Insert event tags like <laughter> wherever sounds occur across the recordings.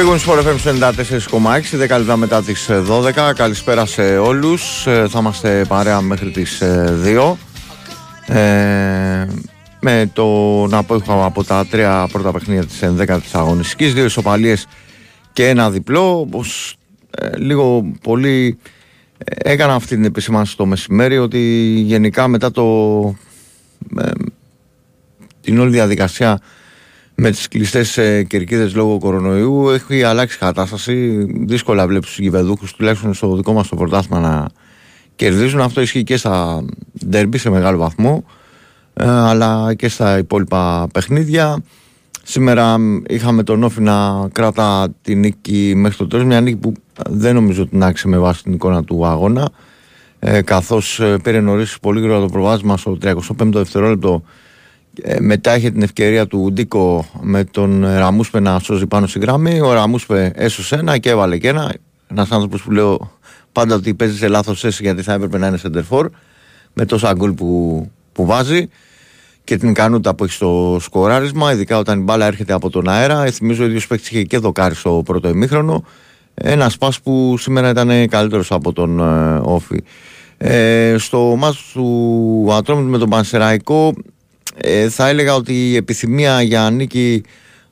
Big Sport FM 94,6, 10 λεπτά μετά τις 12. Καλησπέρα σε όλους. Ε, θα είμαστε παρέα μέχρι τις 2. Ε, με τον απόϊχο από τα τρία πρώτα παιχνίδια της 11ης αγωνιστικής, δύο ισοπαλίες και ένα διπλό. Όπως ε, λίγο πολύ ε, έκανα αυτή την επισήμανση το μεσημέρι ότι γενικά μετά το, ε, την όλη διαδικασία με τις κλειστές ε, κερκίδες λόγω κορονοϊού έχει αλλάξει κατάσταση. Δύσκολα βλέπεις τους γηπεδούχους τουλάχιστον στο δικό μας το πρωτάθλημα να κερδίζουν. Αυτό ισχύει και στα ντέρμπι σε μεγάλο βαθμό αλλά και στα υπόλοιπα παιχνίδια. Σήμερα είχαμε τον Όφη να κράτα την νίκη μέχρι το τέλος, μια νίκη που δεν νομίζω ότι να με βάση την εικόνα του αγώνα. Ε, καθώς ε, πήρε νωρίς πολύ γρήγορα το προβάσμα στο 35ο δευτερόλεπτο ε, μετά είχε την ευκαιρία του Ντίκο με τον Ραμούσπε να σώζει πάνω στη γραμμή. Ο Ραμούσπε έσωσε ένα και έβαλε και ένα. Ένας άνθρωπος που λέω πάντα ότι παίζει σε λάθος θέση γιατί θα έπρεπε να είναι σεντερφόρ με τόσα γκολ που, που βάζει και την ικανότητα που έχει στο σκοράρισμα, ειδικά όταν η μπάλα έρχεται από τον αέρα. Ε, θυμίζω ο ίδιος παίκτης είχε και δοκάρι στο πρώτο ημίχρονο. Ένας σπα που σήμερα ήταν καλύτερος από τον ε, Όφη. Ε, στο μάτι του Ατρόμητου με τον Πανσεραϊκό, ε, θα έλεγα ότι η επιθυμία για νίκη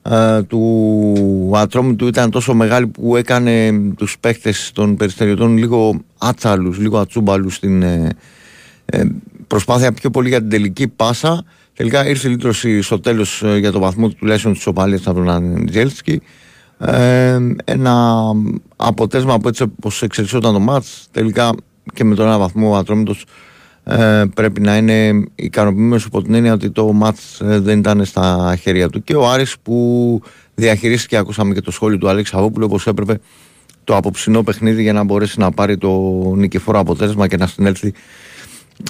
ε, του Ατρόμητου ήταν τόσο μεγάλη που έκανε τους παίχτες των περιστεριωτών λίγο άτσαλους, λίγο ατσούμπαλους στην ε, προσπάθεια πιο πολύ για την τελική πάσα Τελικά ήρθε η λύτρωση στο τέλος ε, για το βαθμό του τουλάχιστον τη Οπαλία από τον Αντζέλσκι. Ε, ένα αποτέλεσμα που έτσι όπως εξελισσόταν το μάτς, τελικά και με τον ένα βαθμό ο Ατρόμητος ε, πρέπει να είναι ικανοποιημένος από την έννοια ότι το μάτ ε, δεν ήταν στα χέρια του. Και ο Άρης που διαχειρίστηκε, ακούσαμε και το σχόλιο του Αλέξη Αβόπουλου, όπως έπρεπε το απόψινό παιχνίδι για να μπορέσει να πάρει το νικηφόρο αποτέλεσμα και να συνέλθει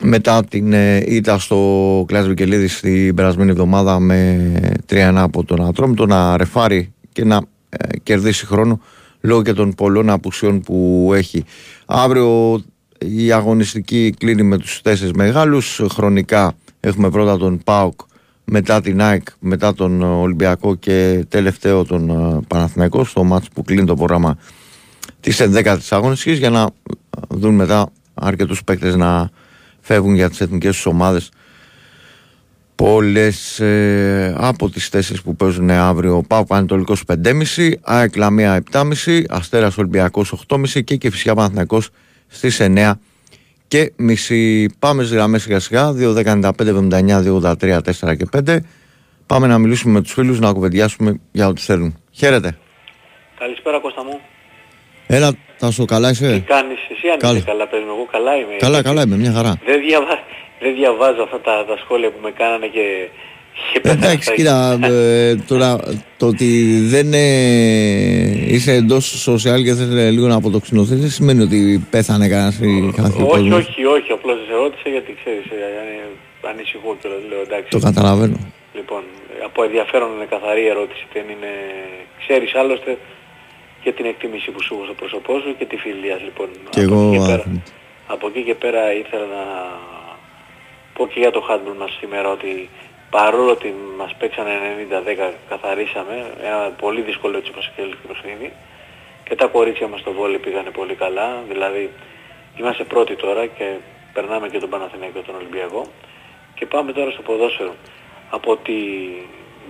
μετά την ε, ήττα στο Κλάς Βικελίδη την περασμένη εβδομάδα με 3-1 από τον Ατρόμητο να ρεφάρει και να ε, κερδίσει χρόνο λόγω και των πολλών απουσιών που έχει. Αύριο η αγωνιστική κλείνει με τους τέσσερις μεγάλους. Χρονικά έχουμε πρώτα τον ΠΑΟΚ, μετά την ΑΕΚ, μετά τον Ολυμπιακό και τελευταίο τον ε, Παναθηναϊκό στο μάτς που κλείνει το πρόγραμμα της 11ης αγωνιστικής για να δουν μετά αρκετούς παίκτες να φεύγουν για τις εθνικές τους ομάδες πολλές ε, από τις θέσεις που παίζουν αύριο Πάο Ανατολικός 5.30 ΑΕΚ Λαμία 7.30 Αστέρας Ολυμπιακός 8.30 και και φυσικά Παναθηναϊκός στις 9 και μισή πάμε στις γραμμές σιγά σιγά 2.15, 79, 2.83, 4 και 5 πάμε να μιλήσουμε με τους φίλους να κουβεντιάσουμε για ό,τι θέλουν χαίρετε Καλησπέρα Κώστα μου Έλα, θα σου καλά είσαι; Τι κάνεις εσύ αν είσαι καλά, πες εγώ καλά είμαι. Καλά, καλά είμαι, μια χαρά. Δεν, διαβα... δεν διαβάζω αυτά τα, τα σχόλια που με κάνανε και... Εντάξει, κοίτα, ε, τώρα το ότι δεν ε, είσαι εντός social και θες λίγο να αποτοξινωθείς δεν σημαίνει ότι πέθανε κανένας ή κάθε Όχι, όχι, όχι, απλώς σε ρώτησα γιατί ξέρεις, ε, ανησυχώ και λέω εντάξει. Το καταλαβαίνω. Λοιπόν, από ενδιαφέρον είναι καθαρή ερώτηση, δεν είναι... Ξέρεις άλλωστε και την εκτίμηση που σου έχω στο πρόσωπό σου και τη φιλίας λοιπόν. Και από εγώ... Εκεί πέρα, από εκεί και πέρα ήθελα να πω και για το handball μας σήμερα ότι παρόλο ότι μας παίξανε 90-10 καθαρίσαμε, ένα πολύ δύσκολο έτσι όπως το παιχνίδι και τα κορίτσια μας στο βόλι πήγανε πολύ καλά, δηλαδή είμαστε πρώτοι τώρα και περνάμε και τον Παναθηναϊκό και τον Ολυμπιακό και πάμε τώρα στο ποδόσφαιρο. Από τη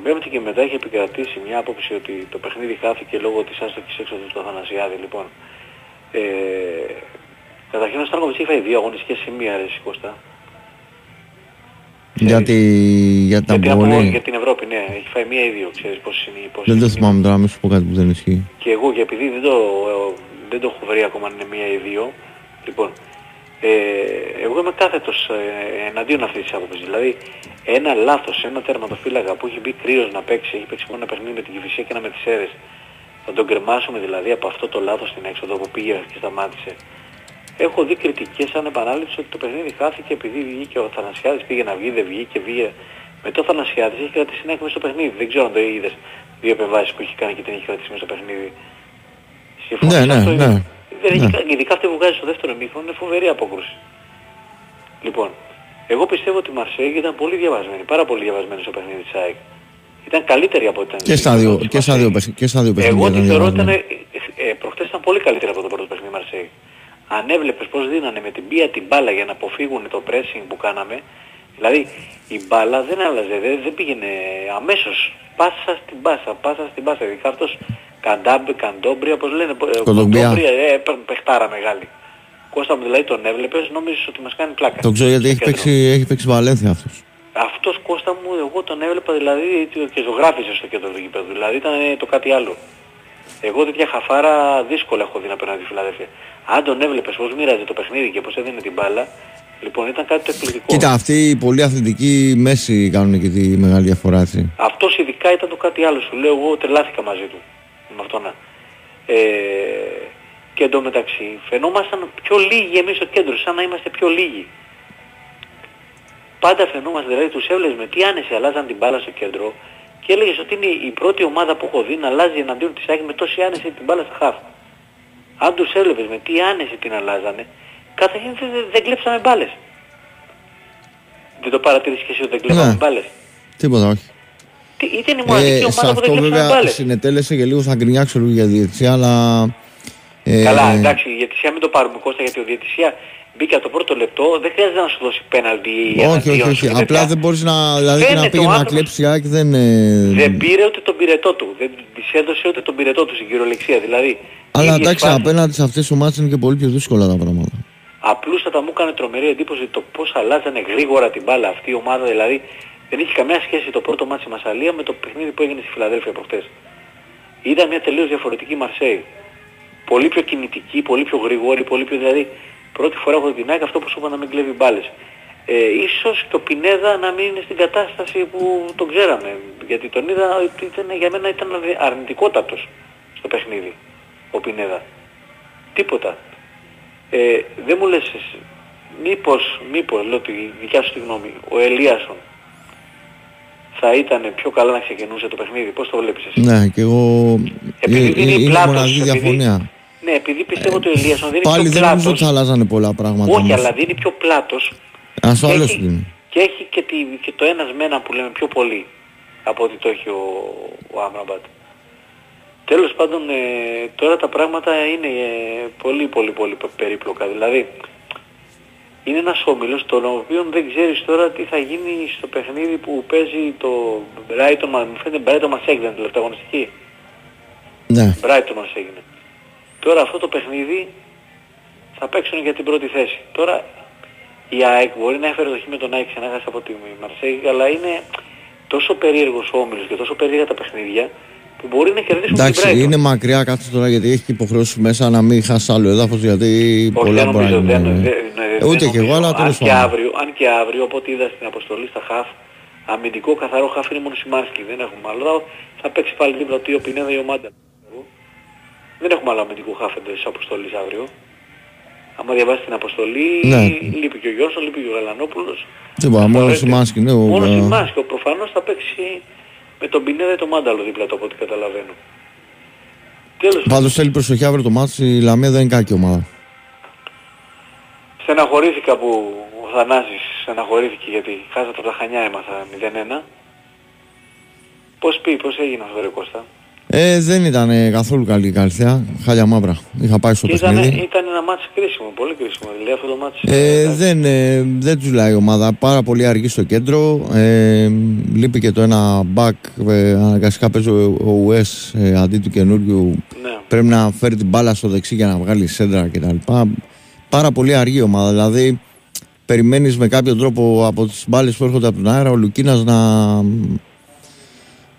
Πέμπτη και μετά έχει επικρατήσει μια άποψη ότι το παιχνίδι χάθηκε λόγω της άστοχης έξοδου του Αθανασιάδη. Λοιπόν, ε, καταρχήν ο Στάνκοβιτς έχει φάει δύο αγωνιστικές σημεία, ρε Κώστα. Για, τη, για τα για, την για την Ευρώπη, ναι. Έχει φάει μία ή δύο, ξέρεις πώς είναι. Πώς δεν το θυμάμαι τώρα, μην σου πω κάτι που δεν ισχύει. Και εγώ, και επειδή δεν το, δεν το έχω βρει ακόμα αν είναι μία ή δύο, λοιπόν, ε, εγώ είμαι κάθετος ε, εναντίον αυτής της άποψης. Δηλαδή ένα λάθος, ένα τερματοφύλακα που έχει μπει κρύος να παίξει, έχει παίξει μόνο ένα παιχνίδι με την Κυφυσία και ένα με τις αίρες, θα τον κρεμάσουμε δηλαδή από αυτό το λάθος στην έξοδο που πήγε και σταμάτησε. Έχω δει κριτικές σαν επανάληψη ότι το παιχνίδι χάθηκε επειδή βγήκε ο Θανασιάδης, πήγε να βγει, δεν βγήκε, βγήκε. Με το Θανασιάδης έχει κρατήσει συνέχεια μέσα στο παιχνίδι. Δεν ξέρω αν το είδες δύο επεμβάσεις που έχει κάνει και την έχει κρατήσει μέσα στο παιχνίδι. ναι, ναι, ναι. Δεν έχει, ναι. ειδικά αυτή που βγάζει στο δεύτερο μήχρονο είναι φοβερή απόκρουση. Λοιπόν, εγώ πιστεύω ότι η Μαρσέγγι ήταν πολύ διαβασμένη, πάρα πολύ διαβασμένη στο παιχνίδι της ΑΕΚ. Ήταν καλύτερη από ό,τι ήταν. Και στα δύο, και στα δύο, και στα δύο παιχνίδια. Εγώ τη ήταν θεωρώ ότι ήταν, διαβασμένη. ε, ε, προχτές ήταν πολύ καλύτερη από το πρώτο παιχνίδι Μαρσέη. Αν έβλεπες πώς δίνανε με την πία την μπάλα για να αποφύγουν το pressing που κάναμε, δηλαδή η μπάλα δεν άλλαζε, δεν, δεν πήγαινε αμέσως. Πάσα στην πάσα, πάσα στην πάσα. Ειδικά αυτός Καντάμπ, Καντόμπρια, πώς λένε, ε, Κοντομπρία. Κοντόμπρια, ε, παι- παιχτάρα μεγάλη. Κώστα μου δηλαδή τον έβλεπες, νόμιζες ότι μας κάνει πλάκα. Το ξέρω γιατί στο έχει κέντρο. παίξει, έχει παίξει Βαλένθια αυτός. Αυτός Κώστα μου, εγώ τον έβλεπα δηλαδή και ζωγράφιζε στο κέντρο του γηπέδου. Δηλαδή ήταν ε, το κάτι άλλο. Εγώ τέτοια χαφάρα δύσκολα έχω δει να περνάει τη Φιλαδέλφια. Αν τον έβλεπες πώς μοίραζε το παιχνίδι και πώς έδινε την μπάλα, λοιπόν ήταν κάτι το εκπληκτικό. Κοίτα, αυτοί οι πολύ αθλητικοί μέση κάνουν και τη μεγάλη διαφορά έτσι. Αυτός ειδικά ήταν το κάτι άλλο. Σου λέω εγώ τρελάθηκα μαζί του. Με αυτό να. Ε, και εντωμεταξύ φαινόμασταν πιο λίγοι εμείς στο κέντρο, σαν να είμαστε πιο λίγοι. Πάντα φαινόμαστε, δηλαδή τους έβλεπες με τι άνεση αλλάζαν την μπάλα στο κέντρο και έλεγες ότι είναι η πρώτη ομάδα που έχω δει να αλλάζει εναντίον της ΑΕΚ με τόση άνεση την μπάλα στα χαφ. Αν τους έβλεπες με τι άνεση την αλλάζανε, καταρχήν δεν, δεν, δεν κλέψαμε μπάλες. Δεν το παρατηρήσεις και εσύ ότι δεν κλέψαμε Ναι. μπάλες; Τίποτα, όχι. Τι, ήταν η μοναδική Ε, σε ομάδα που αυτό δεν κλέψαμε βέβαια μπάλες. συνετέλεσε και λίγο θα γκρινιάξω λίγο για διετησία, αλλά... Ε, Καλά, εντάξει, η διαιτησία μην το πάρουμε Κώστα γιατί ο διαιτησία μπήκε από το πρώτο λεπτό, δεν χρειάζεται να σου δώσει πέναλτι ή όχι, όχι, εναντίον όχι. σου και Απλά τέτοια. δεν μπορείς να, δηλαδή, και Φαίνεται να πήγε ο να άνθρωπος- κλέψει η ΑΕΚ δεν... ε, Δεν πήρε ούτε τον πυρετό του. Δεν της έδωσε ούτε τον πυρετό του στην κυριολεξία. Δηλαδή, Αλλά ίδιες εντάξει, φάσεις. απέναντι σε αυτές τις ομάδες είναι και πολύ πιο δύσκολα τα πράγματα. Απλούστατα μου έκανε τρομερή εντύπωση το πώς αλλάζανε γρήγορα την μπάλα αυτή η ομάδα. Δηλαδή δεν είχε καμία σχέση το πρώτο μάτι στη Μασαλία με το παιχνίδι που έγινε στη Φιλαδέλφια προχτές. Ήταν μια τελείως διαφορετική Μαρσέη. Πολύ πιο κινητική, πολύ πιο γρήγορη, πολύ πιο δηλαδή πρώτη φορά έχω την ΑΕΚ αυτό που σου είπα να μην κλέβει μπάλες. Ε, ίσως και ο Πινέδα να μην είναι στην κατάσταση που τον ξέραμε. Γιατί τον είδα ότι ήταν, για μένα ήταν αρνητικότατος στο παιχνίδι ο Πινέδα. Τίποτα. Ε, δεν μου λες εσύ, μήπως, μήπως, λέω τη δικιά σου τη γνώμη, ο Ελίασον θα ήταν πιο καλά να ξεκινούσε το παιχνίδι. Πώς το βλέπεις εσύ; Ναι, και εγώ... Επειδή ε, δίνει ε, είναι πλάτος, μοναδική επειδή- διαφωνία. Ναι, επειδή πιστεύω ότι ο Ελίασον δίνει Πάλι πιο δεν νομίζω ότι πλάτος. θα αλλάζανε πολλά πράγματα. Όχι, όμως. αλλά δίνει πιο πλάτος Ας το και άλλος έχει, σου δίνει. και, έχει και, τη, και το ένας με έναν που λέμε πιο πολύ από ό,τι το έχει ο, ο Άμραμπατ. Τέλος πάντων ε, τώρα τα πράγματα είναι ε, πολύ πολύ πολύ πε- περίπλοκα. Δηλαδή είναι ένας όμιλος τον οποίο δεν ξέρεις τώρα τι θα γίνει στο παιχνίδι που παίζει το Brighton, μα- μου φαίνεται Brighton μας έγινε τελευταία αγωνιστική; Ναι. Brighton μας έγινε. Τώρα αυτό το παιχνίδι θα παίξουν για την πρώτη θέση. Τώρα η ΑΕΚ μπορεί να έφερε το χ με τον ΑΕΚ ξανά χάσει από τη Μαρσέγη, αλλά είναι τόσο περίεργος ο όμιλος και τόσο περίεργα τα παιχνίδια που μπορεί να κερδίσουν την Εντάξει, Brighton. είναι μακριά κάτσε τώρα γιατί έχει και υποχρεώσει μέσα να μην χάσει άλλο έδαφος γιατί Όχι, πολλά δεν μπορεί να νομίζω, δεν, γίνουν. δεν, δεν, Ε, Ούτε δεν και εγώ, νομίζω. αλλά αν τέλος και, πάντων. αύριο, αν και αύριο, από ό,τι είδα στην αποστολή στα χαφ, αμυντικό καθαρό χαφ είναι μόνο Σιμάνσκι, δεν έχουμε άλλο. Θα παίξει πάλι δίπλα του ο Πινέδα ή ο Μάντα. Δεν έχουμε άλλο αμυντικό χαφ εντός της αποστολής αύριο. Άμα διαβάσεις την αποστολή, Ναι. λείπει και ο Γιώργος, λείπει και ο Γαλανόπουλος. Τίποτα, μόνο Θεωρείται. Σιμάνσκι, ναι. ο- Μόνο ε, Σιμάνσκι, προφανώς θα παίξει με τον Πινέδα ή τον Μάνταλο δίπλα του από ό,τι καταλαβαίνω. Τέλος Πάντως θέλει προσοχή αύριο το μάτι, η Λαμία δεν είναι κακή ομάδα. Στεναχωρήθηκα που ο Θανάσης στεναχωρήθηκε γιατί χάσατε από τα Χανιά έμαθα 0-1. Πώς πει, πώς έγινε αυτό ρε Κώστα; Ε, δεν ήταν ε, καθόλου καλή η Καλυθέα, χάλια μαύρα. Είχα πάει στο Και ήταν, παιχνίδι. ήταν ένα μάτς κρίσιμο, πολύ κρίσιμο. Δηλαδή αυτό το μάτς... Ε, εντάξει. δεν, ε, δεν τους λέει η ομάδα. Πάρα πολύ αργή στο κέντρο. Ε, λείπει και το ένα back. Ε, αναγκαστικά παίζει ο, ο Ουές ε, αντί του καινούριου. Ναι. Πρέπει να φέρει την μπάλα στο δεξί για να βγάλει σέντρα κτλ. Πάρα πολύ αργή η ομάδα. Δηλαδή, περιμένεις με κάποιο τρόπο από τις μπάλες που έρχονται από τον αέρα ο Λουκίνας να,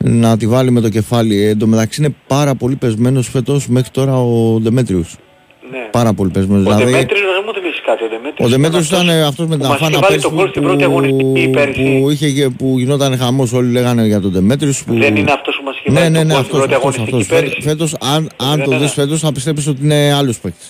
να τη βάλει με το κεφάλι. Ε, εν τω μεταξύ είναι πάρα πολύ πεσμένος φέτος μέχρι τώρα ο Ντεμέτριους. ναι. Πάρα πολύ πεσμένος. Ο δηλαδή, Δημήτρης δεν μου θυμίσει κάτι. Ο Δημήτρης, ο Δημήτρης ήταν αυτός αυτός με που την μας είχε αφάνα βάλει πέρσι το γκολ στην πρώτη αγωνιστική πέρσι. που, είχε, και- που γινόταν χαμός όλοι λέγανε για τον Δημήτρης που... Δεν είναι αυτός που μας είχε ναι, βάλει ναι, το ναι, γκολ στην αυτός, πρώτη αυτός, αγωνιστική αυτός. πέρσι. Φέτος, αν, αν Δεν το είναι. δεις φέτος θα πιστέψεις ότι είναι άλλος παίκτης.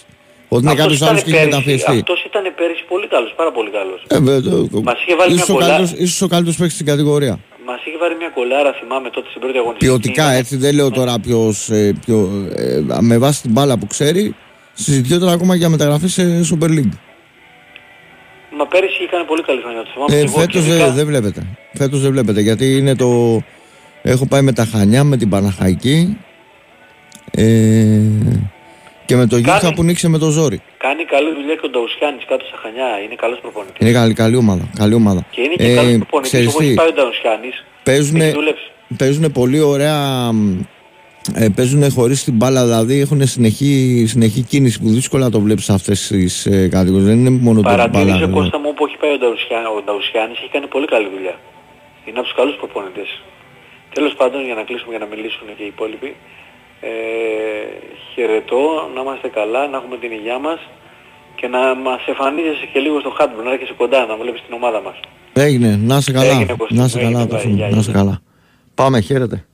Ότι είναι Αυτός κάποιος ήταν άλλος και έχει πέρυσι- μεταφιεστεί. Αυτός ήταν πέρυσι πολύ καλός, πάρα πολύ καλός. Ε, βέβαια, το- Μας είχε βάλει ίσως μια ο κολλά- καλύτερος- Ίσως ο καλύτερος παίκτης στην κατηγορία. Μας είχε βάλει μια κολάρα, θυμάμαι τότε στην πρώτη αγωνιστική. Ποιοτικά έτσι, δεν λέω τώρα ποιος, ε, ποιο, ε, με βάση την μπάλα που ξέρει, συζητιόταν ακόμα για μεταγραφή σε Super League. Μα πέρυσι είχε κάνει πολύ καλή χρονιά. Το θυμάμαι Ε, και εγώ φέτος και ειδικά- δεν, δεν βλέπετε. Φέτος δεν βλέπετε γιατί είναι το, Έχω πάει με τα Χανιά, με την Παναχαϊκή. Ε, και με το Γιούχα που νίξε με το ζόρι. Κάνει καλή δουλειά και ο Νταουσιάνης κάτω στα Χανιά. Είναι καλός προπονητής. Είναι καλή, καλή ομάδα. Καλή ομάδα. Και είναι και ε, καλός προπονητής όπως πάει ο Νταουσιάνης. Παίζουν, πολύ ωραία ε, παίζουν χωρίς την μπάλα, δηλαδή έχουν συνεχή, συνεχή κίνηση που δύσκολα το βλέπεις σε αυτές τις ε, κατηγορίες. Δεν είναι μόνο το μπάλα. Παρατήρησε δηλαδή. Κώστα μου που έχει πάει ο Νταουσιάνη, έχει κάνει πολύ καλή δουλειά. Είναι από τους καλούς προπονητές. Τέλος πάντων, για να κλείσουμε για να μιλήσουν και οι υπόλοιποι, ε, χαιρετώ, να είμαστε καλά, να έχουμε την υγεία μας και να μας εμφανίζεσαι και λίγο στο Χάτμπρο, να έρχεσαι κοντά, να βλέπεις την ομάδα μας. Έγινε, να είσαι καλά, Έγινε, να είσαι καλά, να είσαι καλά. Πάμε, χαίρετε.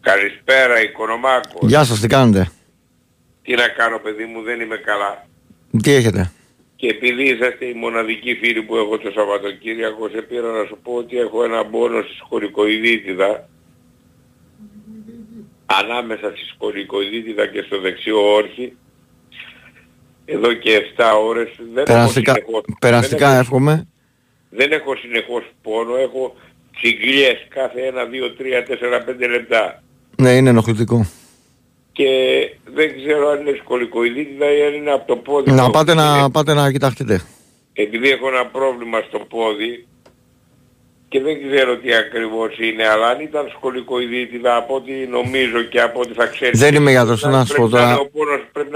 Καλησπέρα, Οικονομάκος. Γεια σας, τι κάνετε; Τι να κάνω, παιδί μου, δεν είμαι καλά. Τι έχετε; Και επειδή είσαστε οι μοναδικοί φίλοι που έχω το Σαββατοκύριακο, σε πήρα να σου πω ότι έχω ένα πόνο στη σχολικοειδίτιδα ανάμεσα στη σχολικοειδίτιδα και στο δεξιό όρχη εδώ και 7 ώρες. Δεν περαστικά, έχω συνεχώς, περαστικά δεν εύχομαι. Έχω, δεν έχω συνεχώς πόνο, έχω τσιγκλιές κάθε 1, 2, 3, 4, 5 λεπτά. Ναι, είναι ενοχλητικό. Και δεν ξέρω αν είναι σκολικοειδίτιδα ή αν είναι από το πόδι. Να πάτε να, πάτε να κοιτάξετε. Επειδή έχω ένα πρόβλημα στο πόδι και δεν ξέρω τι ακριβώς είναι, αλλά αν ήταν σκολικοειδίτιδα από ό,τι νομίζω και από ό,τι θα ξέρεις. Δεν είμαι γιατρός, να σου πω τώρα.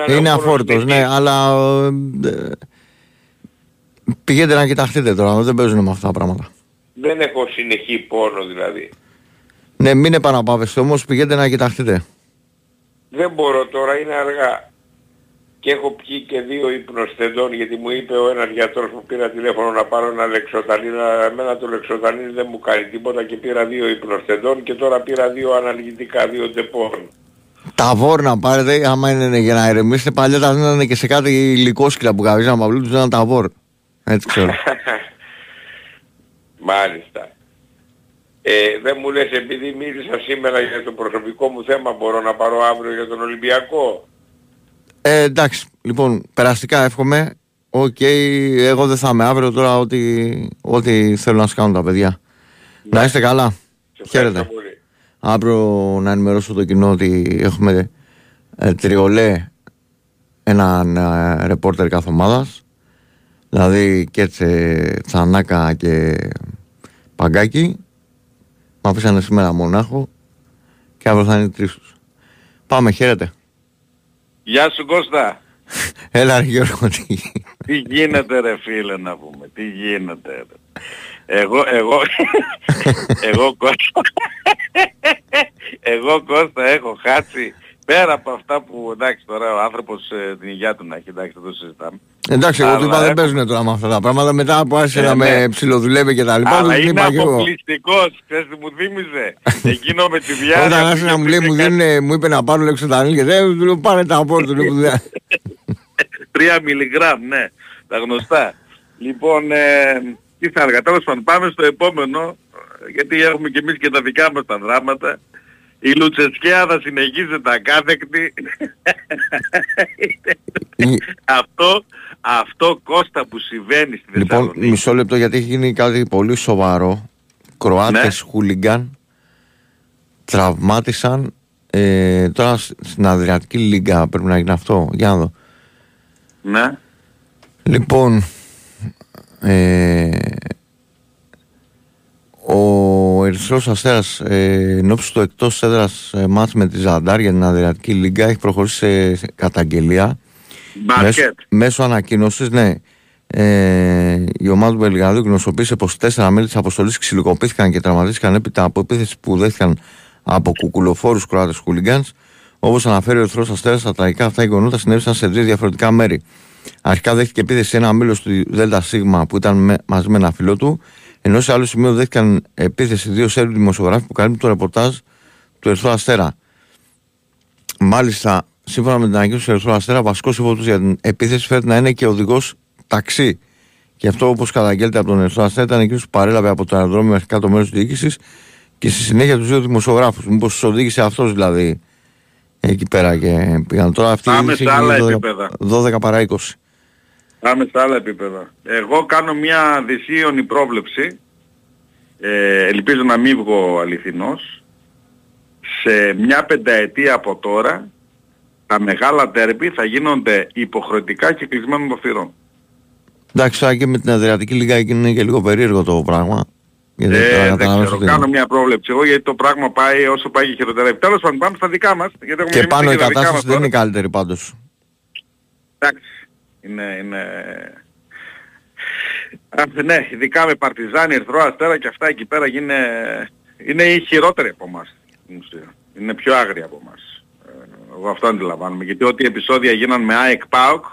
Είναι αφόρτος, ναι, αλλά ε, πηγαίνετε να κοιταχτείτε τώρα, δεν παίζουν με αυτά τα πράγματα. Δεν έχω συνεχή πόνο δηλαδή. Ναι, μην επαναπάβεστε όμως, πηγαίνετε να κοιταχτείτε. Δεν μπορώ τώρα, είναι αργά. Και έχω πιει και δύο υπνοστεντών γιατί μου είπε ο ένας γιατρός που πήρα τηλέφωνο να πάρω ένα λεξοτανίν, αλλά εμένα το λεξοτανίν δεν μου κάνει τίποτα και πήρα δύο υπνοστεντών και τώρα πήρα δύο αναλγητικά, δύο τεπών. Τα βόρνα πάρετε, άμα είναι για να ηρεμήσετε, παλιά τα δίνανε και σε κάτι υλικόσκυλα που καβίζαν παυλού, τους δίνανε τα βόρ. Έτσι ξέρω. <laughs> Μάλιστα. Ε, δεν μου λες επειδή μίλησα σήμερα για το προσωπικό μου θέμα μπορώ να πάρω αύριο για τον Ολυμπιακό; Ε, εντάξει, λοιπόν, περαστικά εύχομαι. Ok, okay, εγώ δεν θα είμαι αύριο τώρα ό,τι, ό,τι θέλω να σκάνουν τα παιδιά. Ναι. Να είστε καλά. Χαίρετε. Αύριο να ενημερώσω το κοινό ότι έχουμε ε, τριολέ έναν ε, ρεπόρτερ κάθε ομάδας. Δηλαδή και Τσανάκα και Παγκάκι. Μ' αφήσανε σήμερα μονάχο και αύριο θα είναι τρεις Πάμε, χαίρετε. Γεια σου Κώστα. <laughs> Έλα ρε Γιώργο, τι Τι γίνεται ρε φίλε να πούμε, τι γίνεται ρε. Εγώ, εγώ, <laughs> εγώ Κώστα, <laughs> εγώ Κώστα έχω χάσει πέρα από αυτά που εντάξει τώρα ο άνθρωπος ε, την υγειά του να έχει, εντάξει δεν το συζητάμε. Εντάξει, εγώ του είπα δεν παίζουν τώρα με αυτά τα πράγματα. Μετά που άρχισε ε, να με ναι. ψιλοδουλεύει και τα λοιπά. Αλλά είναι αποκλειστικός. Ξέρεις τι μου θύμιζε. Εκείνο με τη διάρκεια. Όταν άρχισε να μου λέει, μου, δίνουν, μου είπε να πάρω λέξω τα και δεν του λέω πάρε τα απόρτα. <laughs> Τρία μιλιγκράμμ, ναι. Τα γνωστά. Λοιπόν, ε, τι θα έλεγα. Τέλος πάντων, πάμε στο επόμενο. Γιατί έχουμε και εμείς και τα δικά μας τα δράματα. Η Λουτσεσκέα θα συνεχίζει τα κάθεκτη. αυτό, αυτό Κώστα που συμβαίνει στη λοιπόν, Θεσσαλονίκη. Λοιπόν, μισό λεπτό γιατί έχει γίνει κάτι πολύ σοβαρό. Κροάτες ναι. χούλιγκαν τραυμάτισαν ε, τώρα στην Αδριατική Λίγκα πρέπει να γίνει αυτό. Για να δω. Ναι. Λοιπόν, ε, ο Ερυθρός Αστέρας ε, εν ώψη του εκτός έδρας ε, με τη Ζαντάρ για την Αδριατική Λίγκα έχει προχωρήσει σε καταγγελία. Μέσω, μέσω ανακοίνωση, ναι. Ε, η ομάδα του Βελγαδίου γνωστοποίησε πως τέσσερα μέλη της αποστολής ξυλοκοπήθηκαν και τραυματίστηκαν έπειτα από επίθεση που δέχτηκαν από κουκουλοφόρους Κροάτες χούλιγκανς. Όπως αναφέρει ο Ερυθρός Αστέρας, τα τραγικά αυτά γεγονότα συνέβησαν σε δύο διαφορετικά μέρη. Αρχικά δέχτηκε επίθεση ένα μέλο του ΔΣ που ήταν με, μαζί με ένα φίλο του ενώ σε άλλο σημείο δέχτηκαν επίθεση δύο Σέρβοι δημοσιογράφοι που καλύπτουν το ρεπορτάζ του Ερθρού Αστέρα. Μάλιστα, σύμφωνα με την ανακοίνωση του Ερθρού Αστέρα, βασικός υπότιτλο για την επίθεση φέρεται να είναι και οδηγός ταξί. Και αυτό, όπως καταγγέλλεται από τον Ερθρό Αστέρα, ήταν εκείνος που παρέλαβε από το αεροδρόμιο μέχρι κάτω μέρος της διοίκησης και στη συνέχεια τους δύο δημοσιογράφους. Μήπως τους οδήγησε αυτός δηλαδή εκεί πέρα και πήγαν. Τώρα αυτή Πάμε σε άλλα 12, επίπεδα. 12 παρά 20. Πάμε στα άλλα επίπεδα. Εγώ κάνω μια δυσίωνη πρόβλεψη ε, ελπίζω να μην βγω αληθινός, σε μια πενταετία από τώρα τα μεγάλα τέρπι θα γίνονται υποχρεωτικά και κλεισμένων των θυρών. Εντάξει, και με την Αδριατική Λίγα είναι και λίγο περίεργο το πράγμα. Γιατί ε, δεν ξέρω, κάνω μια πρόβλεψη εγώ γιατί το πράγμα πάει όσο πάει και χειροτερεύει. Τέλος πάντων πάμε στα δικά μας. Γιατί και πάνω η κατάσταση δεν είναι καλύτερη πάντως. Εντάξει, είναι... είναι... ναι, ειδικά με Παρτιζάνη, Ερθρό Αστέρα και αυτά εκεί πέρα είναι, είναι οι χειρότεροι από εμάς. Είναι πιο άγρια από εμάς. Ε, εγώ αυτό αντιλαμβάνομαι. Γιατί ό,τι επεισόδια γίναν με ΑΕΚ ΠΑΟΚ,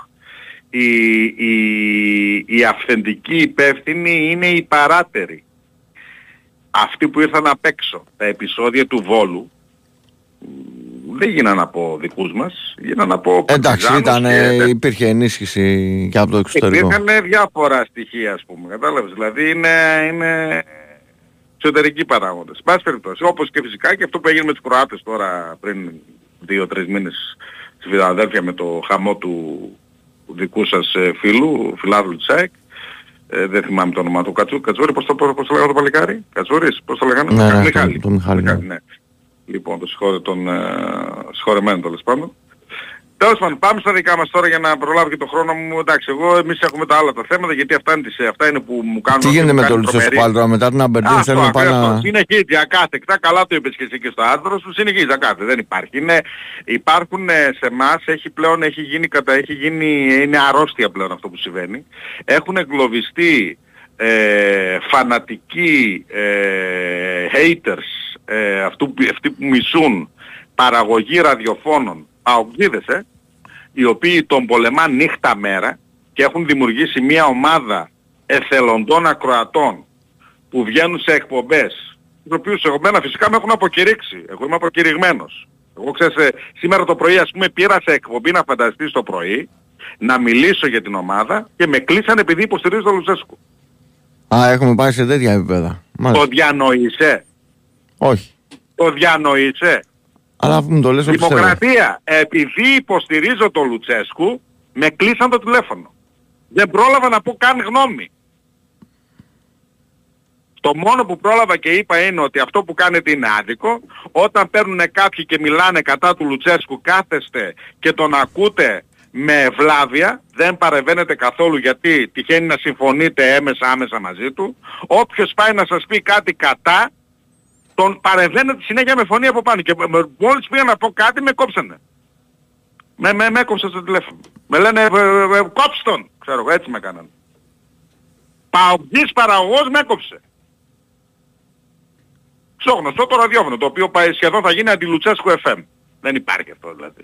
η, η, η αυθεντική υπεύθυνη είναι η παράτερη. Αυτοί που ήρθαν απ' έξω, τα επεισόδια του Βόλου, δεν γίνανε από δικούς μας, γίνανε από Εντάξει, ήταν, και... υπήρχε ενίσχυση και από το εξωτερικό. Υπήρχαν διάφορα στοιχεία, ας πούμε, κατάλαβες. Δηλαδή είναι, είναι εξωτερικοί παράγοντες. Πάση περιπτώσει, όπως και φυσικά και αυτό που έγινε με τους Κροάτες τώρα πριν δύο-τρεις μήνες στη Φιλανδέλφια με το χαμό του δικού σας ε, φίλου, φιλάδου Τσέκ. Ε, δεν θυμάμαι το όνομα του Κατσούρη. Κατσούρη, πώς το, πώς το λέγανε το παλικάρι; Κατσούρης, πώς το λέγανε; Ναι, ναι, Μιχάλη. Το, Μιχάλη, ναι. ναι. Λοιπόν, το συγχωρε, τον ε, συγχωρεμένο τέλος πάντων. Τέλος πάντων, πάμε στα δικά μας τώρα για να προλάβω και το χρόνο μου. Εντάξει, εγώ εμείς έχουμε τα άλλα τα θέματα γιατί αυτά είναι, τις, αυτά είναι που μου κάνουν... Τι γίνεται με το Λουτσέσκο πάλι τώρα μετά την Αμπερντίν θέλουμε πάλι να... Συνεχίζει ακάθεκτα, καλά το είπες και εσύ και στο άντρο σου, συνεχίζει ακάθεκτα, δεν υπάρχει. Είναι, υπάρχουν ε, σε εμάς, έχει πλέον, έχει γίνει, κατα, έχει γίνει, είναι αρρώστια πλέον αυτό που συμβαίνει. Έχουν εγκλωβιστεί ε, φανατικοί ε, haters, ε, αυτού, αυτοί που μισούν παραγωγή ραδιοφώνων αοκτήδες, ε, οι οποίοι τον πολεμάν νύχτα μέρα και έχουν δημιουργήσει μια ομάδα εθελοντών ακροατών που βγαίνουν σε εκπομπές, τους οποίους εγώ μένα φυσικά με έχουν αποκηρύξει. Εγώ είμαι αποκηρυγμένος. Εγώ ξέρεις, ε, σήμερα το πρωί ας πούμε πήρα σε εκπομπή να φανταστείς το πρωί, να μιλήσω για την ομάδα και με κλείσαν επειδή υποστηρίζω τον Λουτσέσκου. Α, έχουμε πάει σε τέτοια επίπεδα. Το διανοείσαι. Όχι. Το διανοείσαι. Αλλά αφού μου το λες, Δημοκρατία. Επειδή υποστηρίζω τον Λουτσέσκου, με κλείσαν το τηλέφωνο. Δεν πρόλαβα να πω καν γνώμη. Το μόνο που πρόλαβα και είπα είναι ότι αυτό που κάνετε είναι άδικο. Όταν παίρνουν κάποιοι και μιλάνε κατά του Λουτσέσκου κάθεστε και τον ακούτε με βλάβια, δεν παρεβαίνετε καθόλου γιατί τυχαίνει να συμφωνείτε έμεσα άμεσα μαζί του. Όποιος πάει να σας πει κάτι κατά, τον παρεμβαίνετε συνέχεια με φωνή από πάνω. Και μόλις πήγα να πω κάτι με κόψανε. Με, με, με έκοψε στο τηλέφωνο. Με λένε ε, ε, ε, κόψ τον. Ξέρω εγώ έτσι με έκαναν. Παουτζής παραγωγός με έκοψε. Στο γνωστό το ραδιόφωνο το οποίο σχεδόν θα γίνει αντιλουτσέσκου FM. Δεν υπάρχει αυτό δηλαδή.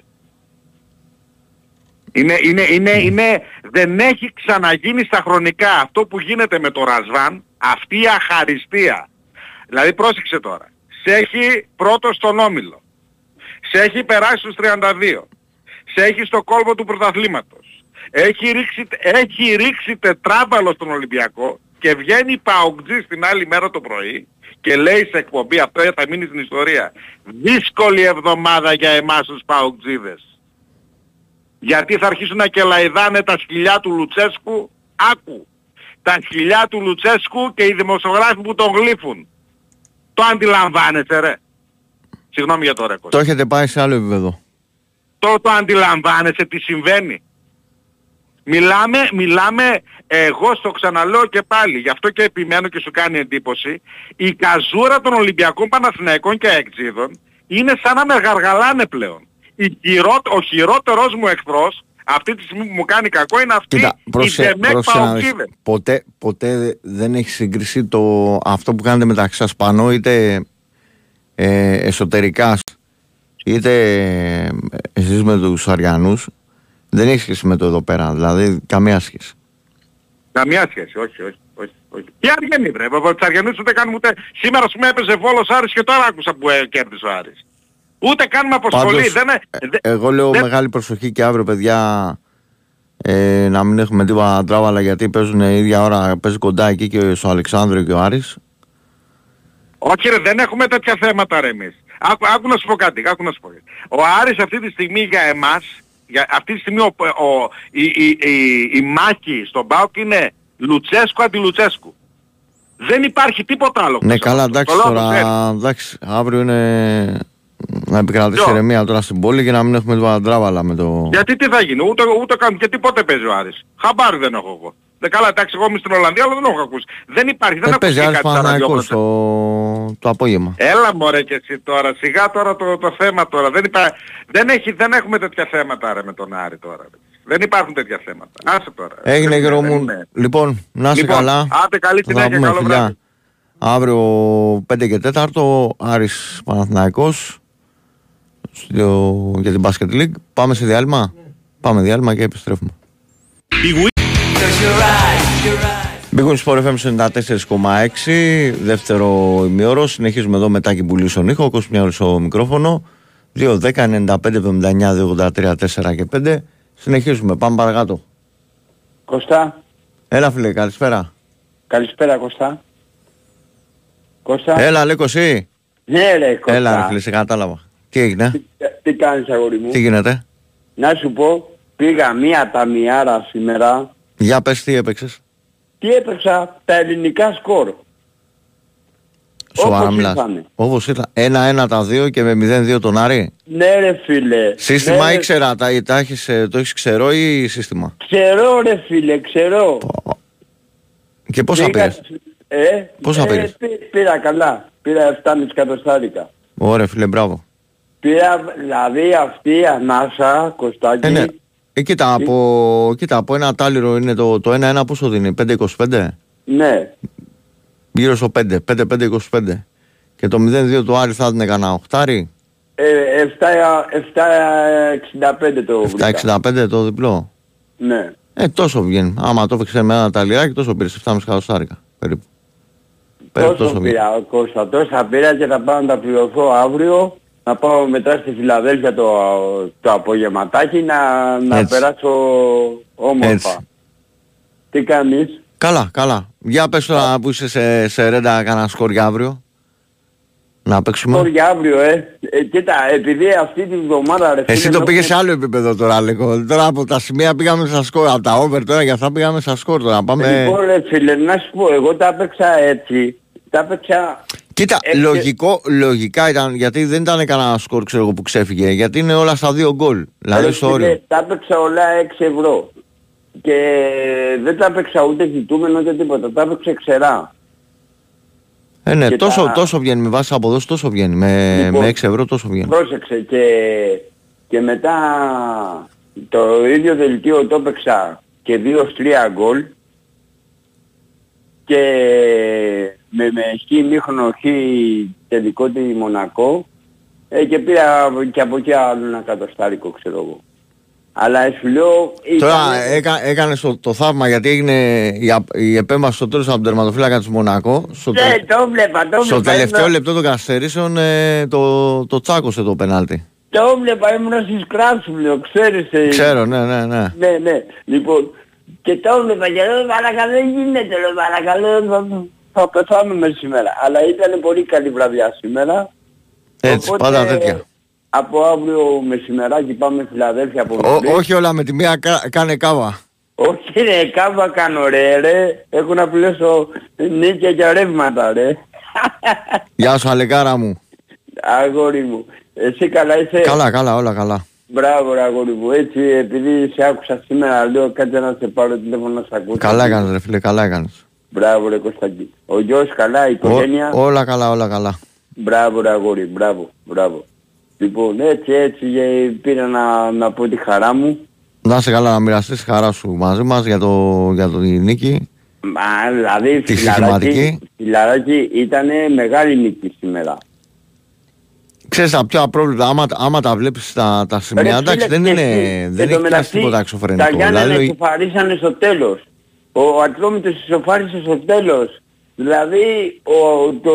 Είναι, είναι, είναι, είναι, δεν έχει ξαναγίνει στα χρονικά αυτό που γίνεται με το Ρασβάν, αυτή η αχαριστία Δηλαδή πρόσεξε τώρα. Σε έχει πρώτο στον Όμιλο. Σε έχει περάσει στους 32. Σε έχει στο κόλπο του πρωταθλήματος. Έχει ρίξει, έχει ρίξει τετράμπαλο στον Ολυμπιακό και βγαίνει Παοκτζή την άλλη μέρα το πρωί και λέει σε εκπομπή, αυτό θα μείνει στην ιστορία, δύσκολη εβδομάδα για εμάς τους Παοκτζίδες. Γιατί θα αρχίσουν να κελαϊδάνε τα σκυλιά του Λουτσέσκου, άκου, τα σκυλιά του Λουτσέσκου και οι δημοσιογράφοι που τον γλύφουν. Το αντιλαμβάνεσαι ρε. Συγγνώμη για το ρεκόρ. Το έχετε πάει σε άλλο επίπεδο. Το, το αντιλαμβάνεσαι τι συμβαίνει. Μιλάμε, μιλάμε, εγώ στο ξαναλέω και πάλι, γι' αυτό και επιμένω και σου κάνει εντύπωση, η καζούρα των Ολυμπιακών Παναθηναϊκών και Εκτζίδων είναι σαν να με γαργαλάνε πλέον. Η ο χειρότερος μου εχθρός αυτή τη στιγμή που μου κάνει κακό είναι αυτή Κοίτα, προσε, η Ντεμέκ ποτέ, ποτέ δεν έχει συγκριθεί το, αυτό που κάνετε μεταξύ σας πάνω είτε ε, εσωτερικάς είτε ε, εσείς με τους Αριανούς δεν έχει σχέση με το εδώ πέρα, δηλαδή καμία σχέση. Καμία σχέση, όχι, όχι. όχι, όχι. Τι Αριανοί βρε, τους Αριανούς ούτε κάνουμε ούτε... Σήμερα σου με έπαιζε Βόλος Άρης και τώρα άκουσα που ε, κέρδισε ο Άρης. Ούτε κάνουμε αποστολή. δεν, ε, εγώ λέω μεγάλη προσοχή και αύριο παιδιά ε, να μην έχουμε τίποτα τράβαλα γιατί παίζουν η ίδια ώρα, παίζει κοντά εκεί και ο Αλεξάνδρου και ο Άρης. Όχι ρε, δεν έχουμε τέτοια θέματα ρε εμείς. Άκου, άκου να σου πω κάτι, άκου να σου πω Ο Άρης αυτή τη στιγμή για εμάς, για αυτή τη στιγμή ο, ο, η, η, η, η, μάχη στον ΠΑΟΚ είναι Λουτσέσκου αντί Λουτσέσκου. Δεν υπάρχει τίποτα άλλο. Ναι, πίσω καλά, από αυτό. εντάξει Το λέω από τώρα. Εντάξει, αύριο είναι να επικρατήσει Ποιο; ηρεμία τώρα στην πόλη και να μην έχουμε το τράβαλα με το. Γιατί τι θα γίνει, ούτε, ούτε καν και τίποτε παίζει ο Άρης. Χαμπάρι δεν έχω εγώ. Δεν καλά, εντάξει, εγώ είμαι στην Ολλανδία, αλλά δεν έχω ακούσει. Δεν υπάρχει, δεν Δεν ακούσει παίζει Άρης κάτι στα Παναθηναϊκός ραδιόφωνα. το, το απόγευμα. Έλα μωρέ και εσύ τώρα, σιγά τώρα το, το θέμα τώρα. Δεν, υπά... δεν, έχει, δεν έχουμε τέτοια θέματα ρε με τον Άρη τώρα. ρε. Δεν υπάρχουν τέτοια θέματα. Άσε τώρα. Έγινε Δεν- γερό δεν μου. είναι. Λοιπόν, να είσαι Λοιπόν, καλά. άντε καλή Θα τα συνέχεια, πούμε, καλό φιλιά. βράδυ. Αύριο 5 και 4 Άρης Παναθηναϊκός στο, για την Basket League. Πάμε σε διάλειμμα; Πάμε διάλειμμα και επιστρέφουμε. Big Win. Sport FM 94,6 Δεύτερο ημιώρο Συνεχίζουμε εδώ μετά και πουλή στον ήχο. Ο Κοσμιάρος στο μικρόφωνο. 2, 10, 95, 79, 283, 4 και 5 Συνεχίζουμε. Πάμε παρακάτω. Κωστά, Έλα φίλε. Καλησπέρα. Καλησπέρα Κωστά. Κωστά. Έλα Λέκο εσύ. Ναι ρε Κωστά. Έλα ρε φίλε σε κατάλαβα Τι έγινε; Τι, τι κάνεις αγόρι μου; Τι γίνεται; Να σου πω, πήγα μία ταμιάρα σήμερα. Για πες τι έπαιξες; Τι έπαιξα τα ελληνικά σκορ. Σοβαρά Όπως μιλάς ήρθανε. Όπως ήρθα 1-1 τα δύο και με 0-2 τον Άρη Ναι ρε φίλε. Σύστημα ναι, ρε- ήξερα τα, τα έχεις, ε, Το έχεις ξερό ή σύστημα; Ξέρω ρε φίλε, ξέρω. Και πόσα Πήγα- πήρες; Ε, Πόσα ε, πήρες; πή- Πήρα καλά. Πήρα 7,5 εκατοστάρικα. Ωραία φίλε μπράβο Πήρα δηλαδή αυτή η ανάσα, Κωστάκη. Ε, ναι. Ε, κοίτα, από, κοίτα, από ένα τάλιρο είναι το, το 1-1 πόσο δίνει, 5-25, ναι. γύρω στο 5, 5-5-25. Και το 0-2 του Άρη θα δίνει κανένα οχτάρι, Ε, 7,65 το βρήκα. 7-65 το διπλό; Ναι. Ε, τόσο βγαίνει. Άμα το έφεξε με ένα ταλιράκι, τόσο πήρε 7,5 εκατοστάρικα περίπου. Περίπου Τόσο βγαίνει. πήρα, Κώστα, τόσα πήρα και θα πάω να τα πληρωθώ αύριο. Να πάω μετά στη Φιλαδέλφια το, το απογευματάκι να, να Έτσι. περάσω όμορφα. Έτσι. Τι κάνεις; Καλά, καλά. Για πες τώρα που είσαι σε, σε ρέντα κανένα σκορ για αύριο. Να παίξουμε. Τώρα για αύριο, ε. ε. Κοίτα, επειδή αυτή τη βδομάδα ρε Εσύ φίλε, το με πήγες έχουν- σε άλλο επίπεδο τώρα, Λέκο. Τώρα από τα σημεία πήγαμε στα σκορ. Από τα over τώρα για αυτά πήγαμε στα σκορ τώρα. Πάμε... Λοιπόν ρε φίλε, να σου πω, εγώ τα έπαιξα έτσι. Τα έπαιξα... Κοίτα, Ε, λογικό, λογικά ήταν, γιατί δεν ήταν κανένα σκορ ξέρω εγώ που ξέφυγε, γιατί είναι όλα στα δύο γκολ. Δηλαδή ρε στο φίλε, όριο. Τα έπαιξα όλα 6 ευρώ. Και δεν τα έπαιξα ούτε ζητούμενο ούτε τίποτα. Τα έπαιξα ξερά. Ε, ναι, και τόσο, τα- τόσο βγαίνει με βάση αποδόση, τόσο βγαίνει. Με, Λοιπόν, με 6 ευρώ τόσο βγαίνει. Πρόσεξε και, και μετά το ίδιο δελτίο το έπαιξα και 2-3 γκολ και με, με χ μήχρονο χ τελικό τη Μονακό ε, και πήρα και από εκεί άλλο ένα κατοστάρικο ξέρω εγώ. Αλλά σου λέω... Τώρα ήταν- έκα, έκανες το, το θαύμα γιατί έγινε η, απ- η επέμβαση στο τέλος από τον τερματοφύλακα της Μονακό. Στο, τε- Ναι, το βλέπα, το στο βλέπα. τελευταίο ήμουν- λεπτό των καθυστερήσεων ε, το, το τσάκωσε το πενάλτι. Το βλέπα, ήμουν στις κράσουλες, ξέρεις. ε, Ξέρω, ναι, ναι, ναι. Ναι, ναι. Λοιπόν, και το έβλεπα και λέω παρακαλώ δεν γίνεται, λέω παρακαλώ θα, θα πεθάνουμε σήμερα. Αλλά ήταν πολύ καλή βραδιά σήμερα. Έτσι, πάντα τέτοια. Από αύριο μεσημεράκι πάμε Φιλαδέλφια από Ό, νωρίς. όχι όλα με τη μία κα- κάνε κάβα. Όχι ρε, κάβα κάνω ρε, ρε. Έχω να πληρώσω νίκια και ρεύματα ρε. Γεια σου Αλεκάρα μου. Αγόρι μου. Εσύ καλά είσαι; Καλά, καλά, όλα καλά. Μπράβο ρε αγόρι μου. Έτσι επειδή σε άκουσα σήμερα λέω κάτι να σε πάρω τηλέφωνο να σε ακούσω. Καλά έκανες ρε φίλε, καλά έκανες. Μπράβο ρε Κωνσταντή. Ο γιος καλά, η Ό, οικογένεια. όλα καλά, όλα καλά. Μπράβο ρε αγόρι, μπράβο, μπράβο. Λοιπόν, έτσι έτσι ε, πήρα να, να πω τη χαρά μου. Να είσαι καλά να μοιραστείς τη χαρά σου μαζί μας για, το, για το νίκη. Μα, δηλαδή, Τη φιλαράκι, στοιχηματική. φιλαράκι ήταν μεγάλη νίκη σήμερα. Ξέρεις τα πιο απρόβλεπτα, άμα, άμα τα βλέπεις τα, τα σημεία, Ρε, εντάξει φίλε, δεν και είναι, εσύ, δεν εν τω έχει μεταξύ, κάτι τίποτα Τα εξωφρενικό. Γιάννενα Δηλαδή, ισοφαρίσανε στο τέλος. Ο Ατρόμητος ισοφάρισε στο τέλος. Δηλαδή ο, το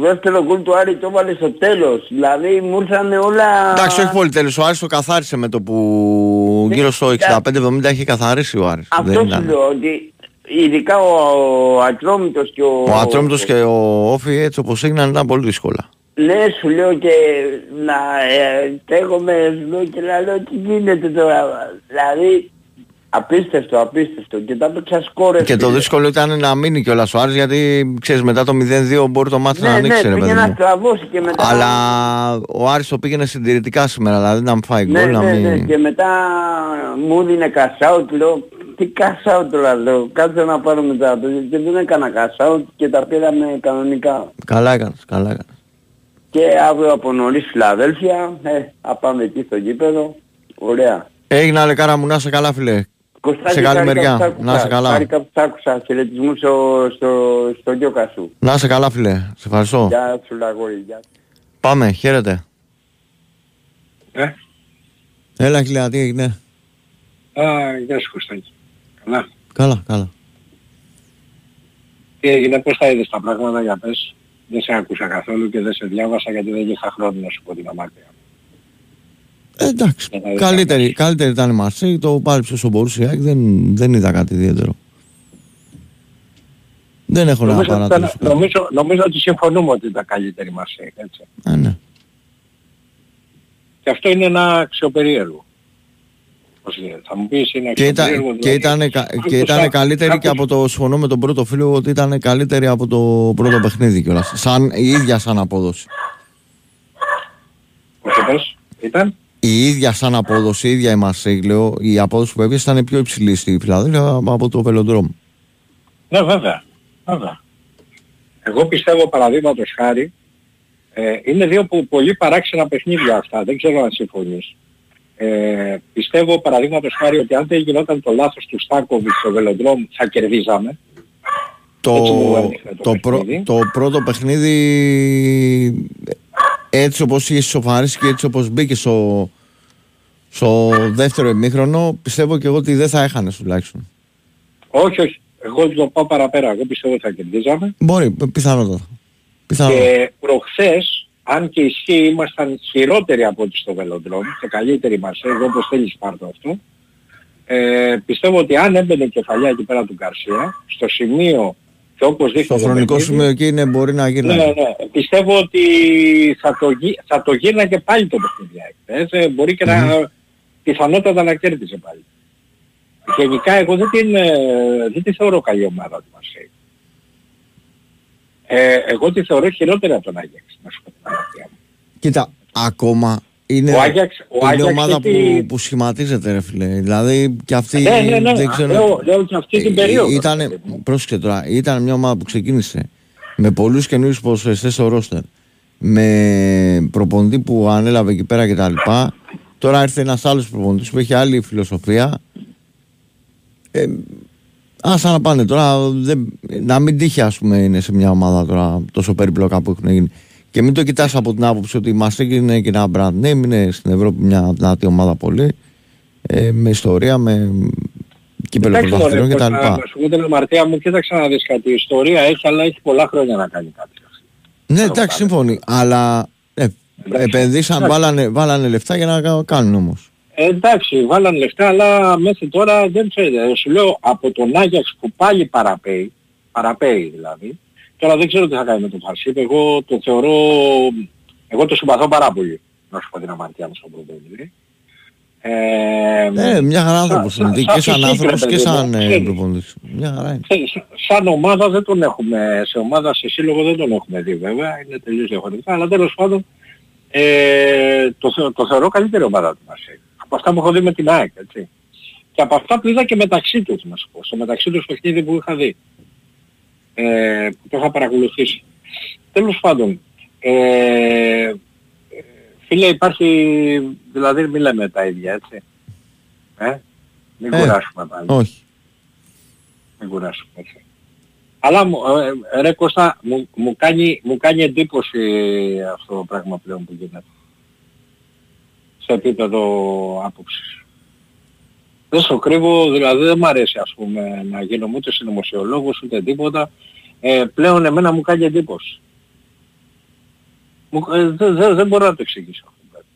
δεύτερο γκολ του Άρη το έβαλε στο τέλος. Δηλαδή μου ήρθαν όλα... εντάξει, όχι πολύ τέλος. Ο Άρης το καθάρισε με το που Ναι, γύρω στο κοίτα. 65-70 έχει καθαρίσει ο Άρης. Αυτό Δεν σου ήταν. λέω ότι ειδικά ο, ο Ατρόμητος και ο... Ο Ατρόμητος και ο Όφη έτσι όπως έγιναν ήταν πολύ δύσκολα. Ναι, σου λέω και να ε, στέγομαι, σου λέω και να λέω τι γίνεται τώρα. Δηλαδή, Απίστευτο, απίστευτο. Και τα έπαιξα σκόρες. Και το δύσκολο ήταν να μείνει κιόλας ο Άρης γιατί ξέρεις μετά το 0-2 μπορεί το μάτι ναι, να ανοίξει ναι, ρε πήγε παιδί να μου. στραβώσει και μετά... Αλλά ο Άρης το πήγαινε συντηρητικά σήμερα, δηλαδή να μην φάει ναι, γκολ, να ναι, μην... ναι, και μετά μου δίνει κασάουτ, λέω, τι κασάουτ τώρα, λέω, κάτσε να πάρω μετά. Και δεν έκανα κασάουτ και τα πήραμε κανονικά. Καλά έκανες, καλά έκανες. Και αύριο από νωρίς Φιλαδέλφια, ε, θα πάμε εκεί στο γήπεδο, ωραία. Έγινε Αλεκάρα μου, να είσαι καλά φίλε. Κωστάκη, Σε καλή χάρηκα μεριά. που σ' άκουσα. Να είσαι καλά. Χάρηκα που σ' άκουσα. Χαιρετισμούς στο, στο, στο γιώκα σου. Να είσαι καλά φίλε, σε ευχαριστώ. Γεια σου Λαγόρι, γεια. Πάμε, χαίρετε. Ε, Έλα χιλιά, τι έγινε; α, γεια σου Κωστάκη. Καλά. Καλά, καλά. Τι έγινε, πώς τα είδες τα πράγματα για πες. Δεν σε άκουσα καθόλου και δεν σε διάβασα γιατί δεν είχα χρόνο να σου πω την αμάρτια. Ε, εντάξει, Ε, καλύτερη, καλύτερη ήταν η Μαρσέη, το πάλιψε όσο μπορούσε η ΑΕΚ, δεν, δεν είδα κάτι ιδιαίτερο. Δεν έχω να Νομίζω, ότι ήταν- παρατηρήσω. νομίζω, νομίζω ότι συμφωνούμε ότι ήταν καλύτερη μας έτσι. Α, ναι. Και αυτό είναι ένα αξιοπερίεργο. Πώς γίνεται, θα μου πεις είναι Και ήταν, αξιοπερίεργο. και δηλαδή. ήταν, κα- και Άκουσα- ήταν καλύτερη και άκουσα- από το, συμφωνώ με τον πρώτο φίλο, ότι ήταν καλύτερη από το πρώτο παιχνίδι κιόλας. Σαν, η ίδια σαν απόδοση. Πώς είπες, ήταν; Η ίδια σαν απόδοση, η ίδια η Μαρσέη, λέω, η απόδοση που έπιασε ήταν πιο υψηλή στη Φιλαδέλφια από το Βελοντρόμ. Ναι βέβαια, βέβαια. Εγώ πιστεύω παραδείγματος χάρη, ε, είναι δύο που, πολύ παράξενα παιχνίδια αυτά, δεν ξέρω αν συμφωνείς. Ε, πιστεύω παραδείγματος χάρη ότι αν δεν γινόταν το λάθος του Στάκοβιτ στο Βελοντρόμ θα κερδίζαμε. Το, Έτσι μου έδειχνε το το, πρω- παιχνίδι. το πρώτο παιχνίδι έτσι όπως είχε σοφαρίσει και έτσι όπως μπήκε στο, στο δεύτερο ημίχρονο πιστεύω και εγώ ότι δεν θα έχανε τουλάχιστον. Όχι, όχι. Εγώ το πάω παραπέρα. Εγώ πιστεύω ότι θα κερδίζαμε. Μπορεί, πι- πιθανότατα. Πιθανότατα. Και προχθές, αν και ισχύει, ήμασταν χειρότεροι από ό,τι στο Βελοντρόμ και καλύτεροι μας, εγώ όπως θέλεις πάρ' το αυτό. Ε, πιστεύω ότι αν έμπαινε η κεφαλιά εκεί πέρα του Γκαρσία, στο σημείο και όπως δείχνει Στο το χρονικό παιχνίδι, σημείο εκεί είναι, μπορεί να γίνει. Ναι, ναι. Πιστεύω ότι θα το, γι- θα το γύρναγε πάλι το παιχνίδι. Ε, ε, μπορεί και να πιθανότατα να κέρδισε πάλι. Γενικά εγώ δεν την, ε, δεν τη θεωρώ καλή ομάδα του Μαρσέη. Ε, εγώ τη θεωρώ χειρότερη από τον Άγιαξ, να σου πω την αλήθεια μου. Κοίτα, ακόμα είναι, Ο Άγιαξ- ο είναι Άγιαξ ομάδα έχει- που, που σχηματίζεται ρε φίλε. Δηλαδή και αυτή Ναι, ναι, ναι. δεν ξέρω... Λέω, λέω και αυτή την περίοδο. Ήταν, παιδί μου. πρόσεξε τώρα, ήταν μια ομάδα που ξεκίνησε με πολλούς καινούριους ποδοσφαιριστές στο ρόστερ. Με προπονητή που ανέλαβε εκεί πέρα και τα λοιπά. Τώρα ήρθε ένας άλλος προπονητής που έχει άλλη φιλοσοφία. Ε, άσα να πάνε τώρα, δεν, να μην τύχει ας πούμε είναι σε μια ομάδα τώρα τόσο περίπλοκα που έχουν γίνει. Και μην το κοιτάς από την άποψη ότι μας έγινε και ένα brand name, είναι στην Ευρώπη μια δυνατή ομάδα πολύ, ε, με ιστορία, με κύπελο Εντάξει, πρωταθλητών μωρέ, κτλ. Κώστα, Να σου πω την αμαρτία μου, κοίταξε να δεις κάτι. Η ιστορία έχει, αλλά έχει πολλά χρόνια να κάνει κάτι. Ναι, εντάξει, σύμφωνοι. Αλλά ε, επενδύσαν, Εντάξει. βάλανε, βάλανε λεφτά για να κα- κάνουν όμως. Ε, εντάξει, βάλαν λεφτά, αλλά μέχρι τώρα δεν ξέρετε. Σου λέω από τον Άγιαξ που πάλι παραπέει, παραπέει δηλαδή, τώρα δεν ξέρω τι θα κάνει με τον Φαρσίπ, εγώ το θεωρώ, εγώ το συμπαθώ πάρα πολύ, να σου πω την αμαρτία μου στον πρωτοβουλίο. Ε, Ε, μια χαρά σαν- άνθρωπος σαν- είναι. σαν Και σαν φυσική, άνθρωπος ρε και παιδί σαν μου, ε, ξέρεις. προπονητής. Μια χαρά είναι. Θε- σαν ομάδα δεν τον έχουμε, σε ομάδα, σε σύλλογο δεν τον έχουμε δει βέβαια, είναι τελείως διαφορετικά, αλλά τέλος πάντων ε, το, θεω- το θεωρώ καλύτερη ομάδα του Μαρσέη. Από αυτά που έχω δει με την ΑΕΚ, έτσι. Και από αυτά που είδα και μεταξύ τους, να σου πω, στο μεταξύ τους παιχνίδι που είχα δει, ε, που το είχα παρακολουθήσει. Τέλος πάντων, ε, φίλε υπάρχει, δηλαδή μην λέμε τα ίδια, έτσι. Ε, μην Ε, κουράσουμε πάλι. Όχι. Μην κουράσουμε έτσι. Αλλά μου, ε, ρε Κώστα, μου, μου, κάνει, μου κάνει εντύπωση αυτό το πράγμα πλέον που γίνεται. Σε επίπεδο άποψης. Δεν στο κρύβω, δηλαδή δεν μ' αρέσει ας πούμε να γίνω ούτε συνωμοσιολόγος ούτε τίποτα. Ε, πλέον εμένα μου κάνει εντύπωση. Μου, ε, δεν, δεν, δεν μπορώ να το εξηγήσω. αυτό το πράγμα.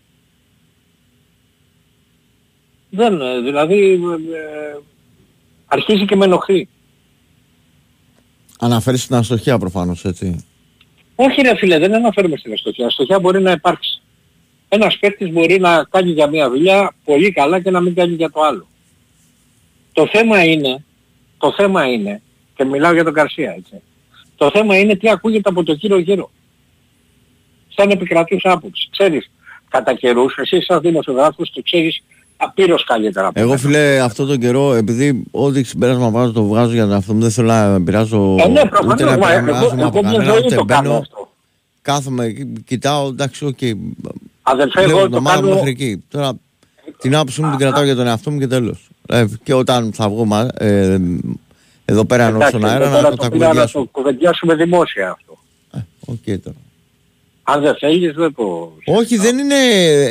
Δεν, ε, δηλαδή ε, ε, αρχίζει και με ενοχλεί. Αναφέρεις την αστοχία προφανώς, έτσι. Όχι ρε φίλε, δεν αναφέρουμε στην αστοχία. Αστοχία μπορεί να υπάρξει. Ένας παίκτης μπορεί να κάνει για μία δουλειά πολύ καλά και να μην κάνει για το άλλο. Το θέμα είναι, το θέμα είναι, και μιλάω για τον Καρσία έτσι, το θέμα είναι τι ακούγεται από το κύριο γύρο. Σαν επικρατούς άποψη. Ξέρεις, κατά καιρούς, εσύ σαν δημοσιογράφος το ξέρεις απείρως καλύτερα. Από Εγώ μένα. φίλε αυτό τον καιρό, επειδή ό,τι συμπέρασμα βάζω το βγάζω για τον εαυτό μου, δεν θέλω να επηρεάζω Ε, ναι, ούτε προφανώς, να μα, εγώ, επηρεάζομαι από εγώ μια κανένα, ζωή ούτε το κάνω μπαίνω, αυτό. κάθομαι, κι- κοιτάω, εντάξει, οκ, Αδελφέ, Λέω εγώ την το ομάδα κάνω... μέχρι εκεί. Τώρα την άποψή μου την κρατάω για τον εαυτό μου και τέλος. Ε, και όταν θα βγω μα- ε, εδώ πέρα ενώ Εντάξει, στον αέρα τώρα να το το τα πήρα να κουβεντιάσω. το κουβεντιάσουμε δημόσια αυτό. Ε, Οκ τώρα. Αν δεν θέλεις δεν το... Όχι, δεν είναι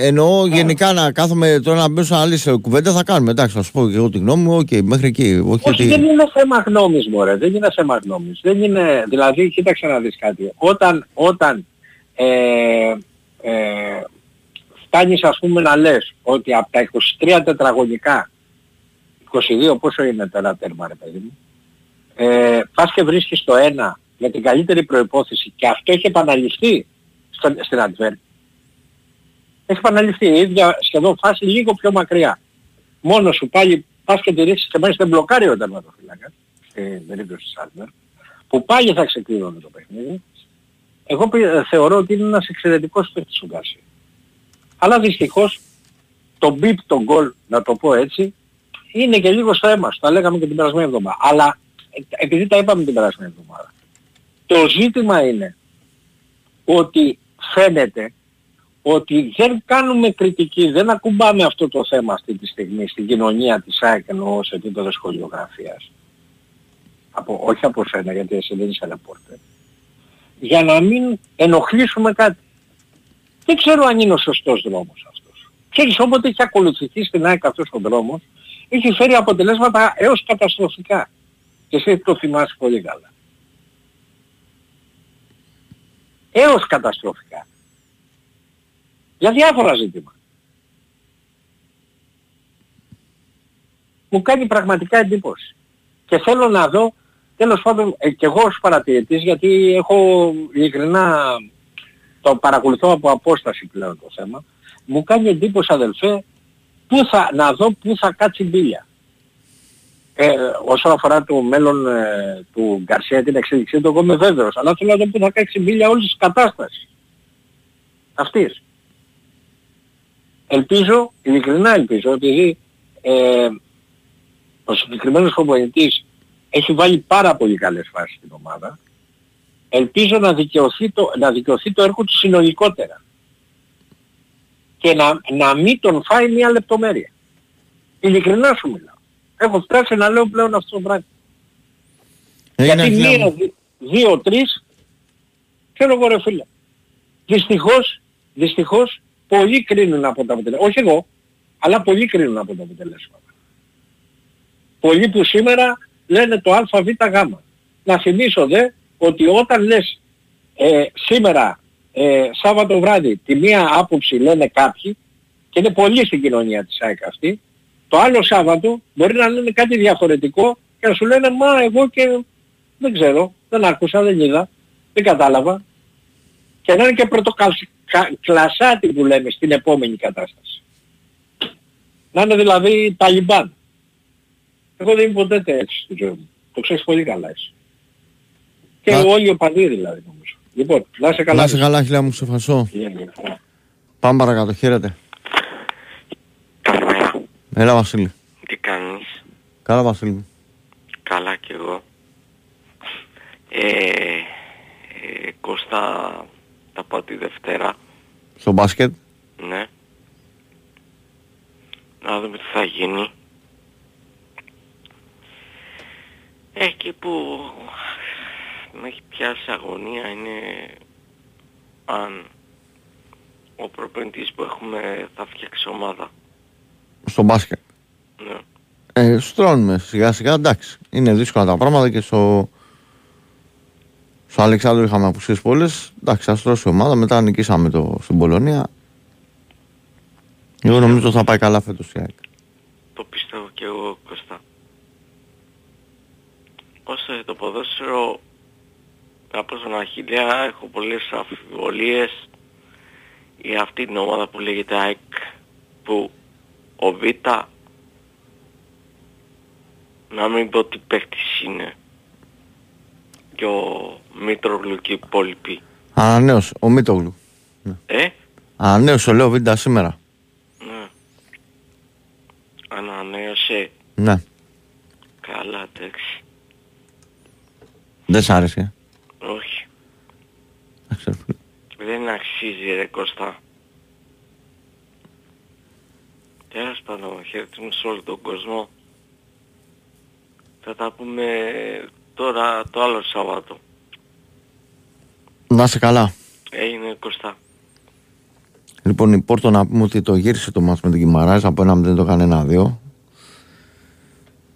εννοώ γενικά να κάθομαι τώρα να μπω σε άλλη σε κουβέντα θα κάνουμε. Εντάξει, θα σου πω και εγώ τη γνώμη μου, οκ, μέχρι εκεί. Όχι, Όχι, ότι... δεν είναι θέμα γνώμης μωρέ, δεν είναι θέμα γνώμης. Δεν είναι, δηλαδή, κοίταξε να δεις κάτι. Όταν, όταν ε, ε, φτάνεις ας πούμε να λες ότι από τα 23 τετραγωνικά, 22 πόσο είναι τώρα τέρμα ρε παιδί μου, ε, πας και βρίσκεις το ένα με την καλύτερη προϋπόθεση και αυτό έχει επαναληφθεί στο, στην Αντβέρ. Έχει επαναληφθεί η ίδια σχεδόν φάση λίγο πιο μακριά. Μόνο σου πάλι πας και τη ρίξεις και μάλιστα μπλοκάρει ο τερματοφύλακας στην περίπτωση της Αντβέρ που πάλι θα ξεκλείδωνε το παιχνίδι. Εγώ πι- θεωρώ ότι είναι ένας εξαιρετικός παίκτης ο Γκάρσια. Αλλά δυστυχώς το beat, το goal, να το πω έτσι, είναι και λίγο στο αίμα σου. Τα λέγαμε και την περασμένη εβδομάδα. Αλλά ε, επειδή τα είπαμε την περασμένη εβδομάδα. Το ζήτημα είναι ότι φαίνεται ότι δεν κάνουμε κριτική, δεν ακουμπάμε αυτό το θέμα αυτή τη στιγμή στην κοινωνία της ΑΕΚ εννοώ σε επίπεδο σχολιογραφίας. Από, όχι από σένα γιατί εσύ δεν είσαι ρεπόρτερ. Για να μην ενοχλήσουμε κάτι. Δεν ξέρω αν είναι ο σωστός δρόμος αυτός. Ξέρεις όποτε έχει ακολουθηθεί στην ΑΕΚ αυτός ο δρόμος έχει φέρει αποτελέσματα έως καταστροφικά. Και εσύ το θυμάσαι πολύ καλά. Έως καταστροφικά. Για διάφορα ζητήματα. Μου κάνει πραγματικά εντύπωση. Και θέλω να δω, τέλος πάντων, ε, και εγώ ως παρατηρητής, γιατί έχω ειλικρινά το παρακολουθώ από απόσταση πλέον το θέμα, μου κάνει εντύπωση αδελφέ, πού θα, να δω πού θα κάτσει μπίλια. Ε, όσον αφορά το μέλλον ε, του Γκαρσία την εξέλιξή του, εγώ είμαι βέβαιος. Αλλά θέλω να δω πού θα κάτσει μπίλια όλης της κατάστασης. Αυτής. Ελπίζω, ειλικρινά ελπίζω, επειδή ε, ο συγκεκριμένος προπονητής έχει βάλει πάρα πολύ καλές φάσεις στην ομάδα, ελπίζω να δικαιωθεί το, να δικαιωθεί το έργο του συνολικότερα. Και να, να μην τον φάει μια λεπτομέρεια. Ειλικρινά σου μιλάω. Έχω φτάσει να λέω πλέον αυτό το πράγμα. Έγινε, Γιατί φίλε μία, μου. δυ- δύο, τρεις, ξέρω εγώ ρε φίλε. Δυστυχώς, δυστυχώς, πολλοί κρίνουν από τα αποτελέσματα. Όχι εγώ, αλλά πολλοί κρίνουν από τα αποτελέσματα. Πολλοί που σήμερα λένε το ΑΒΓ. Να θυμίσω δε ότι όταν λες ε, σήμερα ε, Σάββατο βράδυ τη μία άποψη λένε κάποιοι και είναι πολλοί στην κοινωνία της ΑΕΚ αυτή, το άλλο Σάββατο μπορεί να λένε κάτι διαφορετικό και να σου λένε μα εγώ και δεν ξέρω, δεν άκουσα, δεν είδα, δεν κατάλαβα. Και να είναι και πρωτοκλασάτη που λέμε στην επόμενη κατάσταση. Να είναι δηλαδή Ταλιμπάν. Εγώ δεν είμαι ποτέ έτσι στη ζωή μου. Το ξέρεις πολύ καλά εσύ. Και Α. όλοι οι οπαδοί δηλαδή νομίζω. Λοιπόν, να είσαι καλά. Να είσαι καλά, χιλιά μου, σε ευχαριστώ. Γεια, Πάμε παρακάτω, χαίρετε. Καλημέρα. Έλα, Βασίλη. Τι κάνεις; Καλά, Βασίλη. μου. Καλά κι εγώ. Ε, ε, Κώστα, τα πάω τη Δευτέρα. Στο μπάσκετ. Ναι. Να δούμε τι θα γίνει. Εκεί που με έχει πιάσει αγωνία είναι αν ο προπονητής που έχουμε θα φτιάξει ομάδα. Στο μπάσκετ. Ναι. Ε, στρώνουμε σιγά σιγά, εντάξει. Είναι δύσκολα τα πράγματα και στο, στο Αλεξάνδρου είχαμε απουσίες πολλές. Εντάξει, θα στρώσει η ομάδα. Μετά νικήσαμε το, στην Πολωνία. Εγώ νομίζω θα πάει καλά φέτος η ΑΕΚ. Το πιστεύω και εγώ Κώστα. Όσο για το ποδόσφαιρο από στον Αχιλέα έχω πολλές αμφιβολίες για αυτή την ομάδα που λέγεται ΑΕΚ που ο Β να μην πω τι παίχτης είναι. Και ο Μήτρογλου και οι υπόλοιποι. Ανανέωσε, ο Μίτογλου. Ε, Ανανέωσε, λέω Βίντα σήμερα. ναι. Ανανέωσε. Ναι, Καλά, εντάξει. δεν σ' άρεσε. Όχι. Εντάξει, ρε φίλε. Δεν αξίζει ρε Κώστα. Τέλος πάντων, χαιρετίζουμε σε όλο τον κόσμο. Θα τα πούμε τώρα το άλλο Σαββάτο. Να είσαι καλά. Έγινε Κώστα. Λοιπόν, η Πόρτο να πούμε ότι το γύρισε το μάτς με την Κιμαράζ από ένα δεν το έκανε ένα-δύο.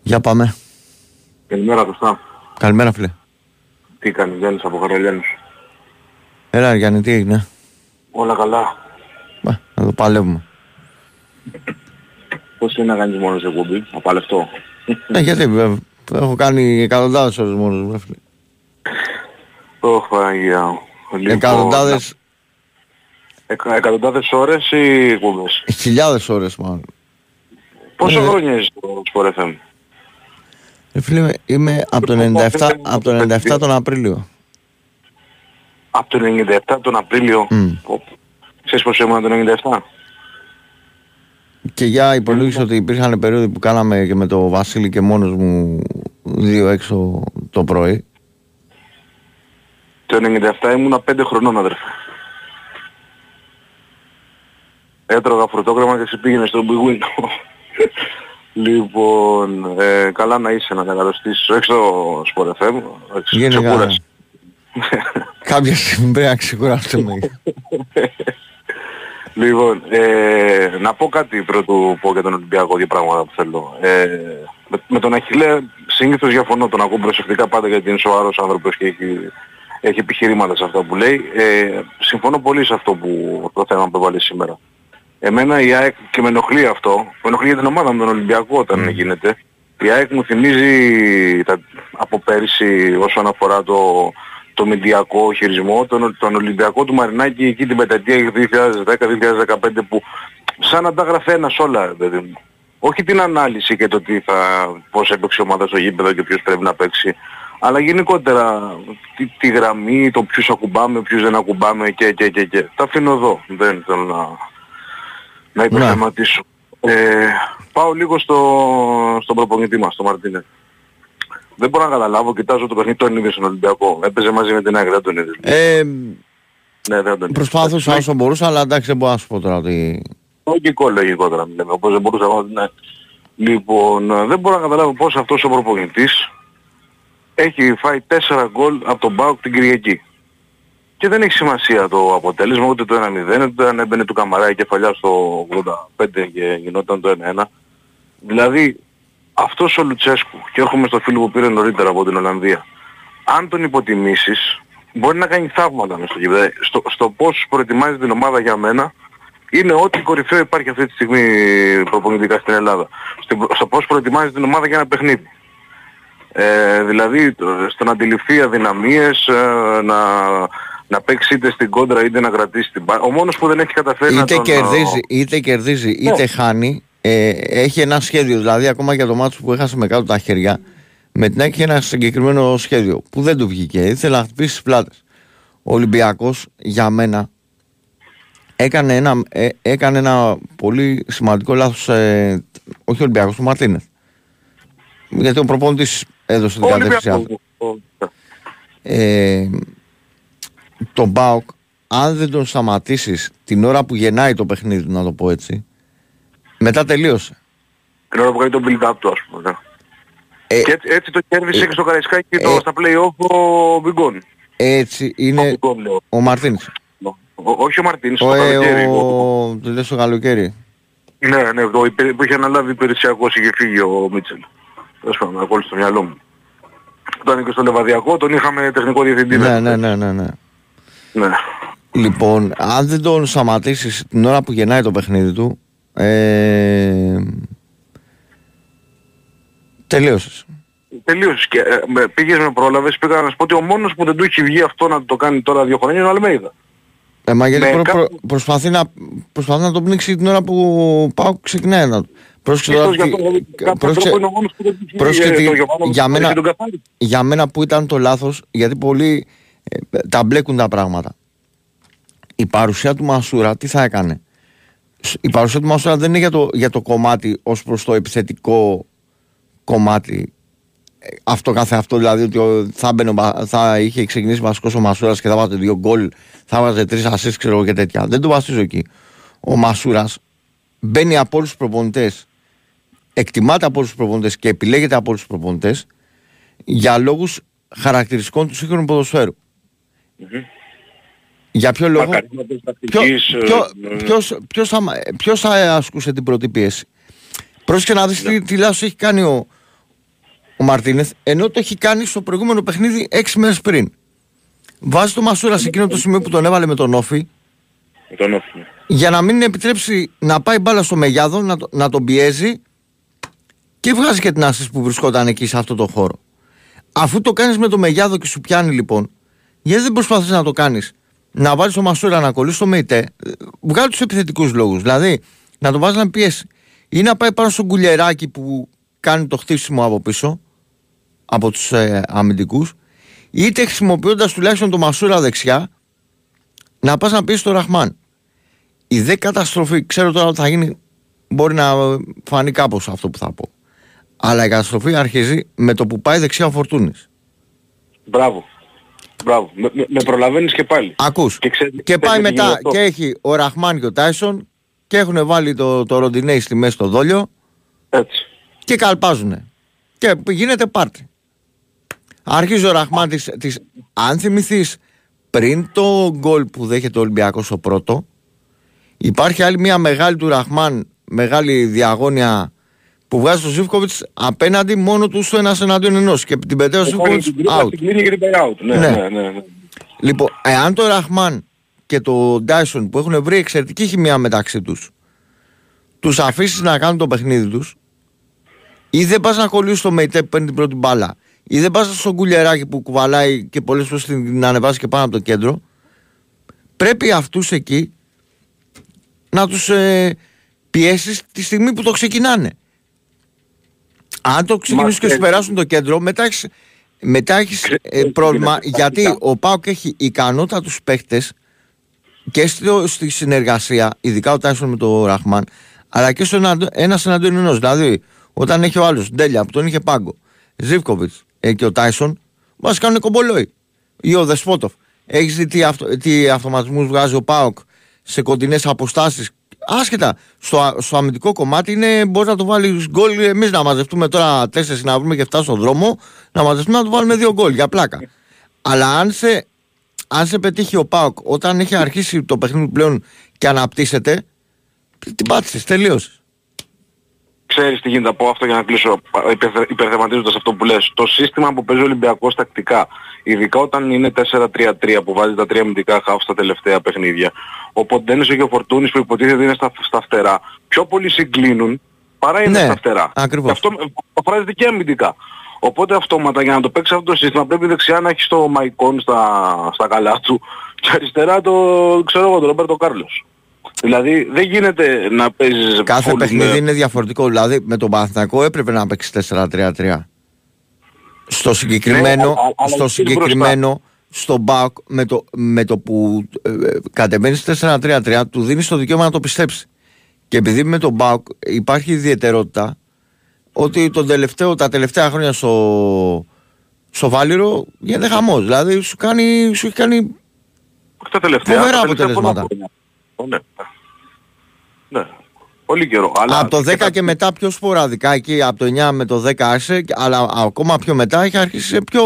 Για πάμε. Καλημέρα Κωστά. Καλημέρα, φίλε. Τι κάνεις Γιάννης από Χαραλιάνους. Έλα, ρε Γιάννη, τι έγινε; Όλα καλά. Μπα, να το παλεύουμε. Πώς είναι να κάνεις μόνος εκπομπή, να παλευτώ. ναι, γιατί βέβαια. Έχω κάνει εκατοντάδες ώρες μόνος μου, ρε φίλε. Ωχ, Παναγία μου. Λοιπόν, Εκατοντάδες, εκα- εκατοντάδες ώρες ή εκπομπές; χιλιάδες ώρες μάλλον. Πόσο Ναι. χρόνια είσαι στο Sport FM. Ρε φίλε, είμαι από το 97, από το 97 τον Απρίλιο. Από το 97 τον Απρίλιο. Μμ. Πω, πω. Ξέρεις πώς ήμουν το 97. Και για υπολόγισα ότι υπήρχαν περίοδοι που κάναμε και με το Βασίλη και μόνος μου δύο έξω το πρωί. Το 97 ήμουνα 5 χρονών αδερφέ. Έτρωγα φρουτόγραμμα και εσύ πήγαινε στο Big Window. Λοιπόν, ε, καλά να είσαι να καταλωστήσεις, όχι στο Sport FM, όχι, Γενικά. ξεκούρασε. <laughs> Κάποια στιγμή πρέπει να ξεκουράσουμε. <laughs> Λοιπόν, ε, να πω κάτι πρώτου πω για τον Ολυμπιακό, δύο πράγματα που θέλω. Ε, με, με τον Αχιλέ συνήθως διαφωνώ, τον ακούω προσεκτικά πάντα γιατί είναι σοβαρός άνθρωπος και έχει, έχει επιχειρήματα σε αυτά που λέει. Ε, συμφωνώ πολύ σε αυτό που το θέμα που έβαλε σήμερα. Εμένα η ΑΕΚ και με ενοχλεί αυτό, με ενοχλεί για την ομάδα μου τον Ολυμπιακό όταν γίνεται. Η ΑΕΚ μου θυμίζει τα, από πέρυσι όσον αφορά το, το μηντιακό χειρισμό, τον, τον Ολυμπιακό του Μαρινάκη εκεί την πενταετία 2010-2015 που σαν να τα γράφει ένας όλα, παιδί μου. Όχι την ανάλυση και το τι θα, πώς έπαιξε η ομάδα στο γήπεδο και ποιος πρέπει να παίξει, αλλά γενικότερα τη, τη γραμμή, το ποιους ακουμπάμε, ποιους δεν ακουμπάμε και, και, και, και. Τα αφήνω εδώ, δεν θέλω να, να υπερθεματίσω. Ε, πάω λίγο στο, στον προπονητή μας, τον Μαρτίνε. Δεν μπορώ να καταλάβω, κοιτάζω το παιχνίδι τον είδε στον Ολυμπιακό. Έπαιζε μαζί με την ΑΕΚ, δεν τον είδες. Ε, Ναι, δεν τον είδες. προσπάθησα όσο μπορούσα, αλλά εντάξει δεν μπορώ να σου πω τώρα ότι... Λογικό, λογικό τώρα μιλάμε, όπως δεν μπορούσα εγώ ναι. Λοιπόν, ε, δεν μπορώ να καταλάβω πώς αυτός ο προπονητής έχει φάει 4 γκολ από τον Μπάουκ την Κυριακή. Και δεν έχει σημασία το αποτέλεσμα, ούτε το 1-0, ούτε αν έμπαινε του Καμαρά η κεφαλιά στο 85 και γινόταν το 1-1. Δηλαδή, αυτός ο Λουτσέσκου, και έρχομαι στο φίλο που πήρε νωρίτερα από την Ολλανδία, αν τον υποτιμήσεις, μπορεί να κάνει θαύματα μες στο γήπεδο. Στο, στο πώς προετοιμάζει την ομάδα για μένα, είναι ό,τι κορυφαίο υπάρχει αυτή τη στιγμή προπονητικά στην Ελλάδα. Στο, στο πώς προετοιμάζει την ομάδα για ένα παιχνίδι. Ε, δηλαδή το- στο να αντιληφθεί αδυναμίες, ε, να, να παίξει είτε στην κόντρα είτε να κρατήσει την μπάλα. Ο μόνος που δεν έχει καταφέρει να Είτε τον... κερδίζει, είτε, κερδίζει, είτε χάνει, ε, έχει ένα σχέδιο. Δηλαδή, ακόμα για το μάτσο που έχασε με κάτω τα χέρια, με την έχει ένα συγκεκριμένο σχέδιο που δεν του βγήκε. Ήθελε να χτυπήσει τις πλάτες. Ο Ολυμπιακός, για μένα, έκανε ένα, ε, έκανε ένα πολύ σημαντικό λάθος, ε, όχι ο Ολυμπιακός, ο Μαρτίνεθ. Γιατί ο προπόνητης έδωσε την Ο κατεύθυνση αυτή. Ολυμπιακός. Ο- Ε, τον Μπάουκ, αν δεν τον σταματήσεις την ώρα που γεννάει το παιχνίδι του, να το πω έτσι, μετά τελείωσε. Την ώρα που κάνει τον build-up του ας πούμε. ναι. Ε, Και έτσι, έτσι το κέρδισε και στο Καραϊσκάκι το, ε, στα play-off ο Μπιγκόν. έτσι Ο είναι Μπιγκόν λέω. ο Μαρτίνης. Ο- όχι ο Μαρτίνης, Ο, το ε, καλοκαίρι. ο- ο, το λες το καλοκαίρι. Ναι, ναι, το, υπε- που είχε αναλάβει υπηρεσιακός είχε φύγει ο Μίτσελ. Τέλος πάντων, με κόλλησε στο μυαλό μου. Ήταν και στο Λεβαδιακό, τον είχαμε τεχνικό διευθυντή. Ναι, μέσα. ναι, ναι, ναι, ναι. Ναι. Λοιπόν, αν δεν τον σταματήσεις την ώρα που γεννάει το παιχνίδι του, ε, τελείωσες. Τελείωσες και ε, με- πήγες με πρόλαβες, πήγα να σου πω ότι ο μόνος που δεν του έχει βγει αυτό να το κάνει τώρα δύο χρόνια είναι ο Αλμέιδα. Ε, μα γιατί Με προ- κάπου- προ- προσπαθεί, να, προσπαθεί να τον πνίξει την ώρα που πάω ξεκινάει. Να... Πρόσεξε Ίσως τώρα γι' αυτό τι- δηλαδή, κάποιο πρόσεξε- τρόπο είναι ο μόνος που δεν έχει, πρόσεξε ε, τι- το Γιωβάνοβιτς για που μένα- έχει τον καθάρισε. για μένα που ήταν το λάθος, γιατί πολλοί ε, τα μπλέκουν τα πράγματα. Η παρουσία του Μασούρα τι θα έκανε; Σ- Η παρουσία του Μασούρα δεν είναι για το, για το κομμάτι ως προς το επιθετικό κομμάτι. Ε, Αυτό κάθε αυτό δηλαδή ότι ο- θα, μπαινε ο Μα- θα είχε ξεκινήσει βασικός ο Μασούρας και θα βάζε δύο γκολ, θα βάζε τρεις ασίστ ξέρω εγώ και τέτοια. Δεν το βασίζω εκεί. Ο Μασούρας μπαίνει από όλους τους προπονητές, εκτιμάται από όλους τους προπονητές και επιλέγεται από όλους τους προπονητές για λόγους χαρακτηριστικών του σύγχρονου ποδοσφαίρου. Για ποιο λόγο. Μακαρίσματος Ποιο, τακτικής, ε, ποιο, ε, ποιος, ποιος, θα, μα- ποιος θα ασκούσε την πρώτη πίεση; Πρόσεχε να δεις τι, τι λάθος έχει κάνει ο, ο Μαρτίνεθ, ενώ το έχει κάνει στο προηγούμενο παιχνίδι έξι μέρες πριν. Βάζει το Μασούρα σε εκείνο το σημείο που τον έβαλε με τον Όφη με τον Όφη, ναι. για να μην επιτρέψει να πάει μπάλα στο Μεγιάδο, να, το- να τον πιέζει και βγάζει και την άσυση που βρισκόταν εκεί σε αυτό το χώρο. Αφού το κάνεις με το Μεγιάδο και σου πιάνει λοιπόν, γιατί δεν προσπαθείς να το κάνεις; Να βάλεις το Μασούρα να κολλήσει το ΜΕΙΤΕ, βγάλει τους επιθετικούς λόγους. Δηλαδή, να το βάζεις να πιέσει. Ή να πάει πάνω στον κουλιεράκι που κάνει το χτίσιμο από πίσω, από τους ε, αμυντικούς, είτε χρησιμοποιώντας τουλάχιστον το Μασούρα δεξιά, να πας να πιέσει το Ραχμάν. Η δε καταστροφή, ξέρω τώρα ότι θα γίνει, μπορεί να φανεί κάπως αυτό που θα πω. Αλλά η καταστροφή αρχίζει με το που πάει δεξιά ο Φορτούνης. Μπράβο. Μπράβο. Με, με, με προλαβαίνεις και πάλι. Ακούς. Και, ξέρεις- Και πάει ξέρεις τι μετά γίνεται αυτό. και έχει ο Ραχμάν και ο Τάισον και έχουν βάλει το, το Ροντινέι στη μέση στο δόλιο Έτσι. και καλπάζουνε. Και γίνεται πάρτι. Αρχίζει ο Ραχμάν της, της αν θυμηθείς πριν το γκολ που δέχεται ο Ολυμπιακός ο πρώτο υπάρχει άλλη μια μεγάλη του Ραχμάν μεγάλη διαγώνια που βγάζει τον Ζήφκοβιτς απέναντι μόνο του στο ένας εναντίον ενός και την πετάει ο Ζήφκοβιτς Την κρύβα out. στην κλίνη και την πάει out. Ναι, Ναι. ναι, ναι. ναι. Λοιπόν, εάν το Ραχμάν και το Ντάισον που έχουν βρει εξαιρετική χημεία μεταξύ τους τους αφήσεις να κάνουν το παιχνίδι τους ή δεν πας να κολλήσεις στο Μεϊτέ που παίρνει την πρώτη μπάλα ή δεν πας στον κουλιεράκι που κουβαλάει και πολλές φορές την ανεβάζει και πάνω από το κέντρο πρέπει αυτούς εκεί να τους ε, πιέσεις τη στιγμή που το ξεκινάνε. Αν το ξεκινήσουν και σου ξέρεις- περάσουν το κέντρο, μετά έχεις, μετά έχεις ε, Ξέρεις τι πρόβλημα γίνεται. γιατί Τακτικά. ο Πάοκ έχει ικανότατους παίχτες και στο, στη συνεργασία, ειδικά ο Τάισον με τον Ραχμάν, αλλά και στο εναντί- ένας εναντίον ενός. Δηλαδή, όταν έχει ο άλλος Ντέλια που τον είχε πάγκο, Ζήφκοβιτς ε, και ο Τάισον, μας κάνουν κομπολόι. Ή ο Δεσπότοφ. Έχεις δει τι, αυτο, τι αυτοματισμούς βγάζει ο Πάοκ σε κοντινές αποστάσεις. Άσχετα, στο, α- στο αμυντικό κομμάτι είναι, μπορεί να το βάλεις γκολ. Εμείς να μαζευτούμε τώρα τέσσερις να βρούμε και φτάσουμε στον δρόμο, να μαζευτούμε να του βάλουμε δύο γκολ για πλάκα. Αλλά αν σε, αν σε πετύχει ο Πάοκ όταν έχει αρχίσει το παιχνίδι πλέον και αναπτύσσεται, την πάτησες, τελείωσες. Ξέρεις τι γίνεται από αυτό για να κλείσω υπερθε- υπερθεματίζοντας αυτό που λες. Το σύστημα που παίζει ο Ολυμπιακός τακτικά, ειδικά όταν είναι 4-3-3 που βάζει τα τρία αμυντικά χάφ στα τελευταία παιχνίδια, ο Ποντένης και ο Φορτούνης που υποτίθεται είναι στα, στα φτερά, πιο πολύ συγκλίνουν παρά είναι Ναι, στα φτερά. ακριβώς. Και αυτό αφράζεται και αμυντικά. Οπότε αυτόματα για να το παίξει αυτό το σύστημα πρέπει δεξιά να έχεις το Μαϊκόν στα, στα καλά του και αριστερά το, ξέρω εγώ, τον Ρομπέρτο Κάρλος. Δηλαδή δεν γίνεται να παίζεις Κάθε full παιχνίδι με- είναι διαφορετικό. Δηλαδή με τον Παναθηναϊκό έπρεπε να παίξει 4-3-3. Στο συγκεκριμένο, Ναι, αλλά- αλλά στο εκεί συγκεκριμένο στον Μπάουκ με το, με το που ε, ε, κατεβαίνεις 4-3-3 του δίνεις το δικαίωμα να το πιστέψεις. Και επειδή με τον Μπάουκ υπάρχει ιδιαιτερότητα ότι τον τελευταίο, τα τελευταία χρόνια στο, στο Βάλιρο γίνεται χαμός. Δηλαδή σου, κάνει, σου έχει κάνει τα τελευταία. Φοβερά τα τελευταία αποτελέσματα. πολλά χρόνια. Ω, Ναι. ναι. Πολύ καιρό. Αλλά από το 10 τα- και μετά πιο σποραδικά εκεί, από το 9 με το 10 άρχισε, αλλά ακόμα πιο μετά έχει αρχίσει σε πιο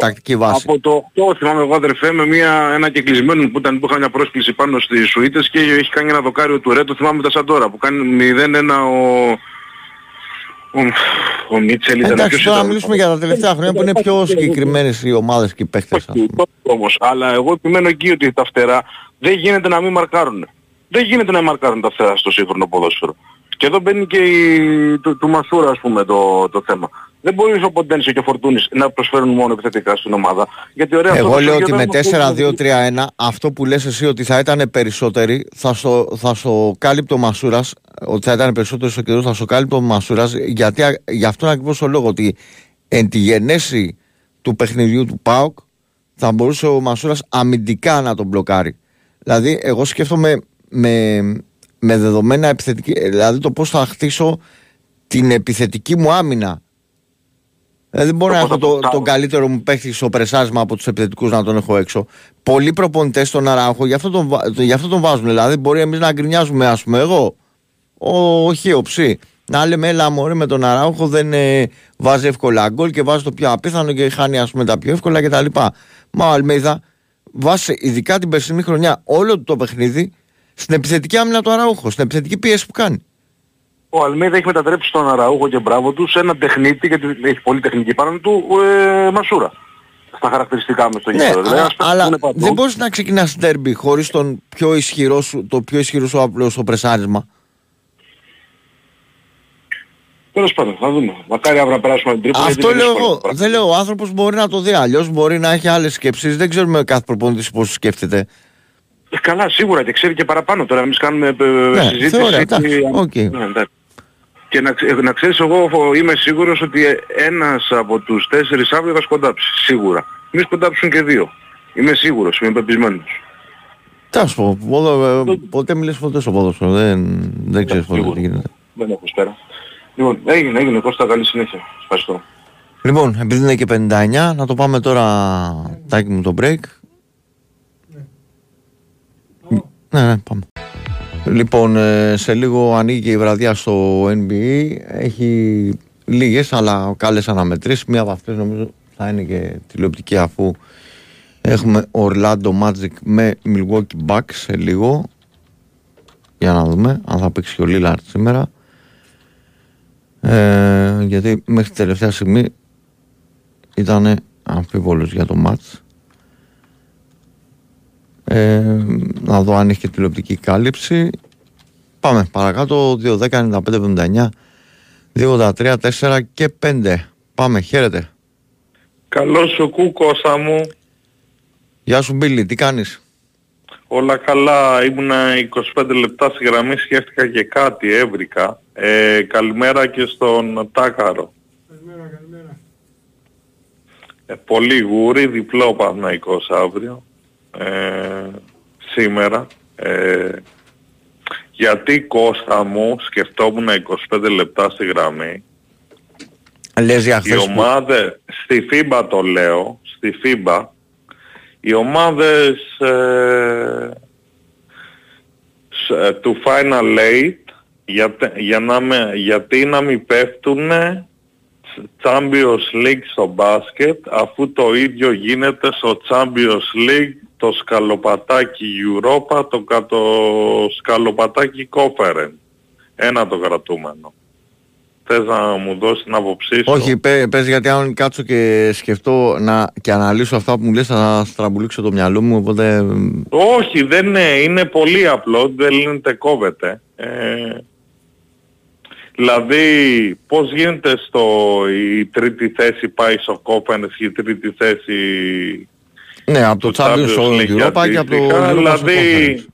τακτική βάση. Από το 8 θυμάμαι εγώ αδερφέ με μια, ένα κεκλεισμένο που ήταν που είχα μια πρόσκληση πάνω στις Σουίτες και έχει κάνει ένα δοκάριο του Ρέτο θυμάμαι τα σαν τώρα που κάνει 0-1 ο... Ο, ο Μίτσελ ήταν Εντάξει, ποιος τώρα ήταν; μιλήσουμε για τα τελευταία χρόνια που είναι πιο συγκεκριμένες οι ομάδες και οι παίχτε. Όχι, το- όμως. Αλλά εγώ επιμένω εκεί ότι τα φτερά δεν γίνεται να μην μαρκάρουν. Δεν γίνεται να μαρκάρουν τα φτερά στο σύγχρονο ποδόσφαιρο. Και εδώ μπαίνει και η, του, του Μασούρα ας πούμε το, το θέμα. Δεν μπορείς ο Ποντένσε και ο Φορτούνης να προσφέρουν μόνο επιθετικά στην ομάδα. Γιατί ωραία Εγώ αυτό λέω ότι με με 4-2-3-1 αυτό που λες εσύ ότι θα ήταν περισσότεροι θα στο, θα στο κάλυπτο ο Μασούρας ότι θα ήταν περισσότερο στο καιρό θα στο κάλυπτο ο Μασούρας γιατί α- γι' αυτόν ακριβώς το λόγο ότι εν τη γενέση του παιχνιδιού του ΠΑΟΚ θα μπορούσε ο Μασούρας αμυντικά να τον μπλοκάρει. Δηλαδή εγώ σκέφτομαι με, με δεδομένα επιθετική, δηλαδή το πώς θα χτίσω την επιθετική μου άμυνα Δηλαδή δεν μπορώ Το να πώς έχω θα το, το τον καλύτερο μου παίχτη στο πρεσάρισμα από τους επιθετικούς να τον έχω έξω. Πολλοί προπονητές στον Αράχο γι' αυτό τον, βα- το- γι' αυτό τον βάζουν. Δηλαδή μπορεί εμείς να γκρινιάζουμε, ας πούμε, εγώ, ο, ο Χίο Ψή, να λέμε έλα μωρέ με τον Αράχο δεν ε, βάζει εύκολα γκολ και βάζει το πιο απίθανο και χάνει ας πούμε τα πιο εύκολα κτλ. Μα ο Αλμέιδα βάζει ειδικά την περσινή χρονιά όλο του το παιχνίδι στην επιθετική άμυνα του Αραούχο, στην επιθετική πίεση που κάνει. Ο Αλμέιδα έχει μετατρέψει τον Αραούχο και μπράβο του σε έναν τεχνίτη, γιατί έχει πολύ τεχνική πάνω του, ε, Μασούρα. Στα χαρακτηριστικά μες στο Ναι, γήπεδο. Δηλαδή, α- ένας παίκτης αλλά που είναι παντού. δεν μπορείς να ξεκινάς τέρμπι χωρίς τον πιο ισχυρό σου, το πιο ισχυρό σου απλό στο πρεσάρισμα. Τέλος πάντων, θα δούμε. Μακάρι αύριο να περάσουμε την Τρίπολη. Αυτό γιατί είναι λέω δύσκολο εγώ. το πράγμα. Δεν λέω ο άνθρωπος μπορεί να το δει. Αλλιώς μπορεί να έχει άλλες σκέψεις. Δεν ξέρουμε κάθε προπονητής πώς σκέφτεται. Ε, Καλά, σίγουρα και ξέρει και παραπάνω τώρα. Εμείς κάνουμε ε, Ναι, συζήτηση. θεωρώ, εντάξει, οκ. Ναι, εντάξει. Και να, ξε- να ξέρεις εγώ φο- είμαι σίγουρος ότι ε, ένας από τους τέσσερις αύριο θα σκοντάψει. Σίγουρα. Μη σκοντάψουν και δύο. Είμαι σίγουρος, είμαι πεπεισμένος. Τι να σου πω, ποδο- ε, ποτέ μιλήσει ποτέ στο ποδόσφαιρο. Δεν, δεν ξέρεις ποτέ σίγουρα. τι γίνεται. Δεν έχω σπέρα. Λοιπόν, έγινε, έγινε. Κώστα, καλή συνέχεια. Ευχαριστώ. Λοιπόν, επειδή είναι και 59, να το πάμε τώρα τάκι μου το break. Ναι, ναι, πάμε. Λοιπόν, ε, σε λίγο ανοίγει και η βραδιά στο NBA. Έχει λίγες αλλά καλές αναμετρήσεις. Μία από αυτές νομίζω θα είναι και τηλεοπτική αφού έχουμε Orlando Magic με Milwaukee Bucks σε λίγο. Για να δούμε αν θα παίξει και ο Lillard σήμερα. Ε, γιατί μέχρι τη τελευταία στιγμή ήταν αμφίβολος για το μάτς. Ε, να δω αν έχει και τηλεοπτική κάλυψη. Πάμε παρακάτω. 2, 10, 95, 79, 2, 83, 4 και 5. Πάμε, χαίρετε. Καλώς σου κου Κώστα μου. Γεια σου Μπίλι, τι κάνεις; Όλα καλά. Ήμουνα 25 λεπτά στη γραμμή, σκέφτηκα και κάτι, έβρικα. Ε, καλημέρα και στον Τάκαρο. Ε, πολύ γούρι, διπλό ο Παναθηναϊκός αύριο. Ε, σήμερα. Ε, γιατί Κώστα μου σκεφτόμουν 25 λεπτά στη γραμμή. Λες για Οι χθες που... ομάδες, στη FIBA το λέω, στη FIBA, οι ομάδες ε, σ- ε, του Final Eight για, για να με, γιατί να μην πέφτουν Champions League στο μπάσκετ αφού το ίδιο γίνεται στο Champions League το σκαλοπατάκι Europa, το κατο σκαλοπατάκι Conference. Ένα το κρατούμενο. Θες να μου δώσεις την άποψή σου; Όχι, πέ, πες γιατί αν κάτσω και σκεφτώ να, και αναλύσω αυτά που μου λες θα στραμπουλήξω το μυαλό μου οπότε Όχι, δεν είναι, είναι πολύ απλό, δεν λύνεται, κόβεται. Ε, δηλαδή, πώς γίνεται στο η τρίτη θέση πάει στο Conference και η τρίτη θέση ναι από το τους Champions στο League Europa και από το αντίστοιχα, Europa στο Δηλαδή, Conference.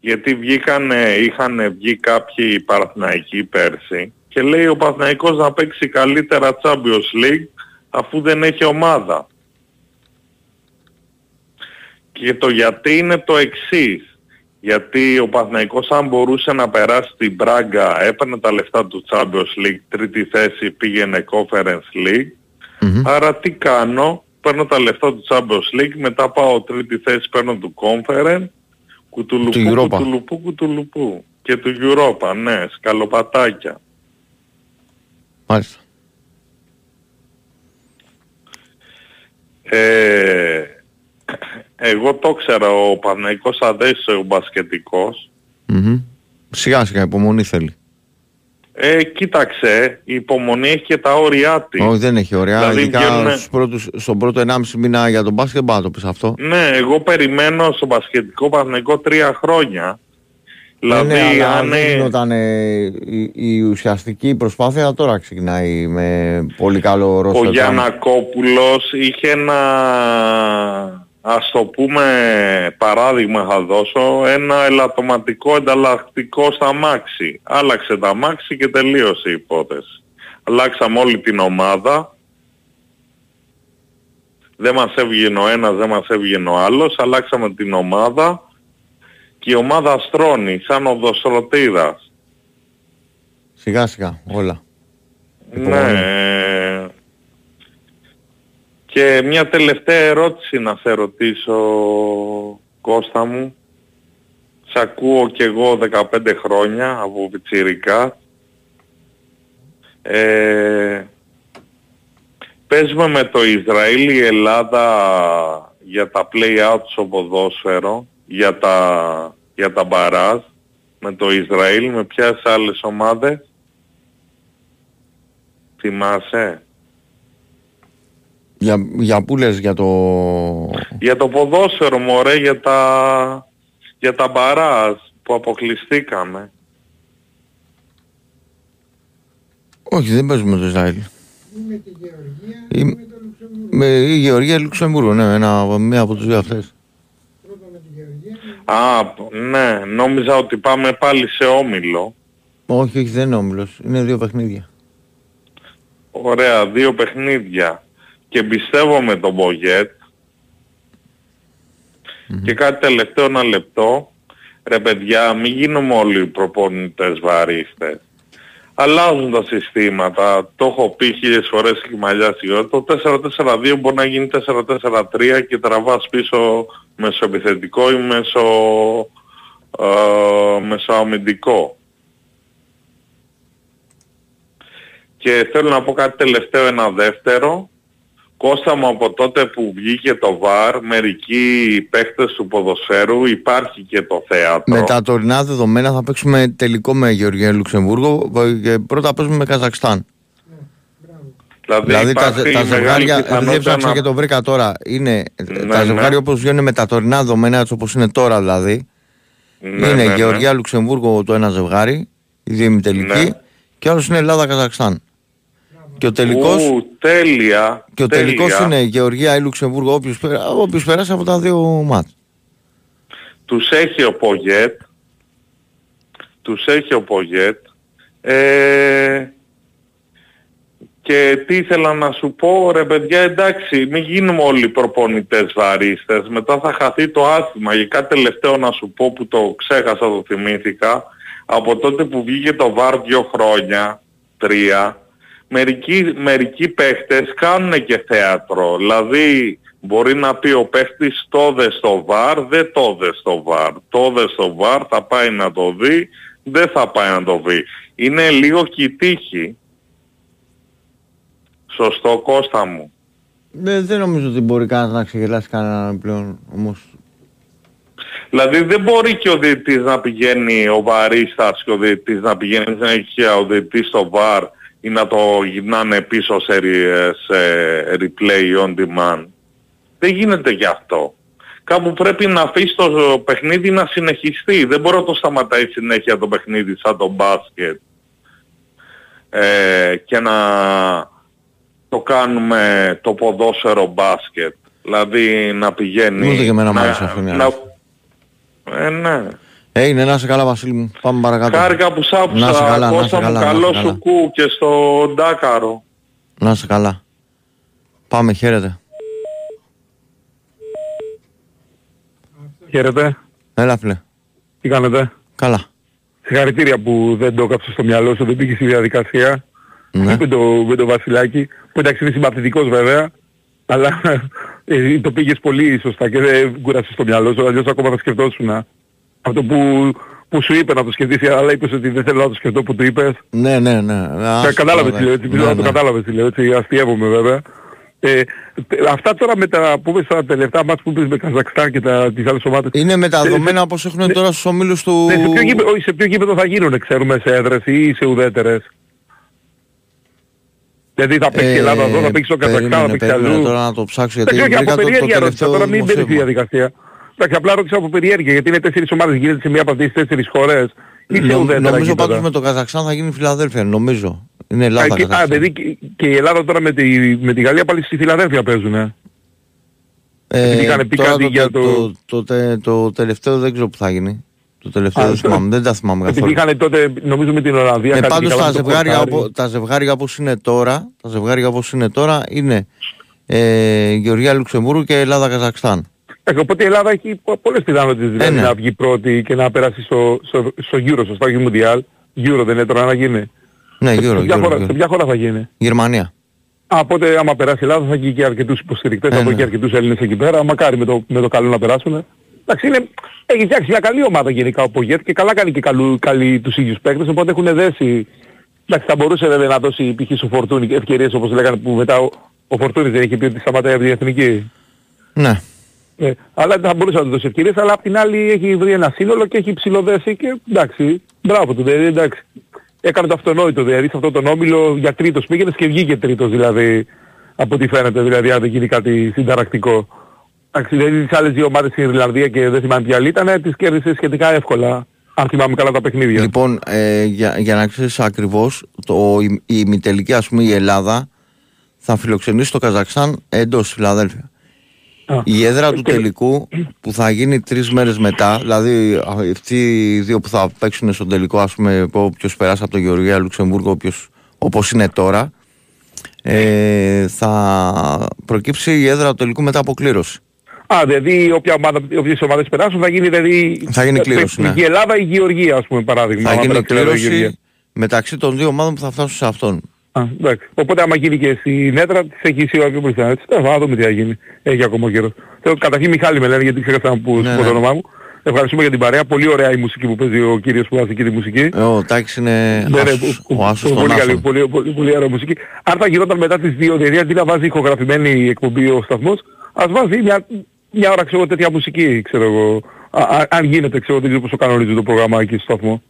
γιατί βγήκανε, είχαν βγει κάποιοι Παναθηναϊκοί πέρσι και λέει ο Παναθηναϊκός να παίξει καλύτερα Champions League αφού δεν έχει ομάδα. Και το γιατί είναι το εξής. Γιατί ο Παναθηναϊκός αν μπορούσε να περάσει την Μπράγκα έπαιρνε τα λεφτά του Champions League, τρίτη θέση πήγαινε Conference League. Μμμ. Άρα τι κάνω, παίρνω τα λεφτά του Champions League, μετά πάω τρίτη θέση παίρνω του Conference, κουτουλουπού, Του Europa. κουτουλουπού, κουτουλουπού. Και του Europa, ναι, σκαλοπατάκια. Μάλιστα. Ε, εγώ το ξέρα, ο Παναϊκός αδέσαι ο μπασκετικός. Μμμ. Σιγά σιγά υπομονή θέλει. Ε, κοίταξε, η υπομονή έχει και τα όρια της. Όχι δεν έχει ωραία. Δηλαδή Ειδικά βγαίνουνε- στους πρώτους, στον πρώτο 1,5 μήνα για τον μπάσκετ δεν πάω να το πεις αυτό. Ναι, εγώ περιμένω στο μπασκετικό Παναϊκό τρία χρόνια Ναι, ναι, Δηλαδή αλλά αν δεν ε, γινόταν ε, η, η ουσιαστική προσπάθεια τώρα ξεκινάει με πολύ καλό ο ρόστερ. Γιανακόπουλος είχε ένα, ας το πούμε παράδειγμα θα δώσω, ένα ελαττωματικό ενταλλακτικό στα μάξι. Άλλαξε τα μάξι και τελείωσε η υπόθεση. Αλλάξαμε όλη την ομάδα. Δεν μας έβγαινε ο ένας, δεν μας έβγαινε ο άλλος. Αλλάξαμε την ομάδα και η ομάδα στρώνει σαν οδοστρωτήρας. Σιγά σιγά όλα. Ναι. Και μια τελευταία ερώτηση να σε ρωτήσω, Κώστα μου. Σ' ακούω κι εγώ 15 χρόνια από πιτσιρικά. Ε, πες με με το Ισραήλ η Ελλάδα για τα play-out στο ποδόσφαιρο, για τα, για τα μπαράζ, με το Ισραήλ, με ποιες άλλες ομάδες. Θυμάσαι; Για, για πού λες, για το... Για το ποδόσφαιρο μωρέ, για τα, για τα μπαράζ που αποκλειστήκαμε. Όχι, δεν παίζουμε το Ισραήλ. με τη Γεωργία Η- με το Λουξεμβούργο. Με η Γεωργία ή Λουξεμβούργο, ναι, ένα, μία από τους δύο αυτές. Πρώτα με τη Γεωργία. Α, ναι, νόμιζα ότι πάμε πάλι σε όμιλο. Όχι, όχι, δεν είναι όμιλος. Είναι δύο παιχνίδια. Ωραία, δύο παιχνίδια. Και εμπιστεύομαι τον Μπογιέτ. Και κάτι τελευταίο ένα λεπτό. Ρε παιδιά, μην γίνουμε όλοι οι προπονητές βαρύστες. Αλλάζουν τα συστήματα. Το έχω πει χίλιες φορές και μαλλιά σιγά. Το 4-4-2 μπορεί να γίνει 4-4-3 και τραβάς πίσω μεσοεπιθετικό ή μεσο, ε, μεσοαμυντικό. Και θέλω να πω κάτι τελευταίο, ένα δεύτερο. Κώστα μου από τότε που βγήκε το ΒΑΡ, μερικοί παίχτες του ποδοσφαίρου, υπάρχει και το θέατρο. Με τα τωρινά δεδομένα θα παίξουμε τελικό με Γεωργία ή Λουξεμβούργο και πρώτα παίζουμε με Καζακστάν. Δηλαδή, Δηλαδή τα, υπάρχει τα μεγάλη ζευγάρια, επειδή πιθανότητα έψαξα να- και το βρήκα τώρα, είναι Ναι, τα ζευγάρια ναι. όπως βγαίνουν με τα τωρινά δεδομένα έτσι όπως είναι τώρα δηλαδή. Ναι, είναι ναι, ναι. Γεωργία Λουξεμβούργο το ένα ζευγάρι, η διεμιτελική, Ναι. και άλλος είναι Ελλάδα Καζακστάν. Και ο τελικός, Ου, τέλεια. και ο τέλεια. τελικός είναι Γεωργία ή Λουξεμβούργο όποιος, πέρα- όποιος περάσει από τα δύο μάτς. Τους έχει ο Πογέτ. Τους έχει ο Πογέτ. Ε, και τι ήθελα να σου πω, ρε παιδιά, εντάξει, μην γίνουμε όλοι προπονητές βαρύστες. Μετά θα χαθεί το άθλημα. Για κάτι τελευταίο να σου πω που το ξέχασα, το θυμήθηκα. Από τότε που βγήκε το ΒΑΡ δύο χρόνια, τρία, μερικοί, μερικοί παίχτες κάνουν και θέατρο. Δηλαδή μπορεί να πει ο παίχτης το δε στο ΒΑΡ, δεν το δε στο ΒΑΡ. Το δε στο ΒΑΡ θα πάει να το δει, δεν θα πάει να το δει. Είναι λίγο και η τύχη. Σωστό Κώστα μου. Ε, δεν νομίζω ότι μπορεί κανένας να ξεγελάσει κανέναν πλέον όμως. Δηλαδή δεν μπορεί και ο διαιτητής να πηγαίνει, ο βαρίστας και ο διαιτητής να πηγαίνει συνέχεια ο διαιτητής στο VAR ή να το γυρνάνε πίσω σε, re- σε replay on demand. Δεν γίνεται γι' αυτό. Κάπου πρέπει να αφήσει το παιχνίδι να συνεχιστεί. Δεν μπορεί να το σταματάει συνέχεια το παιχνίδι σαν το μπάσκετ. Ε, και να το κάνουμε το ποδόσφαιρο μπάσκετ. Δηλαδή να πηγαίνει... Ούτε και εμένα μου να- άρεσε αυτό, μια να- Ε, ναι. Έγινε, να είσαι καλά Βασίλη μου. Πάμε παρακάτω. Χάρηκα που σ' Να είσαι άκουσα. καλά, να είσαι Κώστα μου, καλά, να καλό είσαι καλά. σου κου και στο Ντάκαρο. Να είσαι καλά. Πάμε, χαίρετε. Χαίρετε. Έλα φίλε. Τι κάνετε; Καλά. Συγχαρητήρια που δεν το έκαψε στο μυαλό σου, δεν πήγες στη διαδικασία. Ναι. Με, το, με το Βασιλάκι, που εντάξει είναι συμπαθητικός βέβαια, αλλά ε, το πήγες πολύ σωστά και δεν κούρασες το μυαλό σου, αλλιώς ακόμα θα σκεφτόσουν. Αυτό που, που σου είπε να το σκεφτείς, αλλά είπες ότι δεν θέλω να το σκεφτώ που του είπες. Ναι, ναι, ναι. Α, Ε, κατάλαβες τι λέω, έτσι, ναι, πιστεύω να το ναι. κατάλαβες τι λέω, έτσι, αστείευομαι βέβαια. Ε, τε- αυτά τώρα με τα που είπες τα τελευταία μάτς που είπες με Καζακστάν και τα, τις άλλες ομάδες. Είναι με τα Ε, δεδομένα όπως έχουν τώρα στους ομίλους του... Ναι, σε ποιο, γήπεδο, όχι, σε ποιο γήπεδο θα γίνουν, ξέρουμε, σε έδρες ή σε ουδέτερες. Δηλαδή θα παίξει η Ελλάδα εδώ, θα παίξει στο Καζακστάν, θα Ε, περίμενε, παίξει περίμενε αλλού. τώρα να το ψάξω γιατί Εντάξει, όχι, βρήκα από το, το περιέργεια ρώτησα, τελευταίο τώρα μην μπαίνεις στη δημοσίευμα. διαδικασία. Εντάξει, απλά ρώτησα από περιέργεια γιατί είναι τέσσερις ομάδες, γίνεται σε μία από αυτές τις τέσσερις χώρες. Ή σε Νο- ουδέτερα νομίζω γήπεδα. πάντως με το Καζακστάν θα γίνει η Φιλαδέλφια, νομίζω. Είναι Ελλάδα. Α, και, α, Καζακστάν. δηλαδή και, και η Ελλάδα τώρα με τη, με τη Γαλλία πάλι στη Φιλαδέλφια παίζουν. Ε. επειδή είχαν πει τώρα κάτι το, για το, το- το, τε- το τελευταίο δεν ξέρω που θα γίνει. Το τελευταίο Α, δεν το- θυμάμαι, δεν τα θυμάμαι Επειδή καθόλου. είχαν τότε νομίζω με την Ολλανδία Ε, κάτι πάντως και τα καλά το ζευγάρια, χορτάρι. οπο- τα ζευγάρια όπως είναι τώρα, τα ζευγάρια όπως είναι τώρα είναι ε, Γεωργία Λουξεμβούργου και Ελλάδα Καζακστάν. Ε, οπότε η Ελλάδα έχει πο- πολλές πιθανότητες δηλαδή ναι. να βγει πρώτη και να περάσει στο, στο, στο Euro, σωστά, όχι Mundial. Euro δεν είναι τώρα να γίνει. Ναι, σε, γύρω, σε, ποια γύρω, χώρα, γύρω. σε ποια χώρα θα γίνει; Γερμανία. Α, οπότε άμα περάσει η Ελλάδα θα έχει και αρκετούς υποστηρικτές, Ε, θα δω ναι. και αρκετούς Έλληνες εκεί πέρα. Μακάρι με το, με το καλό να περάσουν. Εντάξει, είναι, έχει φτιάξει μια καλή ομάδα γενικά ο Πογέτ και καλά κάνει και καλού, καλή τους ίδιους παίκτες, οπότε έχουν δέσει. Εντάξει, θα μπορούσε βέβαια να δώσει π.χ. στο Φορτούνι ευκαιρίες όπως λέγανε που μετά ο, ο Φορτούνης δεν είχε πει ότι σταματάει από την εθνική. Ναι. Ε, αλλά δεν θα μπορούσε να του δώσει ευκαιρίες, αλλά απ' την άλλη έχει βρει ένα σύνολο και έχει ψηλοδέσει και εντάξει, μπράβο του, δηλαδή εντάξει. Έκανε το αυτονόητο, δηλαδή σε αυτόν τον όμιλο για τρίτος πήγαινες και βγήκε τρίτος δηλαδή, από ό,τι φαίνεται, δηλαδή αν δεν γίνει κάτι συνταρακτικό. Εντάξει, δηλαδή τις άλλες δύο ομάδες στην Ιρλανδία και δεν θυμάμαι ποια άλλη ήταν, τις κέρδισες σχετικά εύκολα, αν θυμάμαι καλά τα παιχνίδια. Λοιπόν, ε, για, για να ξέρεις ακριβώς, το, η, η ημιτελική, ας πούμε η Ελλάδα θα φιλοξενήσει το Καζακστάν εντός Φιλαδέλφια. Α, Η έδρα του και- τελικού που θα γίνει τρεις μέρες μετά, δηλαδή α, αυτοί οι δύο που θα παίξουν στον τελικό, ας πούμε, όποιος περάσει από το Γεωργία Λουξεμβούργο, όποιος, όπως είναι τώρα, ε, θα προκύψει η έδρα του τελικού μετά από κλήρωση. Α, δηλαδή όποια ομάδα, όποιες ομάδες περάσουν θα γίνει δηλαδή... Θα γίνει κλήρωση, ναι. Η Ελλάδα ή η Γεωργία ας πούμε παράδειγμα. Θα άμα γίνει περάσει η Ελλάδα ή η Γεωργίας. κλήρωση μεταξύ των δύο ομάδων που θα φτάσουν σε αυτόν. Α, εντάξει. Οπότε άμα γίνει και στην Έτρα της έχει σίγουρα πιο μπροστά. Έτσι, τέλος πάντων, θα δούμε τι θα γίνει. Έχει ακόμα καιρό. Θέλω, καταρχήν Μιχάλη με λένε γιατί ξέχασα να πω Ναι, ναι, το ναι. όνομά μου. Ευχαριστούμε για την παρέα. Πολύ ωραία η μουσική που παίζει ο κύριος που βάζει εκεί τη μουσική. Ε, Ο Τάκης είναι Ναι, ναι, άσος, που- ο άσος των πολύ, καλή, άσων. πολύ, πολύ, πολύ ωραία μουσική. Αν θα γινόταν μετά τις δύο, δηλαδή αντί να βάζει ηχογραφημένη εκπομπή ο σταθμός, ας βάζει μια, μια ώρα ξέρω τέτοια μουσική, ξέρω εγώ. Α, α, αν γίνεται, ξέρω, δεν ξέρω πώς το κανονίζει το πρόγραμμα εκεί στο σταθμό.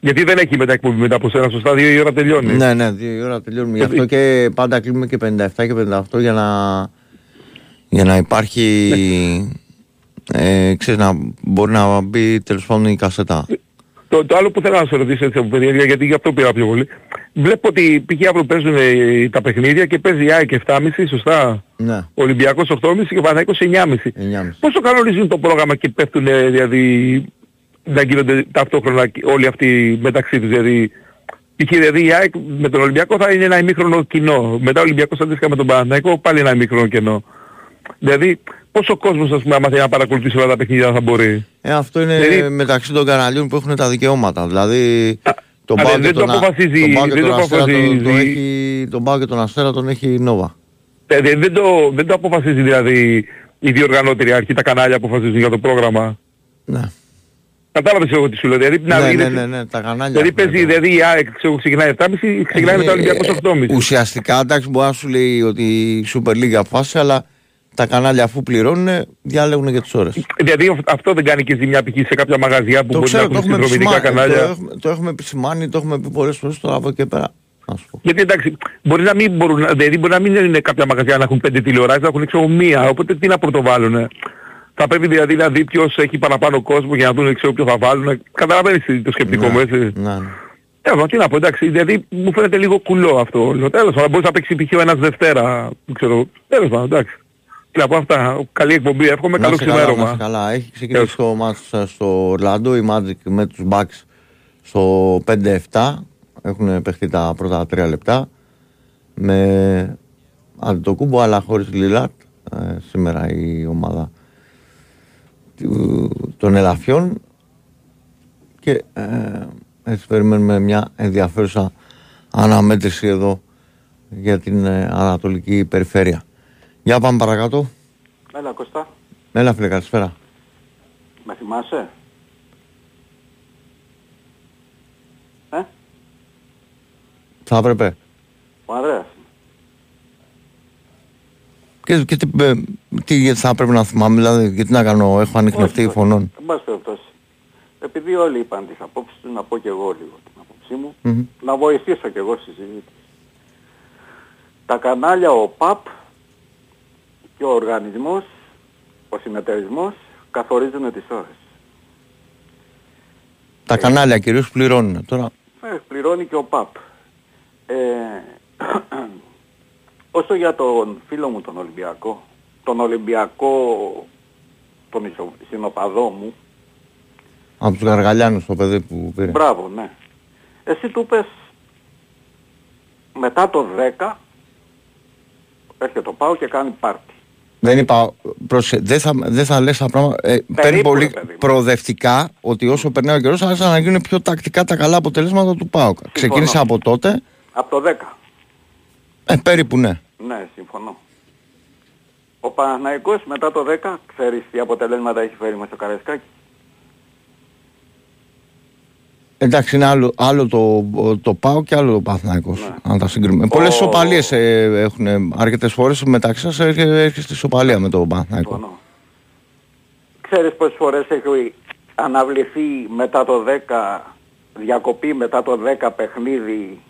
Γιατί δεν έχει μετά εκπομπή μετά από σένα, σωστά, δύο η ώρα τελειώνει. Ναι, ναι, δύο η ώρα τελειώνουμε. Γι' αυτό και πάντα κλείνουμε και 57 και 58 για να, για να υπάρχει, ε, ξέρεις, να μπορεί να μπει τέλος πάντων η κασέτα. Το, το άλλο που θέλω να σε ρωτήσω έτσι από περιέργεια, γιατί γι' αυτό πήρα πιο πολύ. Βλέπω ότι π.χ. αύριο παίζουν ε, τα παιχνίδια και παίζει η ΑΕΚ 7.30, σωστά; Ναι, Ο Ολυμπιακός 8.30 και ο Παναθηναϊκός 9.30. 9.30. Πώς το κανονίζουν το πρόγραμμα και πέφτουν ε, δηλαδή να γίνονται ταυτόχρονα και όλοι αυτοί μεταξύ τους. Δηλαδή, π.χ. δηλαδή η ΑΕΚ με τον Ολυμπιακό θα είναι ένα ημίχρονο κοινό. Μετά ο Ολυμπιακός αντίστοιχα με τον Παναθηναϊκό πάλι ένα ημίχρονο κοινό. Δηλαδή πόσο κόσμος ας πούμε άμα θέλει να παρακολουθήσει όλα τα παιχνίδια θα μπορεί; Ε, αυτό είναι Δηλαδή- μεταξύ των καναλιών που έχουν τα δικαιώματα. Δηλαδή, τον Α, Πάο δεν- και δεν το τον, Α- αποφασίζει- τον Πάο και δεν τον το Αστέρα τον, αποφασίζει- τον έχει, τον Πάο και τον Αστέρα τον έχει η Νόβα. Ε, δεν, δεν, το, δεν το αποφασίζει δηλαδή η διοργανώτερη αρχή, τα κανάλια αποφασίζουν για το πρόγραμμα; Ναι. Κατάλαβες εγώ τι σου λέω. Δηλαδή, να ναι, είναι- ναι, ναι, ναι, τα κανάλια. δηλαδή έχουν παίζει, το- δηλαδή η ΑΕΚ ξέρω, ξεκινάει 7.30, ξεκινάει μετά ο Ολυμπιακός 8.30. Ε, Ουσιαστικά εντάξει μπορεί να σου λέει ότι η Super League αποφάσισε, αλλά τα κανάλια αφού πληρώνουν διάλεγουν και τις ώρες. Δηλαδή αυ- αυτό δεν κάνει και ζημιά π.χ. σε κάποια μαγαζιά που Το μπορεί ξέρω, να το έχουν έχουμε, συνδρομητικά επισημάνει, το, κανάλια. έχουμε, το έχουμε επισημάνει, το έχουμε πει πολλές φορές τώρα από εκεί και πέρα. Να σου πω. Γιατί εντάξει, μπορεί να μην μπορούν, δηλαδή μπορεί να μην είναι κάποια μαγαζιά να έχουν πέντε τηλεοράσεις, να έχουν ξέρω μία, οπότε τι να πρωτοβάλουν. Θα πρέπει δηλαδή να δει ποιος έχει παραπάνω κόσμο για να δουν ξέρω ποιο θα βάλουν. Καταλαβαίνεις το σκεπτικό μου έτσι. Ναι, ναι. Ε, μα τι να πω, εντάξει, δηλαδή μου φαίνεται λίγο κουλό αυτό όλο. Τέλος πάντων, μπορείς να παίξεις π.χ. ο ένας Δευτέρα, δεν ξέρω. Τέλος πάντων, εντάξει. Τι να πω αυτά, καλή εκπομπή, εύχομαι, Να καλό είσαι καλά, να είσαι ξημέρωμα. καλά. Έχει ξεκινήσει το μάτς ε, στο Ορλάντο, η Magic με τους Bucks στο 5-7. Έχουν παιχτεί τα πρώτα τρία λεπτά. Με Αντιτοκούμπο αλλά χωρίς Λίλαρτ. Ε, σήμερα η ομάδα του- των Ελαφιών. Και ε, έτσι περιμένουμε μια ενδιαφέρουσα αναμέτρηση εδώ για την ε, Ανατολική Περιφέρεια. Για πάμε παρακάτω. Έλα Κώστα, Έλα φίλε, καλησπέρα. με θυμάσαι; Ε, Θα έπρεπε. ο Ανδρέας. Και, και τι, ε, τι θα έπρεπε να θυμάμαι, δηλαδή, γιατί να κάνω, έχω ανοιχνευτεί Όχι, φωνών. Εν πάση περιπτώσει. Επειδή όλοι είπαν τις απόψεις τους, να πω και εγώ λίγο την απόψη μου. Μμμ. Να βοηθήσω και εγώ στη συζήτηση. Τα κανάλια, ο ΠΑΠ και ο οργανισμός, ο συνεταιρισμός, καθορίζουν τις ώρες. Τα κανάλια κυρίως πληρώνουν τώρα. Ε, πληρώνει και ο ΠΑΠ. Ε, όσο για τον φίλο μου τον Ολυμπιακό, τον Ολυμπιακό, τον ισο- συνοπαδό μου, Από τους Γαργαλιάνους το παιδί που πήρε. μπράβο, ναι. Εσύ του πες μετά το 10 έρχεται το πάω και κάνει πάρτι. Δεν είπα, προσε... δεν θα, δεν θα λες τα πράγματα. Ε, παίρνει πολύ ρε παιδί μου. προοδευτικά ότι όσο περνάει ο καιρός άρχισαν να γίνουν πιο τακτικά τα καλά αποτελέσματα του ΠΑΟΚ. Ξεκίνησε από τότε, Από το 10. ε, περίπου ναι. Ναι, συμφωνώ. Ο Παναθηναϊκός μετά το 10 ξέρεις τι αποτελέσματα έχει φέρει μέσα στο Καραϊσκάκι. Εντάξει, είναι άλλο, άλλο το, το ΠΑΟΚ και άλλο το Παναθηναϊκός, Ναι. αν τα συγκρίνουμε. Πολλές ισοπαλίες ε, έχουν αρκετές φορές μεταξύ σας έρχεται, έρχεται στη ισοπαλία με το Παναθηναϊκό. Συμφωνώ. Ξέρεις πόσες φορές έχει αναβληθεί μετά το 10, διακοπή μετά το 10 παιχνίδι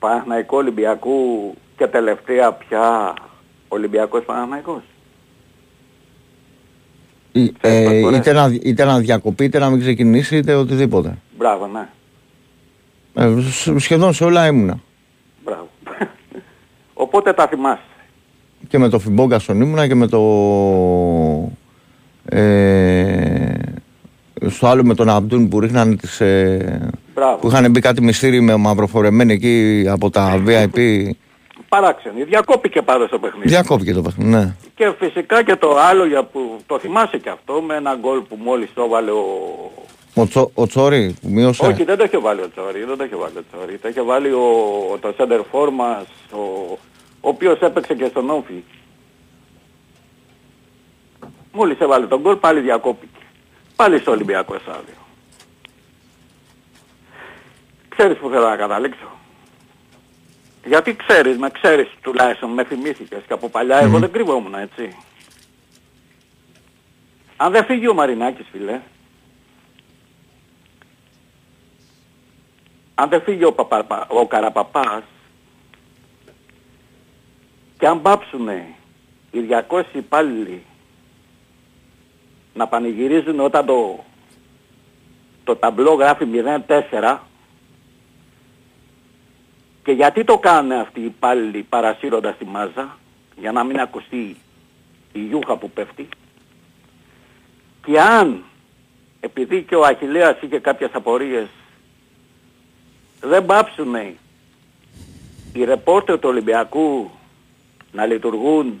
Παναθηναϊκό Ολυμπιακού και τελευταία πια Ολυμπιακός Παναθηναϊκός. Ή- Ε, είτε, να, είτε να διακοπεί, είτε να μην ξεκινήσει, είτε οτιδήποτε. Μπράβο, ναι. Ε, σ- σχεδόν σε όλα ήμουνα. Μπράβο. <laughs> Οπότε τα θυμάσαι. Και με το Φιμπόγκασον ήμουνα και με το... Ε, στο άλλο με τον Αμπτούν που ρίχνανε τις... Ε, Μπράβο. που είχαν μπει κάτι μυστήρι με μαυροφορεμένοι εκεί από τα VIP. Παράξενη. Διακόπηκε πάντως το παιχνίδι. Διακόπηκε το παιχνίδι, ναι. Και φυσικά και το άλλο για που το θυμάσαι και αυτό με ένα γκολ που μόλις το έβαλε ο... Ο, Τσο, ο Τσόρι που μείωσε. Όχι δεν το είχε βάλει ο Τσόρι, δεν το είχε βάλει ο Τσόρι. Το είχε βάλει ο, το center for μας, ο, ο οποίος έπαιξε και στον Όφη. Μόλις έβαλε τον γκολ πάλι διακόπηκε. Πάλι στο Ολυμπιακό στάδιο. Ξέρεις που θέλω να καταλήξω. Γιατί ξέρεις, με ξέρεις τουλάχιστον, με θυμήθηκες και από παλιά εγώ δεν κρύβομουν έτσι. Αν δεν φύγει ο Μαρινάκης φίλε, αν δεν φύγει ο, Παπα, ο Καραπαπάς και αν πάψουνε οι 200 υπάλληλοι να πανηγυρίζουν όταν το, το ταμπλό γράφει 0-4 και γιατί το κάνουν αυτοί οι υπάλληλοι παρασύροντας τη μάζα για να μην ακουστεί η γιούχα που πέφτει; Και αν επειδή και ο Αχιλέας είχε κάποιες απορίες δεν πάψουνε οι ρεπόρτερ του Ολυμπιακού να λειτουργούν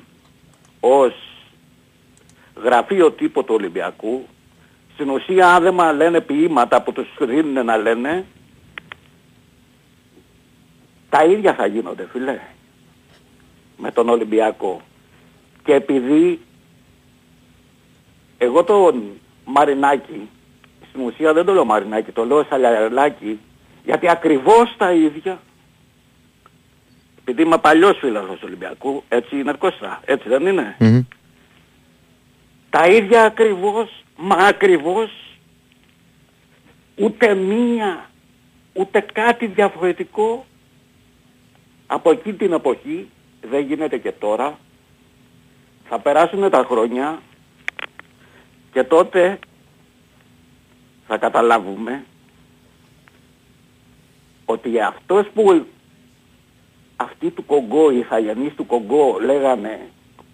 ως γραφείο τύπο του Ολυμπιακού στην ουσία αν δεν μας λένε ποίηματα που τους δίνουν να λένε τα ίδια θα γίνονται φίλε με τον Ολυμπιακό και επειδή εγώ τον Μαρινάκη στην ουσία δεν το λέω Μαρινάκη το λέω Σαλιαρελάκη γιατί ακριβώς τα ίδια επειδή είμαι παλιός φίλος του Ολυμπιακού έτσι είναι Κώστα έτσι δεν είναι; Μμμ. τα ίδια ακριβώς, μα ακριβώς, ούτε μία, ούτε κάτι διαφορετικό από εκεί την εποχή, δεν γίνεται και τώρα, θα περάσουν τα χρόνια και τότε θα καταλάβουμε ότι αυτός που αυτοί του Κογκό, οι Ιθαγενείς του Κογκό λέγανε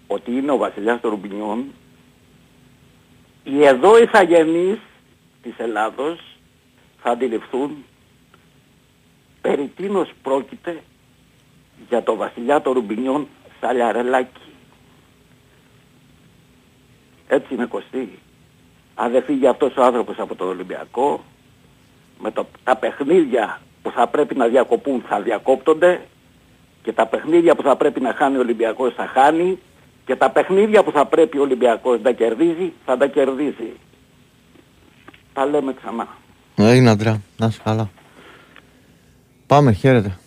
ότι είναι ο βασιλιάς των Ρουμπινιών, οι εδώ Ιθαγενείς της Ελλάδος θα αντιληφθούν περί τίνος πρόκειται για το βασιλιά των Ρουμπινιών Σαλιαρελάκη. Έτσι είναι Κωστή. Αν δεν φύγει αυτός ο άνθρωπος από το Ολυμπιακό, με το, τα παιχνίδια που θα πρέπει να διακοπούν θα διακόπτονται και τα παιχνίδια που θα πρέπει να χάνει ο Ολυμπιακός θα χάνει και τα παιχνίδια που θα πρέπει ο Ολυμπιακός να κερδίζει θα τα κερδίζει. Τα λέμε ξανά. Έγινε αντρά, να είσαι καλά. Πάμε, χαίρετε.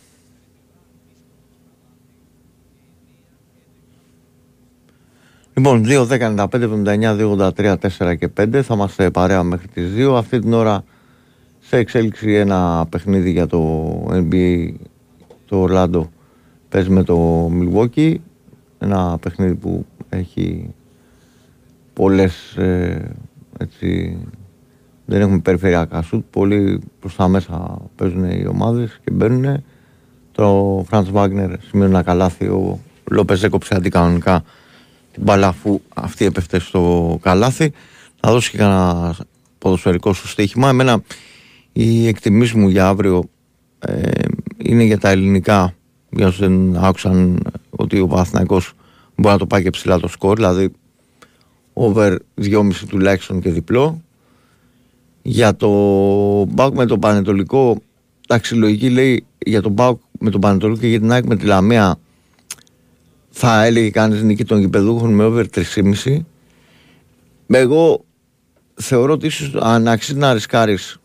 Λοιπόν, 2, 10, 95, 79, 2, 83, 4 και 5 θα είμαστε παρέα μέχρι τις 2. Αυτή την ώρα σε εξέλιξη ένα παιχνίδι για το NBA το Ορλάντο παίζει με το Milwaukee ένα παιχνίδι που έχει πολλές ε, έτσι, δεν έχουμε περιφερειακά σουτ. Πολύ προς τα μέσα παίζουν οι ομάδες και μπαίνουν. Το Φραντς Βάγνερ σημαίνει ένα καλάθι. Ο Λόπεζ έκοψε αντικανονικά την μπαλά αφού αυτή έπεφτε στο καλάθι. Θα δώσει και ένα ποδοσφαιρικό σου στοίχημα. Εμένα η εκτιμήση μου για αύριο ε, είναι για τα ελληνικά. Για όσους δεν άκουσαν ότι ο Παναθηναϊκός μπορεί να το πάει και ψηλά το σκορ, δηλαδή over 2,5 τουλάχιστον και διπλό. Για το Μπάουκ με το Πανετολικό, εντάξει, λογική λέει για τον Μπάουκ με τον Πανετολικό και για την ΑΕΚ με τη Λαμία θα έλεγε κανείς νίκη των γηπεδούχων με over 3,5. Εγώ θεωρώ ότι ίσως αν αξίζει να ρισκάρεις,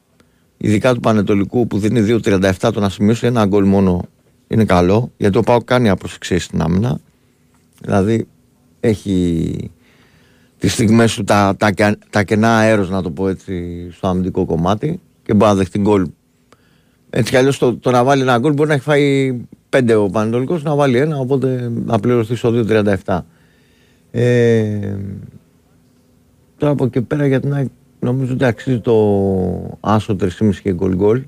ειδικά του Πανετολικού που δίνει 2,37 το να σημειώσει ένα γκολ μόνο είναι καλό, γιατί ο Πάο κάνει απροσεξίε στην άμυνα. Δηλαδή έχει τις στιγμές του τα, τα, τα κενά αέρος να το πω έτσι στο αμυντικό κομμάτι και μπορεί να δεχτεί γκολ έτσι κι αλλιώς το, το να βάλει ένα γκολ μπορεί να έχει φάει πέντε ο Πανετολικός να βάλει ένα οπότε να πληρωθεί στο 2.37 ε, τώρα από εκεί πέρα για την νομίζω ότι αξίζει το άσο 3,5 και γκολ γκολ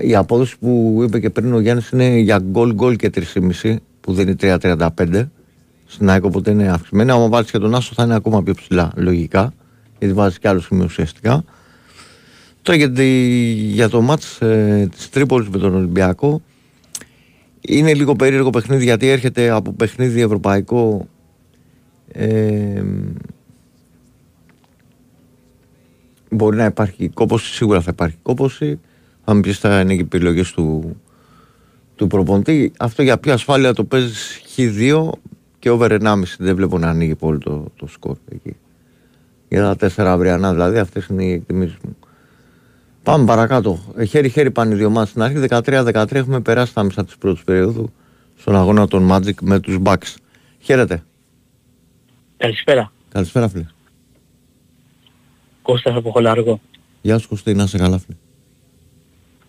η απόδοση που είπε και πριν ο Γιάννης είναι για γκολ γκολ και 3,5 που δεν είναι 3.35 στην ΑΕΚ οπότε είναι αυξημένη. Αν βάλεις και τον Άσο θα είναι ακόμα πιο ψηλά λογικά γιατί βάζει και άλλο σημείο ουσιαστικά. Τώρα για, για το μάτς ε, της Τρίπολης με τον Ολυμπιακό είναι λίγο περίεργο παιχνίδι γιατί έρχεται από παιχνίδι ευρωπαϊκό ε, μπορεί να υπάρχει κόπωση, σίγουρα θα υπάρχει κόπωση θα μου πεις θα είναι και επιλογές του, του προπονητή αυτό για ποια ασφάλεια το παίζεις Χ2 και over 1,5 δεν βλέπω να ανοίγει πολύ το, το σκορ εκεί. Για τα τέσσερα αυριανά δηλαδή, αυτές είναι οι εκτιμήσεις μου. Πάμε παρακάτω. Ε, χέρι-χέρι πάνε οι δύο μάτς στην αρχή. 13-13 έχουμε περάσει τα μισά της πρώτης περίοδου στον αγώνα των Magic με τους Bucks. Χαίρετε. Καλησπέρα. Καλησπέρα, φίλε. Κώστα από Χολαργό. Γεια σου, Κωστή, να είσαι καλά, φίλε.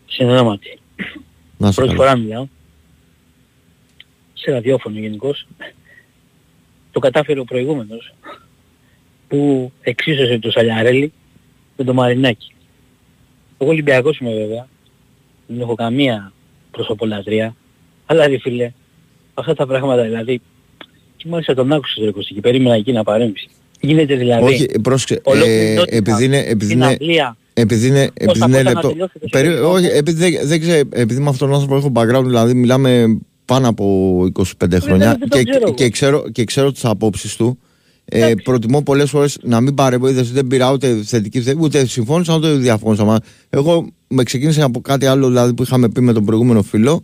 Συνεννόματι. Να είσαι Πρώτη καλά. φορά μιλάω. Σε ραδιόφωνο γενικώς το κατάφερε ο προηγούμενος που εξίσωσε το Σαλιαρέλη με το Μαρινάκι. Εγώ Ολυμπιακός είμαι βέβαια, δεν έχω καμία προσωπολατρία, αλλά ρε φίλε, αυτά τα πράγματα δηλαδή, και μάλιστα τον άκουσες ρε Κωστή και περίμενα εκεί να παρέμβει. Γίνεται δηλαδή. Όχι, πρόσεξε. ολόκληρη Ε, νότια επειδή είναι, επειδή στην είναι, Αγγλία, επειδή είναι, επειδή θα είναι πω να λεπτό. τελειώσετε το Περί- σχέδιο. όχι, επειδή, δεν, δεν ξέρω, επειδή με αυτόν τον άνθρωπο έχω background, δηλαδή μιλάμε πάνω από 25 χρόνια δεν το και, ξέρω εγώ. και, ξέρω, και ξέρω τις απόψεις του. Ε, προτιμώ πολλές φορές να μην παρέμβω. Είδες, δεν πήρα ούτε θετική θέση, ούτε συμφώνησα ούτε διαφώνησα. Μα εγώ με ξεκίνησα από κάτι άλλο δηλαδή, που είχαμε πει με τον προηγούμενο φίλο.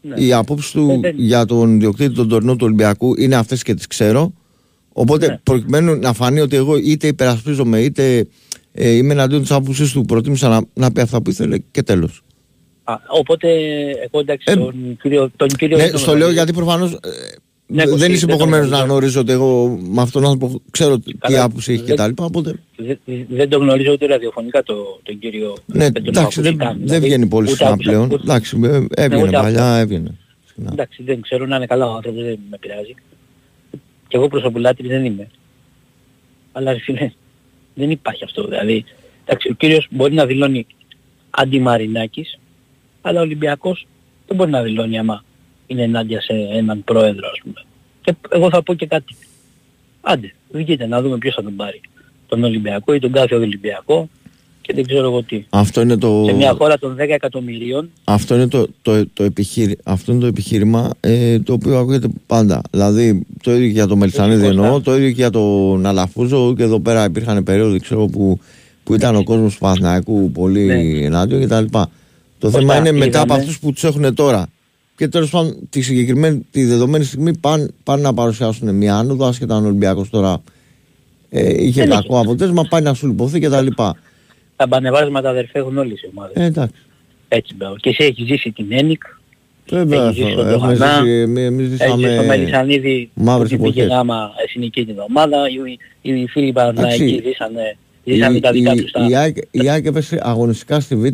Ναι. Οι απόψει του Ε, δεν- για τον διοκτήτη των τωρινών του Ολυμπιακού είναι αυτές και τις ξέρω. Οπότε Ναι. προκειμένου να φανεί ότι εγώ είτε υπερασπίζομαι είτε ε, είμαι εναντίον της άποψής του, προτίμησα να, να πει αυτά που ήθελε και τέλος. Α, οπότε εγώ εντάξει Ε, τον κύριο, τον κύριο Ναι, δεν τον στο λέω γνωρίζω. γιατί προφανώς Ναι, δεν Κωστή, είσαι δεν υποχρεωμένος το να γνωρίζω. γνωρίζω ότι εγώ με αυτόν τον άνθρωπο ξέρω τι Καλά, άποψη έχει δεν- κτλ. Οπότε Δεν, δεν το γνωρίζω ούτε ραδιοφωνικά το, τον κύριο ναι, δεν τον έχω εντάξει, δεν, ακούσει καν, δεν δηλαδή, βγαίνει πολύ ούτε συχνά άκουσα- πλέον. ούτε- Εντάξει, ε, έβγαινε ούτε παλιά, άκουσα. έβγαινε. συχνά. Εντάξει, δεν ξέρω να είναι καλά ο άνθρωπος, δεν με πειράζει. Και εγώ προσωπουλάτης δεν είμαι. Αλλά ρε φίλε, δεν υπάρχει αυτό. Δηλαδή, εντάξει, ο κύριος μπορεί να δηλώνει αντιμαρινάκης, αλλά ο Ολυμπιακός δεν μπορεί να δηλώνει άμα είναι ενάντια σε έναν πρόεδρο, ας πούμε. Και εγώ θα πω και κάτι. Άντε, βγείτε να δούμε ποιος θα τον πάρει. Τον Ολυμπιακό ή τον κάθε Ολυμπιακό και δεν ξέρω εγώ τι. Αυτό είναι το. Σε μια χώρα των 10 εκατομμυρίων Αυτό είναι το, το, το, επιχείρη, αυτό είναι το επιχείρημα ε, το οποίο ακούγεται πάντα. Δηλαδή το ίδιο και για το Μελισανίδη Κώστα. εννοώ, το ίδιο και για τον Αλαφούζο και εδώ πέρα υπήρχαν περίοδοι ξέρω, που, που ήταν ο κόσμος του Παναθηναϊκού πολύ Ναι. ενάντια κτλ. Το Κώστα, θέμα είναι μετά από είδαμε- αυτούς που τους έχουν τώρα. Και τέλος πάντων τη συγκεκριμένη, τη δεδομένη στιγμή πάνε, πάνε να παρουσιάσουν μια άνοδο, άσχετα αν ο Ολυμπιακός τώρα ε, είχε Δεν κακό αποτέλεσμα, πάει να σου λυποθεί κτλ. τα μπανεβάσματα αδερφέ έχουν όλες οι ομάδες. Ε, εντάξει. Έτσι μπράβο. Και εσύ έχεις ζήσει την ΕΝΙΚ, Βέβαια, έχεις ζήσει τον έχουμε Τζοχανά, ζήσει, εμείς εμείς έχεις ζήσει τον ζήσαμε Μελισανίδη μαύρες που πήγε εποχές. γάμα εθνική την ομάδα, οι, οι φίλοι Παναθηναϊκοί Εντάξει. ζήσανε, ζήσανε τα δικά η, τους τα... η, ΑΕΚ, η ΑΕΚ έπεσε αγωνιστικά στη Β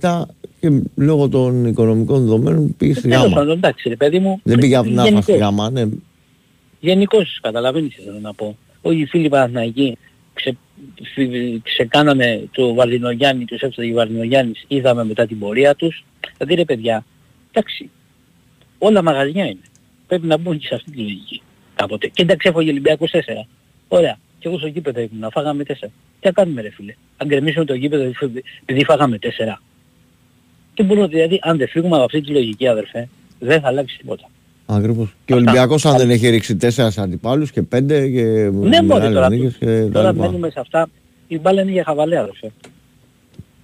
και λόγω των οικονομικών δεδομένων πήγε στη Τέλος Γ. πάντων, εντάξει ρε παιδί μου, Δεν πήγε από την Α στη γενικώς, Γ. Ναι. γενικώς καταλαβαίνεις τι θέλω να πω. Όχι οι φίλοι Παναθηναϊκοί φι- ξεκάνανε το Βαρδινογιάννη, τους έφτασε ο Βαρδινογιάννης, είδαμε μετά την πορεία τους. Δηλαδή ρε παιδιά, εντάξει, όλα μαγαζιά είναι. Πρέπει να μπουν και σε αυτή τη λογική κάποτε. Και εντάξει έφαγε ο Ολυμπιακός 4. Ωραία. Και εγώ στο γήπεδο ήμουν, φάγαμε 4. Τι θα κάνουμε ρε φίλε. Αν γκρεμίσουμε το γήπεδο επειδή φάγαμε 4. Τι μπορούμε, δηλαδή αν δεν φύγουμε από αυτή τη λογική αδερφέ, δεν θα αλλάξει τίποτα. Ακριβώς. Και ο Ολυμπιακός αν δεν έχει ρίξει τέσσερα σε αντιπάλους και πέντε και Ναι, μπορεί μεγάλες τώρα. νίκες και τα Τώρα λοιπά. μένουμε σε αυτά. Η μπάλα είναι για χαβαλέ, αδερφέ.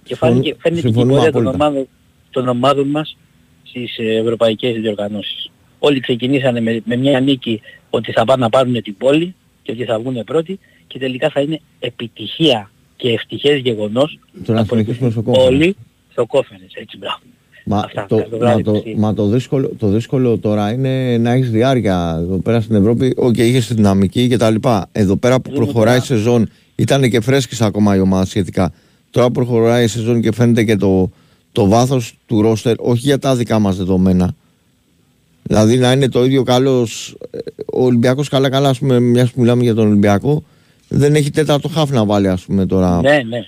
Και Συμφωνώ- φάνηκε, φαίνεται και η συμφωνούμε πορεία των απόλυτα. ομάδων, των ομάδων μας στις ε, ευρωπαϊκές διοργανώσεις. Όλοι ξεκινήσανε με, με μια νίκη ότι θα πάνε να πάρουν την πόλη και ότι θα βγουν πρώτοι και τελικά θα είναι επιτυχία και ευτυχές γεγονός Το να συνεχίσουμε στο κόμμα. όλοι στο Conference, έτσι μπράβο. Μα, Αυτά, το, το βράδυ μα, το, πιστεύω. μα το, δύσκολο, το δύσκολο τώρα είναι να έχεις διάρκεια εδώ πέρα στην Ευρώπη. Οκ, είχες τη δυναμική και τα λοιπά. Εδώ πέρα που Είναι προχωράει η τώρα. σεζόν, ήταν και φρέσκης ακόμα η ομάδα σχετικά. Τώρα που προχωράει η σεζόν και φαίνεται και το, το βάθος του ρόστερ, όχι για τα δικά μας δεδομένα. Δηλαδή να είναι το ίδιο καλός, ε, ο Ολυμπιακός καλά καλά, ας πούμε, μιας που μιλάμε για τον Ολυμπιακό, δεν έχει τέταρτο χάφ να βάλει ας πούμε τώρα. Ναι, ναι.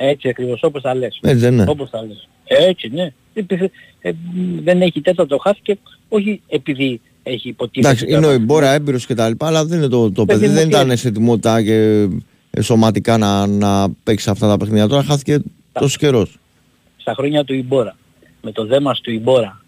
Έτσι ακριβώς όπως τα λες. Έτσι δεν είναι. Όπως τα λες. Έτσι, ναι. Επειδή, ε, μ, δεν έχει τέταρτο χάφ και όχι επειδή έχει υποτίθεται. Εντάξει, είναι ο Ιμπόρα έμπειρος και τα λοιπά, αλλά δεν είναι το, το Παιδί παιδί, μου, δεν τι ήταν σε ετοιμότητα και ε, σωματικά να, να παίξει αυτά τα παιχνίδια. Τώρα χάθηκε τόσος καιρός. Στα χρόνια του Ιμπόρα. Με το δέμας του Ιμπόρα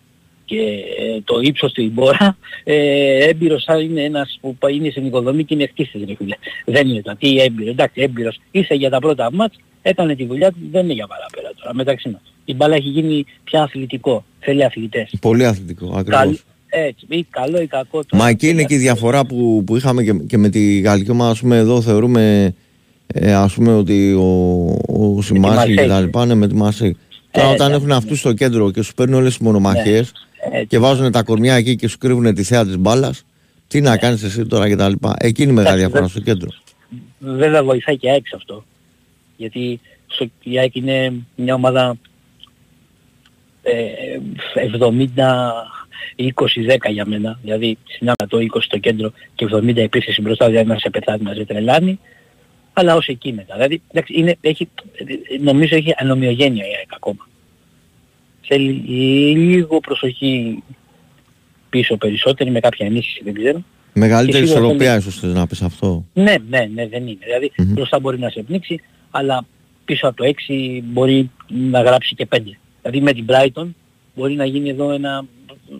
και ε, το ύψος του Ιμπόρα, ε, έμπειρος θα είναι ένας που πα- είναι στην οικοδομή και είναι χτίστης ρε φίλε. Δεν είναι το τι έμπειρος. Εντάξει, έμπειρος είσαι για τα πρώτα μάτς, έκανε τη δουλειά του, δεν είναι για παραπέρα τώρα μεταξύ μας. Η μπάλα έχει γίνει πια αθλητικό. Θέλει αθλητές. Πολύ αθλητικό, Καλ, ακριβώς. έτσι, ή καλό ή κακό. τώρα. Μα εκεί είναι και η διαφορά που, που είχαμε και, και με τη γαλλική ομάδα. Ας πούμε, εδώ θεωρούμε ε, ας πούμε ότι ο, ο Σιμάση Μαρσέη. και τα λοιπά είναι με τη Μασή. Τώρα Ε, όταν ναι, έχουν αυτούς στο κέντρο και σου παίρνουν όλες τις μονομαχίες Έτσι. και βάζουν τα κορμιά εκεί και σου κρύβουν τη θέα της μπάλας, τι να κάνεις εσύ τώρα και τα λοιπά. Εκεί είναι η μεγάλη Εντάξει, διαφορά δεν- στο κέντρο. Βέβαια βοηθάει και η ΑΕΚ σε αυτό. Γιατί στο, η ΑΕΚ είναι μια ομάδα ε, 70-20-10 για μένα. Δηλαδή συνάμα το 20 στο κέντρο και 70 επίθεση μπροστά, δηλαδή να σε πεθάνει, να σε τρελάνει. Αλλά ως εκεί μετά. Δηλαδή εντάξει, είναι, έχει, νομίζω έχει ανομοιογένεια η ΑΕΚ ακόμα. Θέλει λίγο προσοχή πίσω περισσότερη με κάποια ενίσχυση δεν ξέρω. Μεγαλύτερη Και σίγουρα ισορροπία θέλει- ίσως θες να πεις αυτό; Ναι, ναι, ναι, δεν είναι. Δηλαδή Μμμ. μπροστά μπορεί να σε πνίξει, αλλά πίσω από το 6 μπορεί να γράψει και 5. Δηλαδή με την Brighton μπορεί να γίνει εδώ ένα...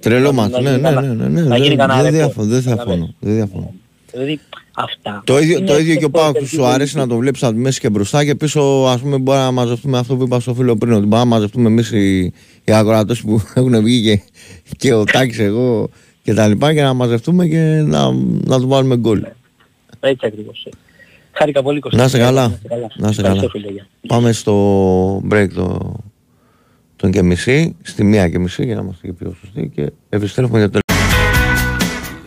Τρελό να- μάτι. να Ναι, γίνει ναι, κανένα- ναι, ναι, να ναι, γίνει δεν- κανένα δεν ρεκόρ. διαφωνώ, δεν Καταλαβαίνεις. διαφωνώ, δεν διαφωνώ. Δηλαδή αυτά. Το ίδιο, Είναι το ίδιο και ο αυτό Πάοκ το σου αρέσει να το βλέπεις από τη μέση και μπροστά και πίσω ας πούμε μπορεί να μαζευτούμε αυτό που είπα στο φίλο πριν ότι μπορούμε να μαζευτούμε εμείς οι, οι αγορατές που <laughs> έχουν βγει και, και ο Τάκης εγώ και τα λοιπά και να μαζευτούμε και να, να τους βάλουμε γκολ. Έτσι ακριβώς. Χάρηκα πολύ Κωστή. Να είσαι καλά. Να είσαι καλά. Ευχαριστώ, φίλε, γεια. Πάμε στο break το, τον και μισή, στη μία και μισή για να είμαστε και πιο σωστοί και επιστρέφουμε για το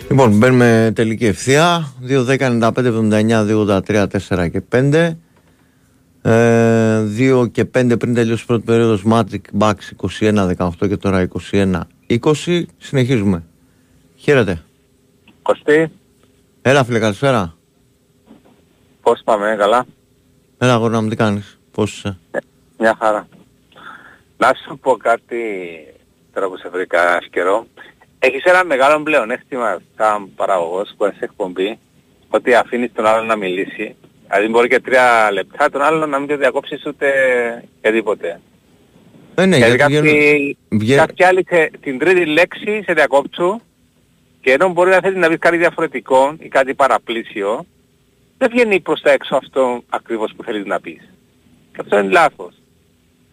Λοιπόν, μπαίνουμε τελική ευθεία. 2, 10, 95, 79, 2, 83, 4 και 5. Ε, 2 και 5 πριν τελειώσει η πρώτη περίοδος Magic Bucks 21-18 και τώρα 21-20. Συνεχίζουμε. Χαίρετε. Κωστή, Έλα φίλε, καλησπέρα. πώς πάμε, καλά; Έλα αγόρνα μου, τι κάνεις; Πώς είσαι; Μια χαρά. Να σου πω κάτι τώρα που σε βρήκα καιρό. Έχεις ένα μεγάλο πλεονέκτημα σαν παραγωγός που είσαι εκπομπή ότι αφήνεις τον άλλον να μιλήσει. Δηλαδή μπορεί και τρία λεπτά τον άλλον να μην το διακόψεις ούτε για τίποτε. Ε, ναι, δηλαδή γιατί κάποιοι, βγαίνουν- βγαίνουν- κάποιοι άλλοι σε, την τρίτη λέξη σε διακόψουν και ενώ μπορεί να θέλει να πεις κάτι διαφορετικό ή κάτι παραπλήσιο δεν βγαίνει προς τα έξω αυτό ακριβώς που θέλεις να πεις. Και αυτό είναι λάθος.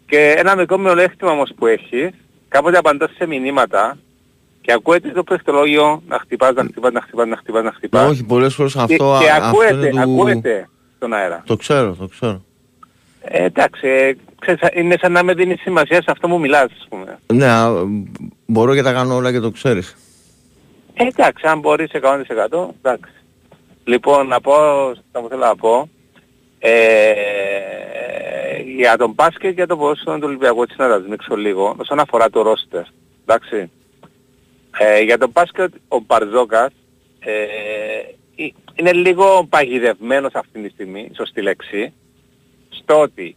Και ένα μικρό μειονέκτημα όμως που έχεις, κάποτε απαντάς σε μηνύματα και ακούεται το πληκτρολόγιο να χτυπάς, να χτυπάς, να χτυπάς, να χτυπάς, να χτυπάς. Όχι, πολλές φορές Και, αυτό, και αυτό ακούεται, είναι του... ακούεται στον αέρα. Το ξέρω, το ξέρω. Ε, εντάξει, ε, ξέρεις, είναι σαν να με δίνεις σημασία σε αυτό που μιλάς, ας πούμε. Ναι, α, μπορώ και τα κάνω όλα και το ξέρεις. Ε, εντάξει, αν μπορείς 100% εντάξει. Λοιπόν, να πω, θα μου θέλω να πω, ε, για τον μπάσκετ και για το ποδόσφαιρο του Ολυμπιακού, έτσι να τα σμίξω λίγο, όσον αφορά το ρόστερ, εντάξει. Ε, για τον μπάσκετ, ο Μπαρζόκας ε, ε, είναι λίγο παγιδευμένος αυτή τη στιγμή, σωστή λέξη, στο ότι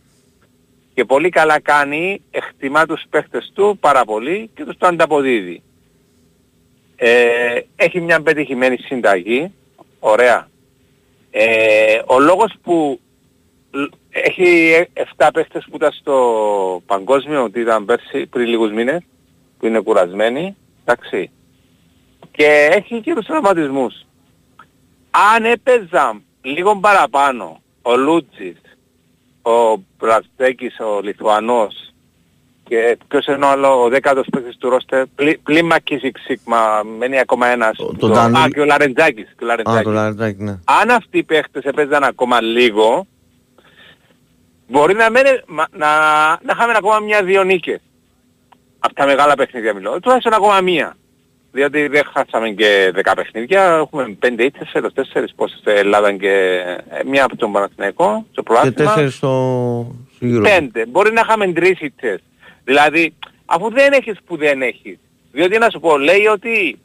και πολύ καλά κάνει, εκτιμά τους παίχτες του πάρα πολύ και τους το ανταποδίδει. Ε, έχει μια πετυχημένη συνταγή, ωραία. Ε, ο λόγος που έχει 7 παίχτες που ήταν στο παγκόσμιο, ότι ήταν πέρσι πριν λίγους μήνες, που είναι κουρασμένοι, εντάξει. Και έχει και τους τραυματισμούς. Αν έπαιζαν λίγο παραπάνω ο Λούτσις, ο Μπραστέκης, ο Λιθουανός και ποιος είναι ο άλλο, ο δέκατος παίκτης του Ρώστερ, πλην Μακίσικ Σίγμα, μένει ακόμα ένας. το το, Ντάνιλ. α, και ο Λαρεντζάκης. Και ο Α, Λαρεντζάκης. το Λαρετάκι, ναι. Αν αυτοί οι παίχτες έπαιζαν ακόμα λίγο, μπορεί να, μένε, μα- να, να είχαμε ακόμα μια-δύο νίκες. Από τα μεγάλα παιχνίδια μιλώ. Τουλάχιστον ακόμα μία. Διότι δεν χάσαμε και 10 παιχνίδια, έχουμε 5 ήττες, φέτος 4 πόσες στην Ελλάδα και ε, μία από τον Παναθηναϊκό, στο Και πρωτάθλημα. τέσσερις στο, στο γύρο. Πέντε. Μπορεί να είχαμε τρεις ήττες. Δηλαδή, αφού δεν έχεις που δεν έχεις. Διότι να σου πω, λέει ότι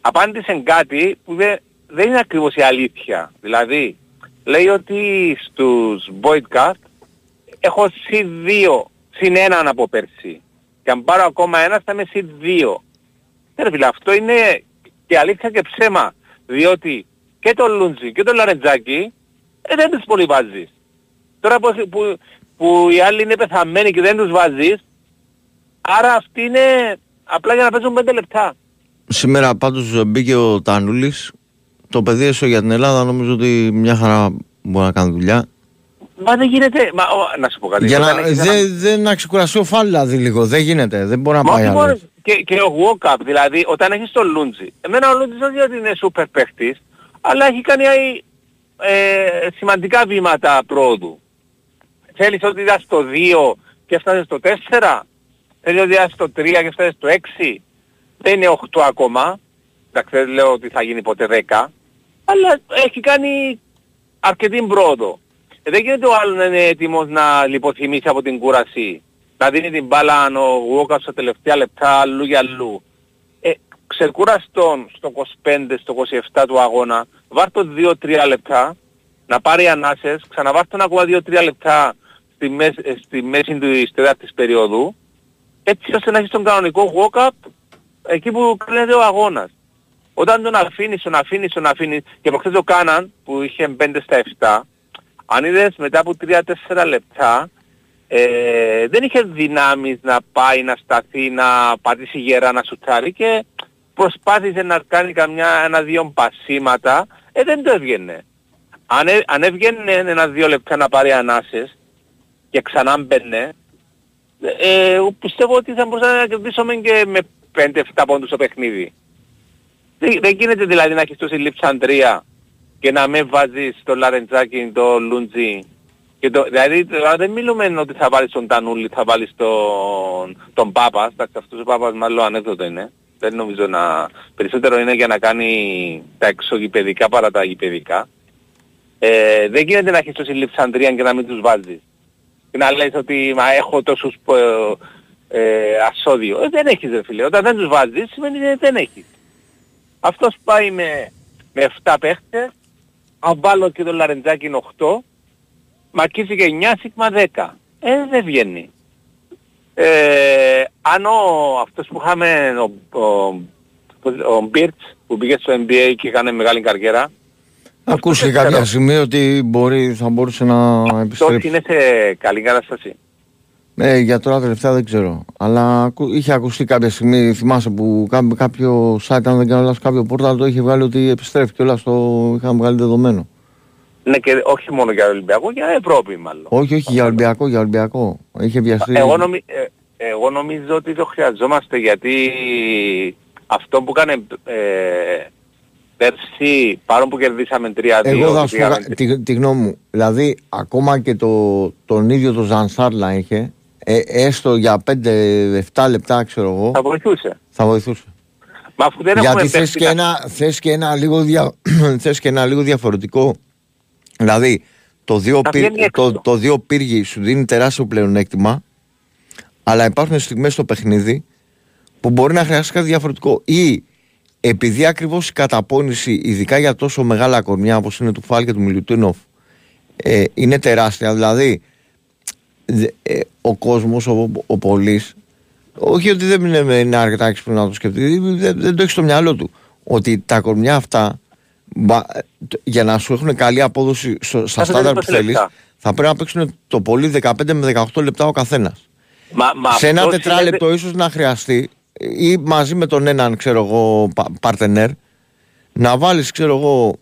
απάντησε κάτι που δεν, δεν είναι ακριβώς η αλήθεια. Δηλαδή, λέει ότι στους Boyd Cut έχω C2, συν έναν από πέρσι. Και αν πάρω ακόμα ένα θα είμαι C2. Ναι, ρε φίλε, αυτό είναι και αλήθεια και ψέμα. Διότι και το Λούντζι και το Λαρεντζάκι ε, δεν τους πολύ βάζεις. Τώρα που, έχει- που, που οι άλλοι είναι πεθαμένοι και δεν τους βάζεις, άρα αυτοί είναι απλά για να παίζουν 5 λεπτά. Σήμερα πάντως μπήκε ο Τανούλης. Το παιδί έσω για την Ελλάδα νομίζω ότι μια χαρά μπορεί να κάνει δουλειά. Μα δεν γίνεται, μα, ο, να σου πω κάτι. Για όταν να, έχεις ένα- δεν δεν να ξεκουραστεί ο Φάλ δηλαδή λίγο. Δεν γίνεται. Δεν μπορεί να Μα πάει όχι άλλο. μόνος, και, και ο Walkup, δηλαδή όταν έχεις τον Λούντζι. Εμένα ο Λούντζι όχι ότι είναι σούπερ παίχτης, αλλά έχει κάνει ε, σημαντικά βήματα πρόοδου. Θέλεις ότι ήταν στο 2 και έφτασε στο 4. Θέλεις ότι ήταν στο 3 και έφτασε στο 6. Δεν είναι 8 ακόμα. Εντάξει δεν λέω ότι θα γίνει ποτέ 10. Αλλά έχει κάνει αρκετή πρόοδο. Ε, δεν γίνεται ο άλλος να είναι έτοιμος να λιποθυμήσει από την κούραση. Να δίνει την μπάλα ο Γουόκας στα τελευταία λεπτά αλλού για αλλού. Ε, ξεκούραστον στο 25, στο 27 του αγώνα, βάρ' το 2-3 λεπτά, να πάρει ανάσες, ξαναβάρ' τον ακόμα 2-3 λεπτά στη, μέση, ε, στη μέση του τέταρτης περίοδου, έτσι ώστε να έχεις τον κανονικό walk-up εκεί που κλείνεται ο αγώνας. Όταν τον αφήνεις, τον αφήνεις, τον αφήνεις και προχθές το κάναν που είχε 5 στα 7, αν είδες μετά από 3-4 λεπτά ε, δεν είχε δυνάμεις να πάει, να σταθεί, να πατήσει γερά, να σουτάρει και προσπάθησε να κάνει καμιά ένα-δύο πασίματα, ε, δεν το έβγαινε. Αν, έ- αν έβγαινε ένα-δύο λεπτά να πάρει ανάσες και ξανά μπαινε, ε, εγώ πιστεύω ότι θα μπορούσαμε να κερδίσουμε και με 5-7 πόντους το παιχνίδι. Δεν, δεν γίνεται δηλαδή να έχεις τόση λειψαντρία και να με βάζεις το Λαρεντζάκι, το Λούντζι. Και το, δηλαδή τώρα δεν μιλούμε ότι θα βάλεις τον Τανούλη, θα βάλεις τον, τον Πάπας. Εντάξει αυτός ο Πάπας μάλλον ανέκδοτο είναι. Δεν νομίζω να... Περισσότερο είναι για να κάνει τα εξωγηπαιδικά παρά τα γηπαιδικά. Ε, δεν γίνεται να έχεις τόση λειψαντρία και να μην τους βάζεις. Και να λες ότι μα έχω τόσους ε, ε, ασώδιο. Ε, δεν έχεις ρε φίλε. Όταν δεν τους βάζεις σημαίνει ότι δεν έχεις. Αυτός πάει με, με 7 παίχτες, αν βάλω και το Λαρεντζάκι είναι 8, μακίζει και 9 σίγμα 10. Ε, δεν βγαίνει. Ε, αν ο, αυτός που είχαμε, ο, ο, ο Μπίρτς, που πήγε στο NBA και έκανε μεγάλη καριέρα, Ακούστηκε κάποια στιγμή ότι μπορεί, θα μπορούσε να αυτός επιστρέψει. είναι σε καλή κατάσταση. Ε, για τώρα τελευταία δεν ξέρω. Αλλά ακου- είχε ακουστεί κάποια στιγμή, θυμάσαι που κά- κάποιο site, αν δεν κάνω λάθος, κάποιο πόρταλ το είχε βγάλει ότι επιστρέφει και όλα στο είχαν βγάλει δεδομένο. Ναι και όχι μόνο για Ολυμπιακό, για Ευρώπη μάλλον. Όχι, όχι, για Ολυμπιακό, για Ολυμπιακό. Είχε βιαστεί. Εγώ, νομι, ε, εγώ νομίζω ότι το χρειαζόμαστε γιατί αυτό που έκανε ε, πέρσι, παρόλο που κερδίσαμε 3-2, Εγώ θα και σου πω πήγαμε- κα- τη, τη γνώμη μου. Δηλαδή, ακόμα και το, τον ίδιο το Ζανσάρλα είχε, ε, έστω για 5-7 λεπτά, ξέρω εγώ, θα βοηθούσε. θα βοηθούσε. Μα αφού δεν Γιατί έχουμε θες παίξει και, ένα, θες, και ένα λίγο δια, <clears throat> θες και ένα λίγο διαφορετικό. Δηλαδή, το δύο, Να πύργ, βγαίνει έξω. το, το δύο πύργοι σου δίνει τεράστιο πλεονέκτημα, αλλά υπάρχουν στιγμές στο παιχνίδι που μπορεί να χρειαστεί κάτι διαφορετικό. Ή επειδή ακριβώς η καταπώνηση, ειδικά για τόσο μεγάλα κορμιά όπως είναι του Φάλ και του Μιλουτίνοφ, ε, είναι τεράστια. Δηλαδή, δε- ε, ο κόσμος, ο, ο πολίς, όχι ότι δεν είναι, είναι αρκετά έξυπνο να το σκεφτεί, δεν, δεν το έχει στο μυαλό του. Ότι τα κορμιά αυτά μπα- το- για να σου έχουν καλή απόδοση στο, στα Θα στάνταρ που θέλεις 20 θέλει, λεπτά. θα πρέπει να παίξουν το πολύ 15 με 18 λεπτά ο καθένας. Μα, μα Σε ένα αυτό τετράλεπτο ίσως να χρειαστεί ή μαζί με τον έναν ξέρω εγώ πα- παρτενέρ να βάλεις ξέρω εγώ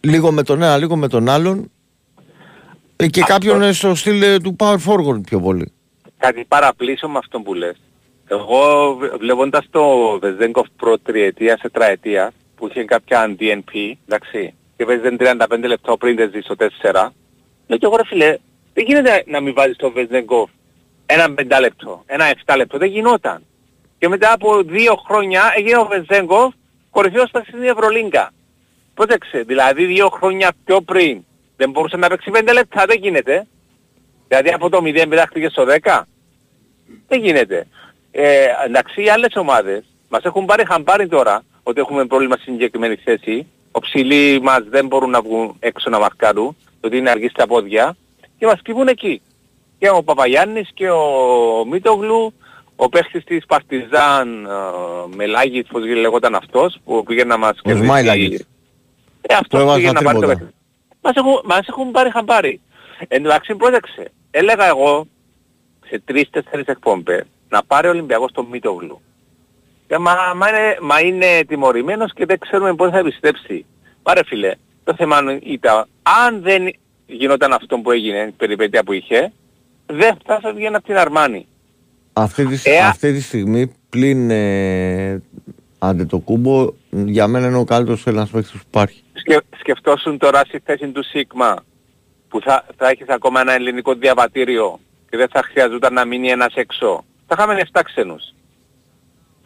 λίγο με τον ένα λίγο με τον άλλον ε, και κάποιον ε, στο στυλ ε, του power forward πιο πολύ. κάτι παραπλήσω με αυτό που λες. Εγώ β- βλέποντας το Βεζέγκοφ προ τριετίας, τετραετίας, που είχε κάποια DNP, εντάξει, και παίζει 35 λεπτό πριν δεν ζει στο 4, λέω και εγώ ρε φίλε, δεν γίνεται να μην βάζεις το Βεζέγκοφ ένα 5 λεπτό, ένα 7 λεπτό, δεν γινόταν. Και μετά από δύο χρόνια έγινε ο Βεζέγκοφ κορυφαίος στην Ευρωλίγκα. Πρόσεξε, δηλαδή δύο χρόνια πιο πριν δεν μπορούσε να παίξει 5 λεπτά, δεν γίνεται. Δηλαδή από το 0 πετάχτηκε στο 10. Δεν γίνεται. Ε, εντάξει, οι άλλες ομάδες μας έχουν πάρει χαμπάρι τώρα ότι έχουμε πρόβλημα στην συγκεκριμένη θέση. Ο ψηλοί μας δεν μπορούν να βγουν έξω να μαρκάρουν, ότι είναι αργοί στα πόδια και μας κυβούν εκεί. Και ο Παπαγιάννης και ο Μίτογλου, ο παίχτης της Παρτιζάν, ε, Μελάγης, πώς λεγόταν αυτός, που πήγε να μας Ο Σμάιλαγης. Ε, αυτός Που έβαζε πήγε τα να πάρει το τρίποτα. παιχνίδι. Μας έχουν, μας έχουν πάρει χαμπάρι. Εν τω μεταξύ πρόσεξε. Έλεγα εγώ σε τρεις-τέσσερις εκπομπές να πάρει ο Ολυμπιακός τον Μίτογλου. Και μα, μα, είναι, μα είναι τιμωρημένος και δεν ξέρουμε πώς θα επιστρέψει. Πάρε φίλε, το θέμα ήταν αν δεν γινόταν αυτό που έγινε, η περιπέτεια που είχε, δεν θα έφευγε από την Αρμάνη. Αυτή τη, Ε, α- αυτή τη στιγμή πλην ε, αντετοκούμπο για μένα είναι ο καλύτερος Έλληνας παίκτης που υπάρχει. Σκε, σκεφτόσουν τώρα στη θέση του Σίγμα που θα, θα έχεις ακόμα ένα ελληνικό διαβατήριο και δεν θα χρειαζόταν να μείνει ένας έξω. Θα είχαμε 7 ξένους.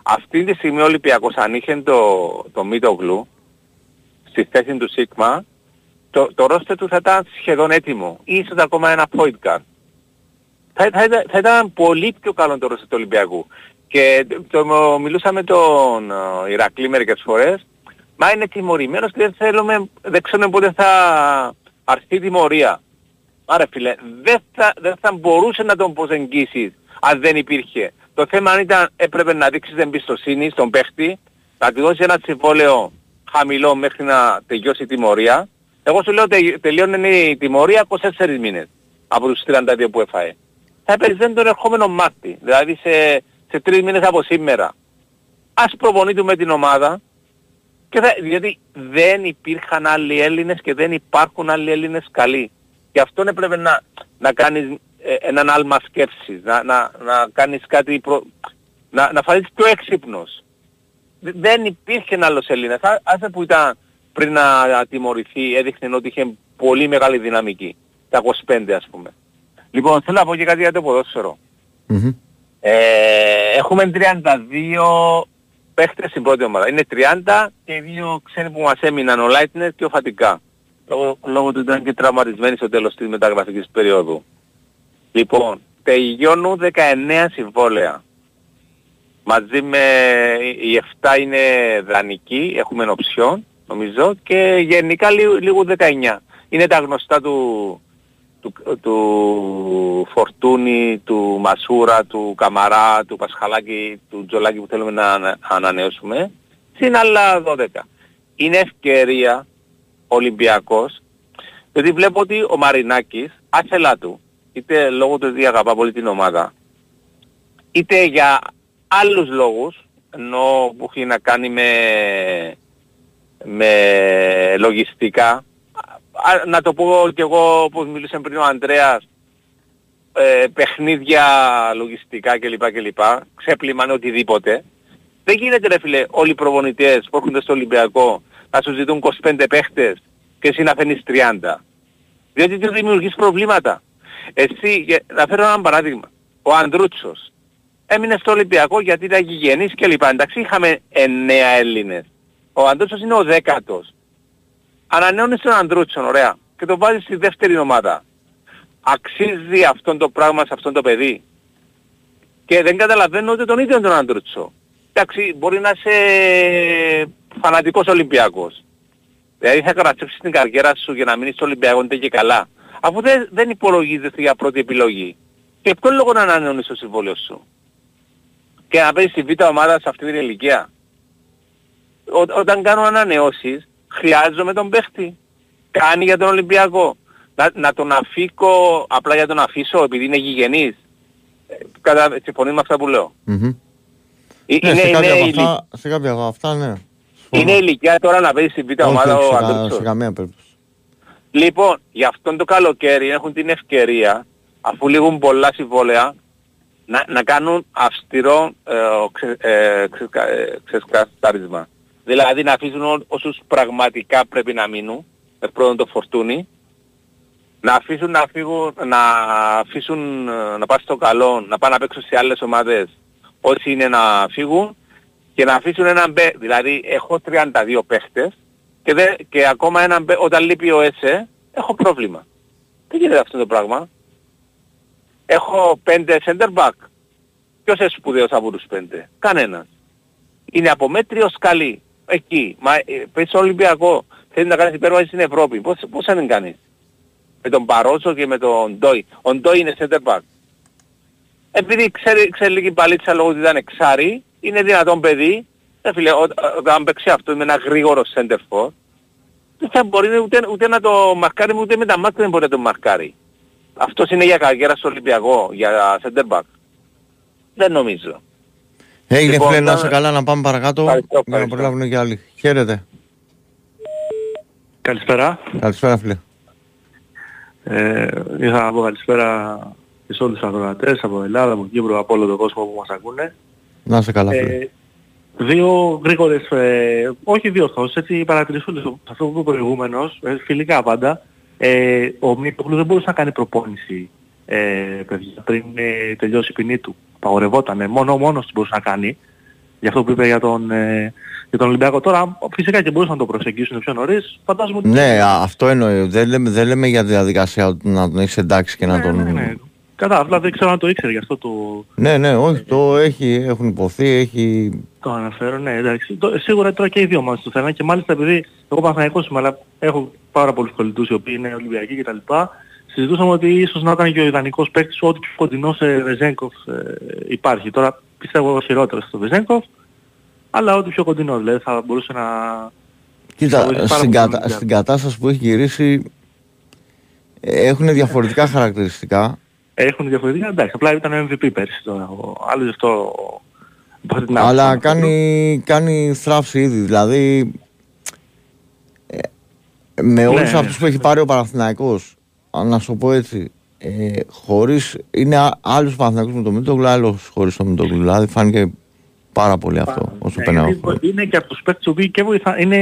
Αυτή τη στιγμή ο Ολυμπιακός αν είχε το, το Μίτογλου στη θέση του Σίγμα το, το ρόστερ του θα ήταν σχεδόν έτοιμο. Ίσως ακόμα ένα point guard. Θα, θα, ήταν- θα ήταν πολύ πιο καλό το ρόστερ του Ολυμπιακού. Και το, το, μιλούσα με τον ε, Ηρακλή μερικές φορές Μα είναι τιμωρημένος και δεν θέλουμε, δεν ξέρουμε πότε θα αρθεί η τιμωρία. Άρα φίλε, δεν θα, δεν θα μπορούσε να τον προσεγγίσεις αν δεν υπήρχε. Το θέμα αν ήταν έπρεπε να δείξεις εμπιστοσύνη στον παίχτη, να του δώσεις ένα συμβόλαιο χαμηλό μέχρι να τελειώσει η τιμωρία. Εγώ σου λέω τε, τελειώνει η τιμωρία 24 μήνες από τους 32 που έφαε. Θα έπαιζε τον ερχόμενο Μάρτι, δηλαδή σε, σε 3 μήνες από σήμερα. Ας προπονεί του με την ομάδα, και θα, διότι δεν υπήρχαν άλλοι Έλληνες και δεν υπάρχουν άλλοι Έλληνες καλοί. Γι' αυτό έπρεπε να, να κάνεις ε, έναν άλμα σκέψης, να, να, να κάνεις κάτι, προ... να, να φανείς πιο έξυπνος. Δε- Δεν υπήρχε άλλος Έλληνας. Α- Άσε που ήταν πριν να τιμωρηθεί, έδειχνε ότι είχε πολύ μεγάλη δυναμική. Τα 25 ας πούμε. Λοιπόν, θέλω να πω και κάτι για το ποδόσφαιρο. Ε, έχουμε 32 παίχτες στην πρώτη ομάδα. Είναι 30 και οι δύο ξένοι που μας έμειναν, ο Λάιτνερ και ο Φατικά. Λόγω, λόγω του ήταν και τραυματισμένοι στο τέλος της μεταγραφικής περίοδου. Λοιπόν, τελειώνουν 19 συμβόλαια. Μαζί με οι 7 είναι δανεικοί, έχουμε οψιόν, νομίζω, και γενικά λί- λίγο 19. Είναι τα γνωστά του, του, του Φορτούνη, του Μασούρα, του Καμαρά, του Πασχαλάκη, του Τζολάκη που θέλουμε να ανα- ανανεώσουμε. Συν άλλα 12. Είναι ευκαιρία ο Ολυμπιακός, γιατί βλέπω ότι ο Μαρινάκης, άθελά του, είτε λόγω του ότι αγαπά πολύ την ομάδα, είτε για άλλους λόγους, ενώ που έχει να κάνει με, με λογιστικά, α, να το πω κι εγώ όπως μιλούσε πριν ο Ανδρέας, ε, παιχνίδια λογιστικά κλπ. κλπ. Ξέπλυμα οτιδήποτε. Δεν γίνεται ρε φίλε όλοι οι προπονητές που έρχονται στο Ολυμπιακό να σου ζητούν 25 παίχτες και εσύ να φαίνεις 30. Διότι του δημιουργείς προβλήματα. Εσύ, για- να φέρω ένα παράδειγμα. Ο Ανδρούτσος έμεινε στο Ολυμπιακό γιατί ήταν γηγενής και λοιπά. Εντάξει είχαμε 9 Έλληνες. Ο Ανδρούτσος είναι ο δέκατος. Ανανεώνεις τον Ανδρούτσον, ωραία. Και τον βάζεις στη δεύτερη ομάδα. Αξίζει αυτό το πράγμα σε αυτό το παιδί. Και δεν καταλαβαίνω ούτε τον ίδιο τον Ανδρούτσο. Εντάξει, μπορεί να είσαι φανατικός Ολυμπιακός. Δηλαδή θα καταστρέψεις την καριέρα σου για να μείνεις στο Ολυμπιακό είναι και καλά. Αφού δεν, δεν υπολογίζεσαι για πρώτη επιλογή. Και ποιο λόγο να ανανεώνεις το συμβόλαιο σου; Και να παίζεις στη β' ομάδα σε αυτή την ηλικία. Ό, όταν κάνω ανανεώσεις, χρειάζομαι τον παίχτη. Κάνει για τον Ολυμπιακό. Να, να τον αφήκω απλά για τον αφήσω επειδή είναι γηγενής. Ε, Κατά, συμφωνείς με αυτά που λέω. Μμμ. Ε, Ναι, είναι, σε, κάποια είναι, από ηλι- αυτά, σε κάποια από αυτά, ναι. είναι ηλικία τώρα να παίζεις στη β' Όχι, ομάδα όχι, ο σε, κα- Αντρούτσος. σε καμία περίπτωση. Λοιπόν, γι' αυτόν το καλοκαίρι έχουν την ευκαιρία, αφού λήγουν πολλά συμβόλαια, να, να κάνουν αυστηρό ε, ο ξε, ε, ξεσκα- ε, ξεσκαστάρισμα. Δηλαδή να αφήσουν ό- όσους πραγματικά πρέπει να μείνουν, με πρώτον το φορτούνι, να αφήσουν να φύγουν, να αφήσουν ε, να πάνε στο καλό, να πάνε να παίξουν σε άλλες ομάδες όσοι είναι να φύγουν και να αφήσουν έναν μπε, δηλαδή έχω 32 παίχτες και, δε, και ακόμα έναν μπε, όταν λείπει ο ΕΣΕ έχω πρόβλημα. Τι γίνεται αυτό το πράγμα. Έχω 5 center back. Ποιος είναι σπουδαίος από τους 5. Κανένας. Είναι από μέτριο σκαλί. Εκεί. Μα ε, πες στο Ολυμπιακό. Θέλει να κάνεις υπέρβαση στην Ευρώπη. Πώς, πώς θα την κάνεις; Με τον Παρόσο και με τον Ντόι. Ο Ντόι είναι center back. Επειδή ξέρει, ξέρει λίγη παλίτσα λόγω ότι ήταν εξάρι, είναι δυνατόν παιδί. Ε, φίλε, ό- ό- όταν παίξει αυτό με ένα γρήγορο center for, δεν θα μπορεί ούτε, ούτε να το μαρκάρει, ούτε με τα μάτια δεν μπορεί να το μαρκάρει. Αυτός είναι για καριέρα στο Ολυμπιακό, για center back. Δεν νομίζω. Έγινε Λοιπόν, φίλε, να να- είσαι καλά, να πάμε παρακάτω Ευχαριστώ, για να ευχαριστώ. προλάβουν και άλλοι. Χαίρετε. Καλησπέρα. Καλησπέρα φίλε. Ε, ήθελα να πω καλησπέρα και σε όλους τους ακροατές από Ελλάδα, από Κύπρο, από όλο τον κόσμο που μας ακούνε. Να είσαι καλά φίλε. Ε, δύο γρήγορες, ε, όχι δύο ορθώσεις, έτσι παρατηρηθούν σε αυτό που είπε προηγούμενος, ε, φιλικά πάντα. Ε, ο Μίτογλου δεν μπορούσε να κάνει προπόνηση ε, παιδιά, πριν ε, τελειώσει η ποινή του. Παγορευόταν. Μόνο μόνος του μπορούσε να κάνει. Για αυτό που είπε για τον, ε, για τον Ολυμπιακό. Τώρα φυσικά και μπορούσαν να το προσεγγίσουν πιο νωρίς. Φαντάζομαι ότι Ναι, α, αυτό εννοεί. Δεν λέμε, δεν λέμε για διαδικασία ότι να τον έχεις εντάξει και να τον. ναι, ναι. Κατά, απλά δεν ξέρω αν το ήξερε γι' αυτό το, Ναι, ναι, όχι, το έχει, έχουν υποθεί, έχει. το αναφέρω. Ναι, εντάξει. Το, σίγουρα τώρα και οι δύο ομάδες το θέλανε και μάλιστα επειδή εγώ Παναθηναϊκός είμαι, αλλά έχω πάρα πολλούς κολλητούς οι οποίοι είναι Ολυμπιακοί κτλ. Συζητούσαμε ότι ίσως να ήταν και ο ιδανικός παίκτης ό,τι πιο κοντινό σε Βεζέγκοφ ε, υπάρχει. Τώρα πιστεύω χειρότερο στο Βεζέγκοφ, αλλά ό,τι πιο κοντινό δηλαδή θα μπορούσε να... θα Κοίτα, βοηθήσει πάρα στην, πολύ τον κατα... Ολυμπιακό. στην κατάσταση που έχει γυρίσει έχουν διαφορετικά χαρακτηριστικά. Έχουν διαφορετικά, εντάξει, απλά ήταν MVP πέρσι τώρα. Ο άλλος γι' αυτό από αυτή την άποψη αλλά αναφέρω. κάνει, κάνει θράψη ήδη. Δηλαδή ε, με όλους ναι, αυτούς που έχει πάρει ο Παναθηναϊκός να σου το πω έτσι ε, χωρίς, είναι α- άλλος Παναθηναϊκός με το Μητόγλου άλλος χωρίς το Μητόγλου δηλαδή φάνηκε πάρα πολύ αυτό όσο Ναι, περνάω γιατί είναι και από τους παίκτες οι οποίοι και βοηθά, είναι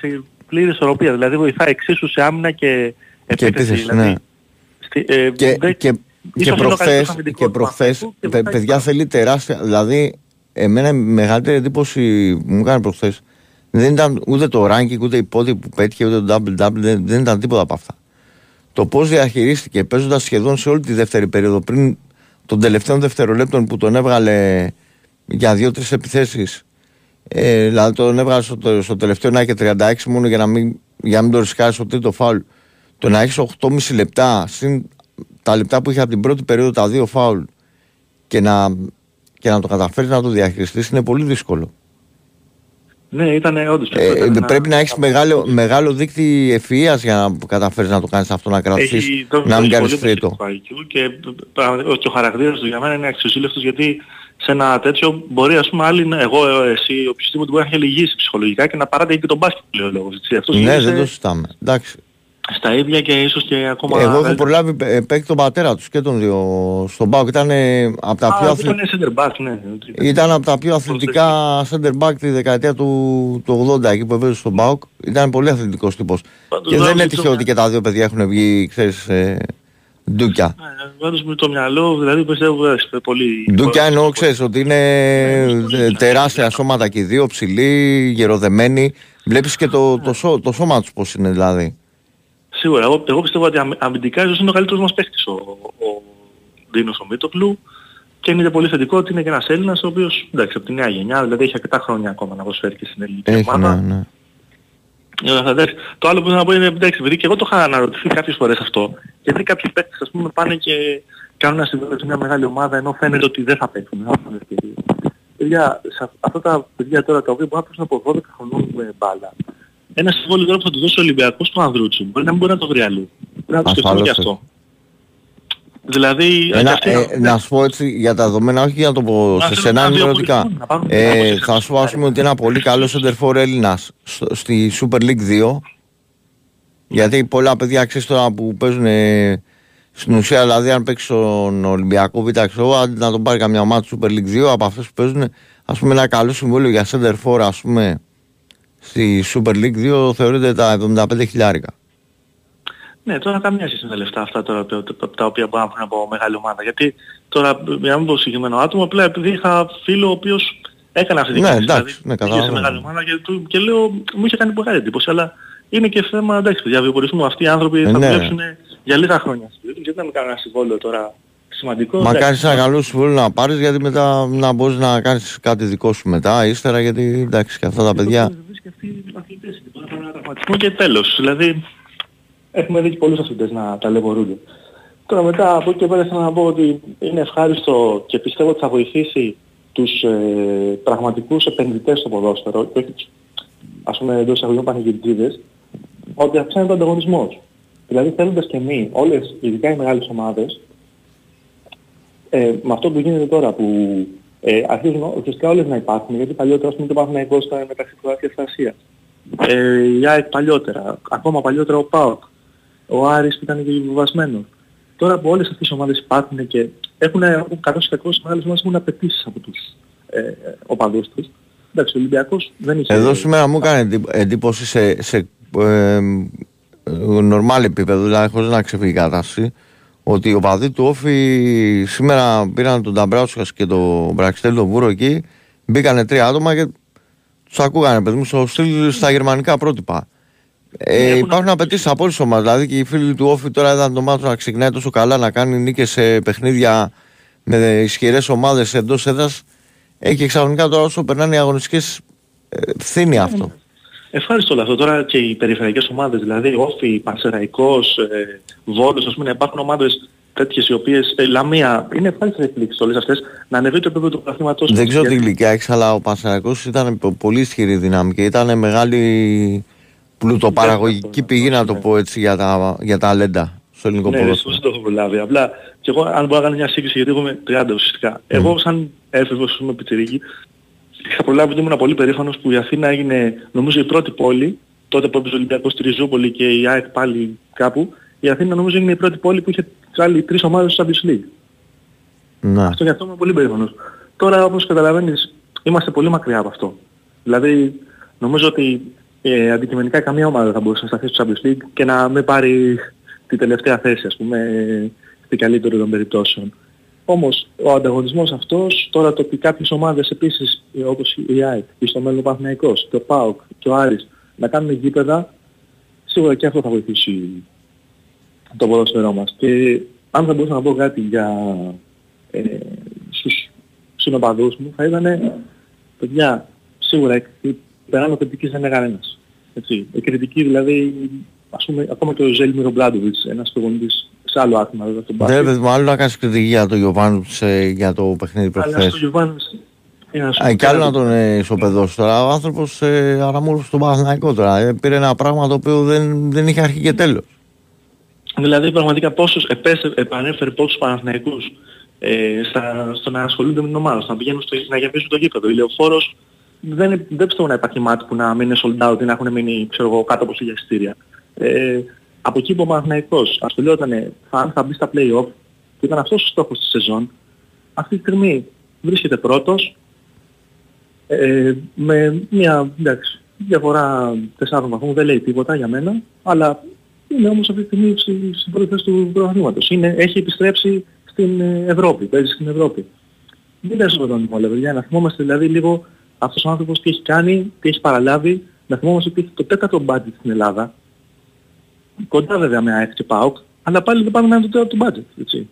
σε πλήρη ισορροπία, δηλαδή βοηθάει εξίσου σε άμυνα και και επίθεση δηλαδή, ναι. Στη- ε, και, δεν- και, ίσως και είναι ο καλύτερος προχθές, αμυντικός και του προχθές Παναθηναϊκού και παι- βοηθάει παιδιά θέλει τεράστια δηλαδή εμένα η μεγαλύτερη εντύπωση που μου έκανε προχθές δεν ήταν ούτε το ranking ούτε η πόδι που πέτυχε ούτε το double double δεν, δεν ήταν τίποτα από αυτά το πώς διαχειρίστηκε παίζοντας σχεδόν σε όλη τη δεύτερη περίοδο πριν των τελευταίων δευτερολέπτων που τον έβγαλε για δύο-τρεις επιθέσεις. Ε, δηλαδή τον έβγαλε στο, τε- στο τελευταίο να έχει 36 μόνο για να μην, για να μην το ρισκάρει στο τρίτο φάουλ. Το να έχει 8,5 λεπτά συν τα λεπτά που είχε από την πρώτη περίοδο τα δύο φάουλ και να, και να το καταφέρει να το διαχειριστείς είναι πολύ δύσκολο. Ναι, ήταν όντως. Ε, ήταν ένα- πρέπει να έχεις μεγάλο, μεγάλο δίκτυο ευφυΐας για να καταφέρεις να το κάνεις αυτό, να κρατήσεις, Έχει το να μην κάνεις πολύ τρίτο. του IQ και πραγματικά και ο χαρακτήρας του για μένα είναι αξιοσύλλευτος γιατί σε ένα τέτοιο μπορεί ας πούμε άλλοι, εγώ, ε, εσύ, οποιοδήποτε μπορεί να έχει λυγίσει ψυχολογικά και να παράτε και τον μπάσκετ λέει ο λόγος. Έτσι. Αυτός Ναι, γύρισε δεν το συζητάμε. Εντάξει. Στα ίδια και ίσως και ακόμα... Εγώ έχω δεν- προλάβει ε, παίκτη τον πατέρα τους και τον δύο στον Πάο. Ήταν ε, από τα πιο Α, αθλη- ήταν center back, ναι. Ήταν από τα πιο αθλητικά center back τη δεκαετία του, του 80 εκεί που έπαιζε στον Πάοκ. Ήταν πολύ αθλητικός τύπος. Πάντως, Και δεν νομίζω έτυχε το- ότι και τα δύο παιδιά έχουν βγει, ξέρεις, ε, ντούκια. Πάντως με το μυαλό, δηλαδή πιστεύω ε, πολύ... Ντούκια εννοώ, ξέρεις, ότι είναι ε, τεράστια σώματα και οι δύο, ψηλοί, γεροδεμένοι. Βλέπεις και το, το, σώ- το σώμα τους πώς είναι δηλαδή. Σίγουρα, εγώ, εγώ πιστεύω ότι αμυ- αμυντικά ίσως είναι ο καλύτερος μας παίκτης ο, ο Ντίνος ο Μίτοκλου και είναι και πολύ θετικό ότι είναι και ένας Έλληνας ο οποίος εντάξει από τη νέα γενιά, δηλαδή έχει αρκετά χρόνια ακόμα να προσφέρει και στην ελληνική Έχει, ομάδα. ναι, ναι. Ε, εντάξει, Το άλλο που θέλω να πω είναι εντάξει, επειδή και εγώ το είχα αναρωτηθεί κάποιες φορές αυτό, γιατί κάποιοι παίκτες ας πούμε πάνε και κάνουν ένα συμβόλαιο σε μια μεγάλη ομάδα ενώ φαίνεται ότι δεν θα παίξουν. Δεν θα έχουν ευκαιρίες. Παιδιά, σε αυτά τα παιδιά τώρα τα οποία μπορούν να παίξουν από 12 χρονών με μπάλα. Ένα συμβόλαιο τώρα που θα του δώσει ο Ολυμπιακός του Ανδρούτσου μπορεί να μην μπορεί να το βρει αλλού. Πρέπει να το σκεφτούμε και Ασφαλώς. αυτό. Δηλαδή, Ένα, αυτή- ε, να σου πω έτσι για τα δεδομένα, όχι για να το πω Να σε θέλουν σένα να ενημερωτικά. βιοπορηθούν, να πάρουν Ε, μια θα σου πω ας πούμε ότι ένα πολύ καλό center Έλληνας στο- στη Super League 2 γιατί πολλά παιδιά ξέρεις τώρα που παίζουν ε, στην ουσία δηλαδή αν παίξει στον Ολυμπιακό Β' ξέρω, αντί να τον πάρει καμιά ομάδα του Super League 2 από αυτούς που παίζουν ας πούμε ένα καλό συμβόλαιο για center for ας πούμε στη Super League 2 θεωρείται τα 75 χιλιάρικα. Ναι, τώρα καμία σχέση με τα λεφτά αυτά τώρα τα, τα, τα οποία μπορούν να βγουν από μεγάλη ομάδα. Γιατί τώρα, για να μην πω συγκεκριμένο άτομο, απλά επειδή είχα φίλο ο οποίος έκανε αυτή την Ναι, κίνηση, εντάξει, ναι, πήγε σε καταλαβαίνω. μεγάλη ομάδα και, του, και λέω, μου είχε κάνει μεγάλη εντύπωση, αλλά είναι και θέμα, εντάξει, παιδιά, βιοπορισμού. Αυτοί οι άνθρωποι Ε, θα ναι. δουλέψουν για λίγα χρόνια. Και δεν με κάνουν ένα συμβόλαιο τώρα σημαντικό. Μα εντάξει. κάνεις ένα καλό συμβόλαιο να πάρεις γιατί μετά να μπορείς να κάνεις κάτι δικό σου μετά, ύστερα γιατί εντάξει και αυτά τα παιδιά... αθλητές, μπορεί να πάρουν ένα τραυματισμό και τέλος. Δηλαδή, έχουμε δει και πολλούς αθλητές να ταλαιπωρούνται. Τώρα μετά από εκεί και πέρα θέλω να πω ότι είναι ευχάριστο και πιστεύω ότι θα βοηθήσει τους ε, πραγματικούς επενδυτές στο ποδόσφαιρο και όχι τους, ας πούμε εντός εισαγωγικών πανηγυρτζίδες, ότι αυξάνεται ο ανταγωνισμός. Δηλαδή θέλοντας και εμείς, όλες, ειδικά οι μεγάλες ομάδες, ε, με αυτό που γίνεται τώρα που ε, αρχίζουν ουσιαστικά όλες να υπάρχουν, γιατί παλιότερα ας πούμε το Παναθηναϊκός ήταν μεταξύ Κροατίας και Ασίας. Ε, η ΑΕΚ παλιότερα, ακόμα παλιότερα ο ΠΑΟΚ, ο Άρης που ήταν και βιβασμένος. Τώρα που όλες αυτές οι ομάδες υπάρχουν και έχουν, έχουν καλώς ή κακώς οι μεγάλες ομάδες έχουν απαιτήσεις από τους ε, οπαδούς τους. Εντάξει, ο Ολυμπιακός δεν είχε... Εδώ σήμερα μου έκανε εντύπ- εντύπωση σε, σε ε, νορμάλ επίπεδο, δηλαδή χωρίς να ξεφύγει η κατάσταση, ότι οι οπαδοί του Όφη σήμερα πήραν τον Ταμπράουσκας και τον Μπραξτέλ τον Βούρο εκεί, μπήκανε τρία άτομα και τους ακούγανε παιδί μου στο στυλ στα γερμανικά πρότυπα. Ε, υπάρχουν απαιτήσεις από όλε τι ομάδες. Δηλαδή και οι φίλοι του Όφη τώρα είδαν το μάτι να ξεκινάει τόσο καλά, να κάνει νίκες σε παιχνίδια με ισχυρές ομάδες εντός έδρας. Ε, και ξαφνικά τώρα όσο περνάνε οι αγωνιστικές, ε, φθήνει αυτό. Ευχάριστο όλο αυτό. Τώρα και οι περιφερειακές ομάδες, δηλαδή Όφη, Πανσεραϊκός, ε, Βόλος, ας πούμε, να υπάρχουν ομάδες τέτοιες οι οποίες, ε, Λαμία, είναι ευχάριστες εκπλήξεις όλες αυτές, να ανεβεί το επίπεδο του πρωταθλήματος. Δεν ξέρω τι Γιατί- γλυκιά έχεις, αλλά ο Πανσεραϊκός ήταν πο- πολύ ισχυρή δύναμη και ήταν μεγάλη πλουτοπαραγωγική πηγή, να το πω έτσι, για τα, για τα λέντα στο ελληνικό Ναι, ποδόσφαιρο. δεν το έχω προλάβει. Απλά και εγώ αν μπορώ να κάνω μια σύγκριση γιατί εγώ είμαι 30 ουσιαστικά. Εγώ σαν έφηβος, ας πούμε, πιτσιρίκι, είχα προλάβει ότι ήμουν πολύ περήφανος που η Αθήνα έγινε νομίζω η πρώτη πόλη, τότε που έπαιζε ο Ολυμπιακός στη Ριζούπολη και η ΑΕΚ πάλι κάπου, η Αθήνα νομίζω έγινε η πρώτη πόλη που είχε βγάλει τρεις ομάδες στο Champions League. Να. Αυτό γι' αυτό είμαι πολύ περήφανος. Τώρα όπως καταλαβαίνεις είμαστε πολύ μακριά από αυτό. Δηλαδή νομίζω ότι ε, αντικειμενικά καμία ομάδα δεν θα μπορούσε να σταθεί στο Champions League και να με πάρει τη τελευταία θέση ας πούμε ε, στην καλύτερη των περιπτώσεων. Όμως ο ανταγωνισμός αυτός, τώρα το ότι κάποιες ομάδες επίσης ε, όπως η ΑΕΚ ή στο μέλλον ο Παναθηναϊκός και ο ΠΑΟΚ και ο Άρης να κάνουν γήπεδα, σίγουρα και αυτό θα βοηθήσει το ποδόσφαιρό μας. Και αν θα μπορούσα να πω κάτι για ε, στους συνοπαδούς μου, θα ήταν παιδιά, σίγουρα η περάνω κριτικής δεν είναι κανένας. Έτσι. Η κριτική δηλαδή, ας πούμε, ακόμα και ο Ζέλιμιρο Μπράντοβιτς, ένας προπονητής σε άλλο άθλημα βέβαια, τον Δεν μπάσκετ. παιδί μου, άλλο να κάνεις κριτική για το Γιωβάνου για το παιχνίδι Αλλά στο προχθές. Γιωβάνης είναι ένας Α, και άλλο να τον ε, ισοπεδώσει τώρα. Ο άνθρωπος ε, αραμούρωσε στον Παναθηναϊκό τώρα. Ε, πήρε ένα πράγμα το οποίο δεν, δεν είχε αρχή και τέλος. Δηλαδή πραγματικά πόσους επέσε, επανέφερε πόσους Παναθηναϊκούς ε, στα, στο να ασχολούνται με την ομάδα, στο να πηγαίνουν στο, να γεμίζουν το γήπεδο. Η Λεωφόρος δεν, είναι- δεν πιστεύω να υπάρχει μάτι που να μην είναι sold out ή να έχουν μείνει ξέρω εγώ, κάτω από χίλια εισιτήρια. Ε, από εκεί που ο Παναθηναϊκός ασχολιόταν αν θα μπει στα play-off και ήταν αυτός ο στόχος της σεζόν, αυτή τη στιγμή βρίσκεται πρώτος ε, με μια εντάξει, διαφορά τεσσάρων βαθμών, δεν λέει τίποτα για μένα, αλλά είναι όμως αυτή τη στιγμή στη- στην πρώτη θέση του πρωταθλήματος. Είναι, έχει επιστρέψει στην ε, Ευρώπη, παίζει στην Ευρώπη. Δεν είναι στον όλα, παιδιά. Να θυμόμαστε δηλαδή λίγο αυτός ο άνθρωπος τι έχει κάνει, τι έχει παραλάβει, να θυμόμαστε ότι έχει το τέταρτο budget στην Ελλάδα, κοντά βέβαια με ΑΕΚ και ΠΑΟΚ, αλλά πάλι δεν πάμε να είναι το τέταρτο budget, έτσι.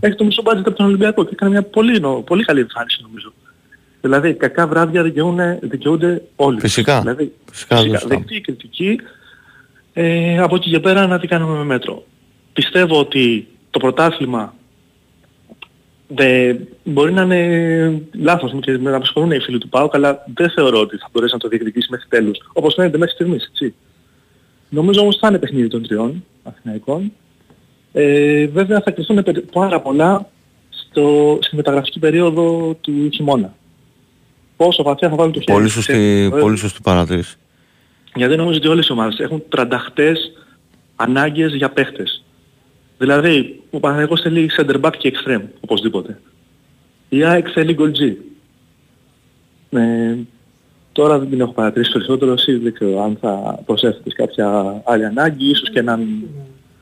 Έχει το μισό budget από τον Ολυμπιακό και έκανε μια πολύ, νο- πολύ καλή εμφάνιση νομίζω. Δηλαδή κακά βράδια δικαιούνε, δικαιούνται όλοι. Φυσικά. Δηλαδή, Φυσικά, φυσικά σωστά. δεκτή η κριτική, ε, από εκεί και πέρα να τι κάνουμε με μέτρο. Πιστεύω ότι το πρωτάθλημα Δε, μπορεί να είναι λάθος μου και να απασχολούν οι φίλοι του ΠΑΟΚ, αλλά δεν θεωρώ ότι θα μπορέσει να το διεκδικήσει μέχρι τέλους. Όπως φαίνεται μέχρι στιγμής, έτσι. Νομίζω όμως θα είναι παιχνίδι των τριών Αθηναϊκών. Ε, βέβαια θα κρυφθούν περι- πάρα πολλά στο, στη μεταγραφική περίοδο του χειμώνα. Πόσο βαθιά θα βάλουν το χέρι. Πολύ τους, σωστή, ε, πολύ σωστή παρατήρηση. γιατί νομίζω ότι όλες οι ομάδες έχουν τρανταχτές ανάγκες για παίχτες. Δηλαδή, ο Παναγιώτης θέλει center back και extreme, οπωσδήποτε. Η ΑΕΚ θέλει goal G. Ε, τώρα δεν την έχω παρατηρήσει περισσότερο, εσύ δεν ξέρω αν θα προσθέσετε κάποια άλλη ανάγκη, ίσως και έναν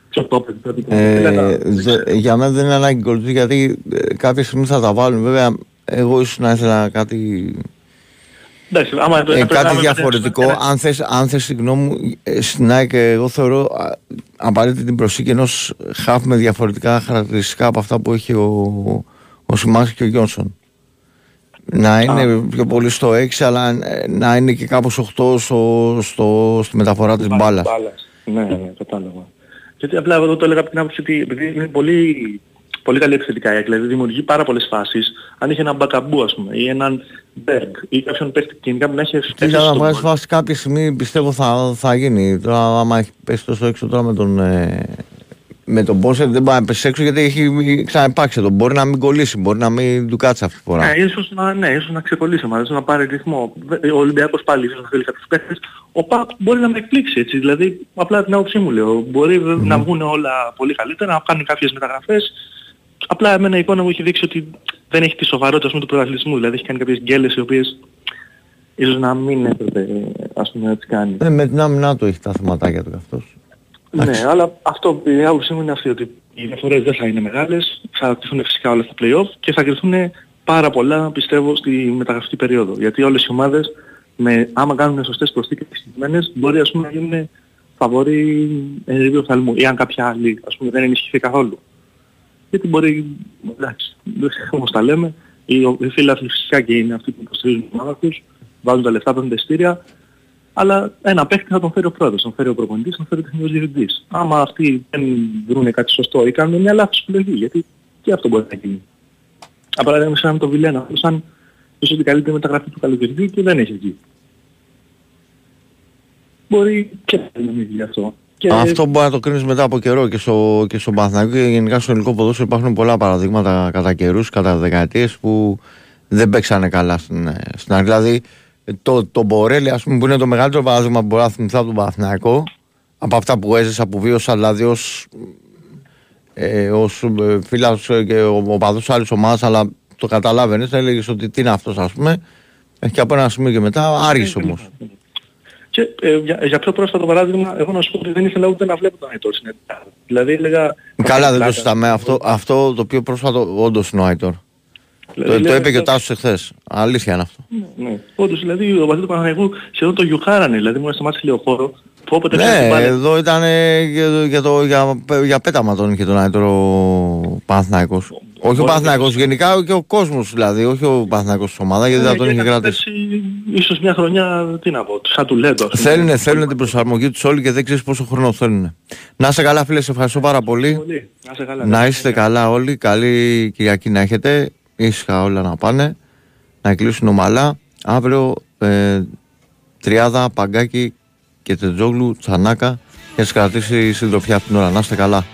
πιο top επίπεδο. Ε, δε- για μένα δεν είναι ανάγκη κολτζή γιατί ε, κάποια στιγμή θα τα βάλουν. Βέβαια, εγώ ίσως να ήθελα κάτι, Εντάξει, άμα ε, πρέπει να κάτι κάνουμε διαφορετικό. ένα- Αν θες, αν θες τη γνώμη μου, ε, στην ΑΕΚ εγώ θεωρώ α, απαραίτητη την προσήκη ενός χαφ με διαφορετικά χαρακτηριστικά από αυτά που έχει ο, ο Σιμάς και ο Γιόνσον. Να είναι πιο πολύ στο 6, αλλά ε, να είναι και κάπως 8 στο, στο, στη μεταφορά της μπάλας. Ναι, ναι, κατάλαβα. Γιατί απλά εδώ το έλεγα από την άποψη ότι επειδή είναι πολύ, πολύ καλή επιθετικά η ΑΕΚ, δηλαδή δημιουργεί πάρα πολλές φάσεις. Αν είχε έναν Μπακαμπού ας πούμε ή έναν Μπέργκ ή κάποιον παίχτη κοινικά που να έχει Τι να βγάλει φάση κάποια στιγμή πιστεύω θα, θα γίνει. Τώρα άμα έχει πέσει τόσο έξω τώρα με τον, ε, με τον Μπόσερ δεν πάει να πέσει έξω γιατί έχει ξαναυπάρξει εδώ. Μπορεί να μην κολλήσει, μπορεί να μην του κάτσει αυτή τη φορά. Ναι, ίσως να, ναι, ίσως να ξεκολλήσει μαζί του, να πάρει ρυθμό. Ο Ολυμπιακός πάλι ίσως να θέλει κάποιους παίχτες. Ο ΠΑΚ μπορεί να με εκπλήξει έτσι, δηλαδή απλά την άποψή μου λέω. Μπορεί βε- να βγουν όλα πολύ καλύτερα, να κάνουν κάποιες μεταγραφές. Απλά εμένα η εικόνα μου έχει δείξει ότι δεν έχει τη σοβαρότητα ας πούμε, του πρωταθλητισμού. Δηλαδή έχει κάνει κάποιες γκέλες οι οποίες ίσως να μην έπρεπε ας πούμε, να τις κάνει. Ε, με την άμυνά του έχει τα θεματάκια του αυτός. Ναι, αλλά αυτό η άποψή μου είναι αυτή ότι οι διαφορές δεν θα είναι μεγάλες, θα κρυθούν φυσικά όλα στα play-off και θα κρυθούν πάρα πολλά πιστεύω στη μεταγραφική περίοδο. Γιατί όλες οι ομάδες με, άμα κάνουν σωστές προσθήκες συγκεκριμένες μπορεί ας πούμε να γίνουν φαβοροί ενεργείου οφθαλμού ή αν κάποια άλλη ας πούμε δεν ενισχυθεί καθόλου. Γιατί μπορεί, εντάξει, όπως τα λέμε, οι, οι φίλοι φυσικά και είναι αυτοί που υποστηρίζουν την ομάδα τους, βάζουν τα λεφτά, παίρνουν τα ειστήρια, αλλά ένα παίχτη θα τον φέρει ο πρόεδρος, τον φέρει ο προπονητής, τον φέρει ο τεχνικός διευθυντής. Άμα αυτοί δεν βρουν κάτι σωστό ή κάνουν μια λάθος επιλογή, γιατί και αυτό μπορεί να γίνει. Απλά λέμε σαν το Βιλένα, σαν ίσως την καλύτερη μεταγραφή του καλοκαιριού και δεν έχει βγει. Μπορεί και να μην βγει αυτό. Και Αυτό μπορεί να το κρίνεις μετά από καιρό και στο, και στο Παναθηναϊκό και γενικά στο ελληνικό ποδόσφαιρο υπάρχουν πολλά παραδείγματα κατά καιρούς, κατά δεκαετίες που δεν παίξανε καλά στην, ε, στην αρχή. Δηλαδή το, το Μπορέλη ας πούμε που είναι το μεγαλύτερο παράδειγμα που μπορώ να θυμηθώ από τον Παναθηναϊκό από αυτά που έζησα, που βίωσα δηλαδή ως, ε, ως ε, φίλος ε, και ο, ο παδός άλλης ομάδας αλλά το καταλάβαινες, έλεγες ότι τι είναι αυτός ας πούμε ε, και από ένα σημείο και μετά άργησε όμως. Και ε, για, για πιο πρόσφατο παράδειγμα, εγώ να σου πω ότι δεν ήθελα ούτε να βλέπω τον Αϊτόρ στην Ελλάδα. Δηλαδή έλεγα... Καλά, δεν το συζητάμε. Αυτό, αυτό το πιο πρόσφατο όντως είναι ο Άιτορ. Δηλαδή, το, το λέω, είπε και ο αυτό- Τάσος εχθές. Αλήθεια είναι αυτό. Ναι. Όντως, δηλαδή ο βαθμός του Παναγενικού σχεδόν το γιουχάρανε. Δηλαδή μου στο μάτι λεωφόρο που όποτε Ναι, έφτασε την μπάλα- εδώ ήταν ε, για, το- για, το, για, για πέταμα τον είχε τον Άιτορ ο Παναθηναϊκός. Όχι ο Παναθηναϊκός, γενικά και ο κόσμος δηλαδή, όχι ο Παναθηναϊκός της ομάδας, γιατί Ναι, δεν τον και είχε έκανε κρατήσει. πέρσι Ίσως μια χρονιά, τι να πω, σαν του Λέντο. ας πούμε. Θέλουν, θέλουν την προσαρμογή τους όλοι και δεν ξέρεις πόσο χρόνο θέλουν. Να είστε καλά φίλε, σε ευχαριστώ πάρα πολύ. Πολύ. Να είσαι καλά. Να είστε καλά όλοι. Καλή Κυριακή να έχετε. Ήσυχα όλα να πάνε. Να κλείσουν ομαλά. Αύριο ε, Τριάδα, Παγκάκι και Τετζόγλου, Τσανάκα. Και σας κρατήσει η συντροφιά αυτήν την ώρα. Να είστε καλά.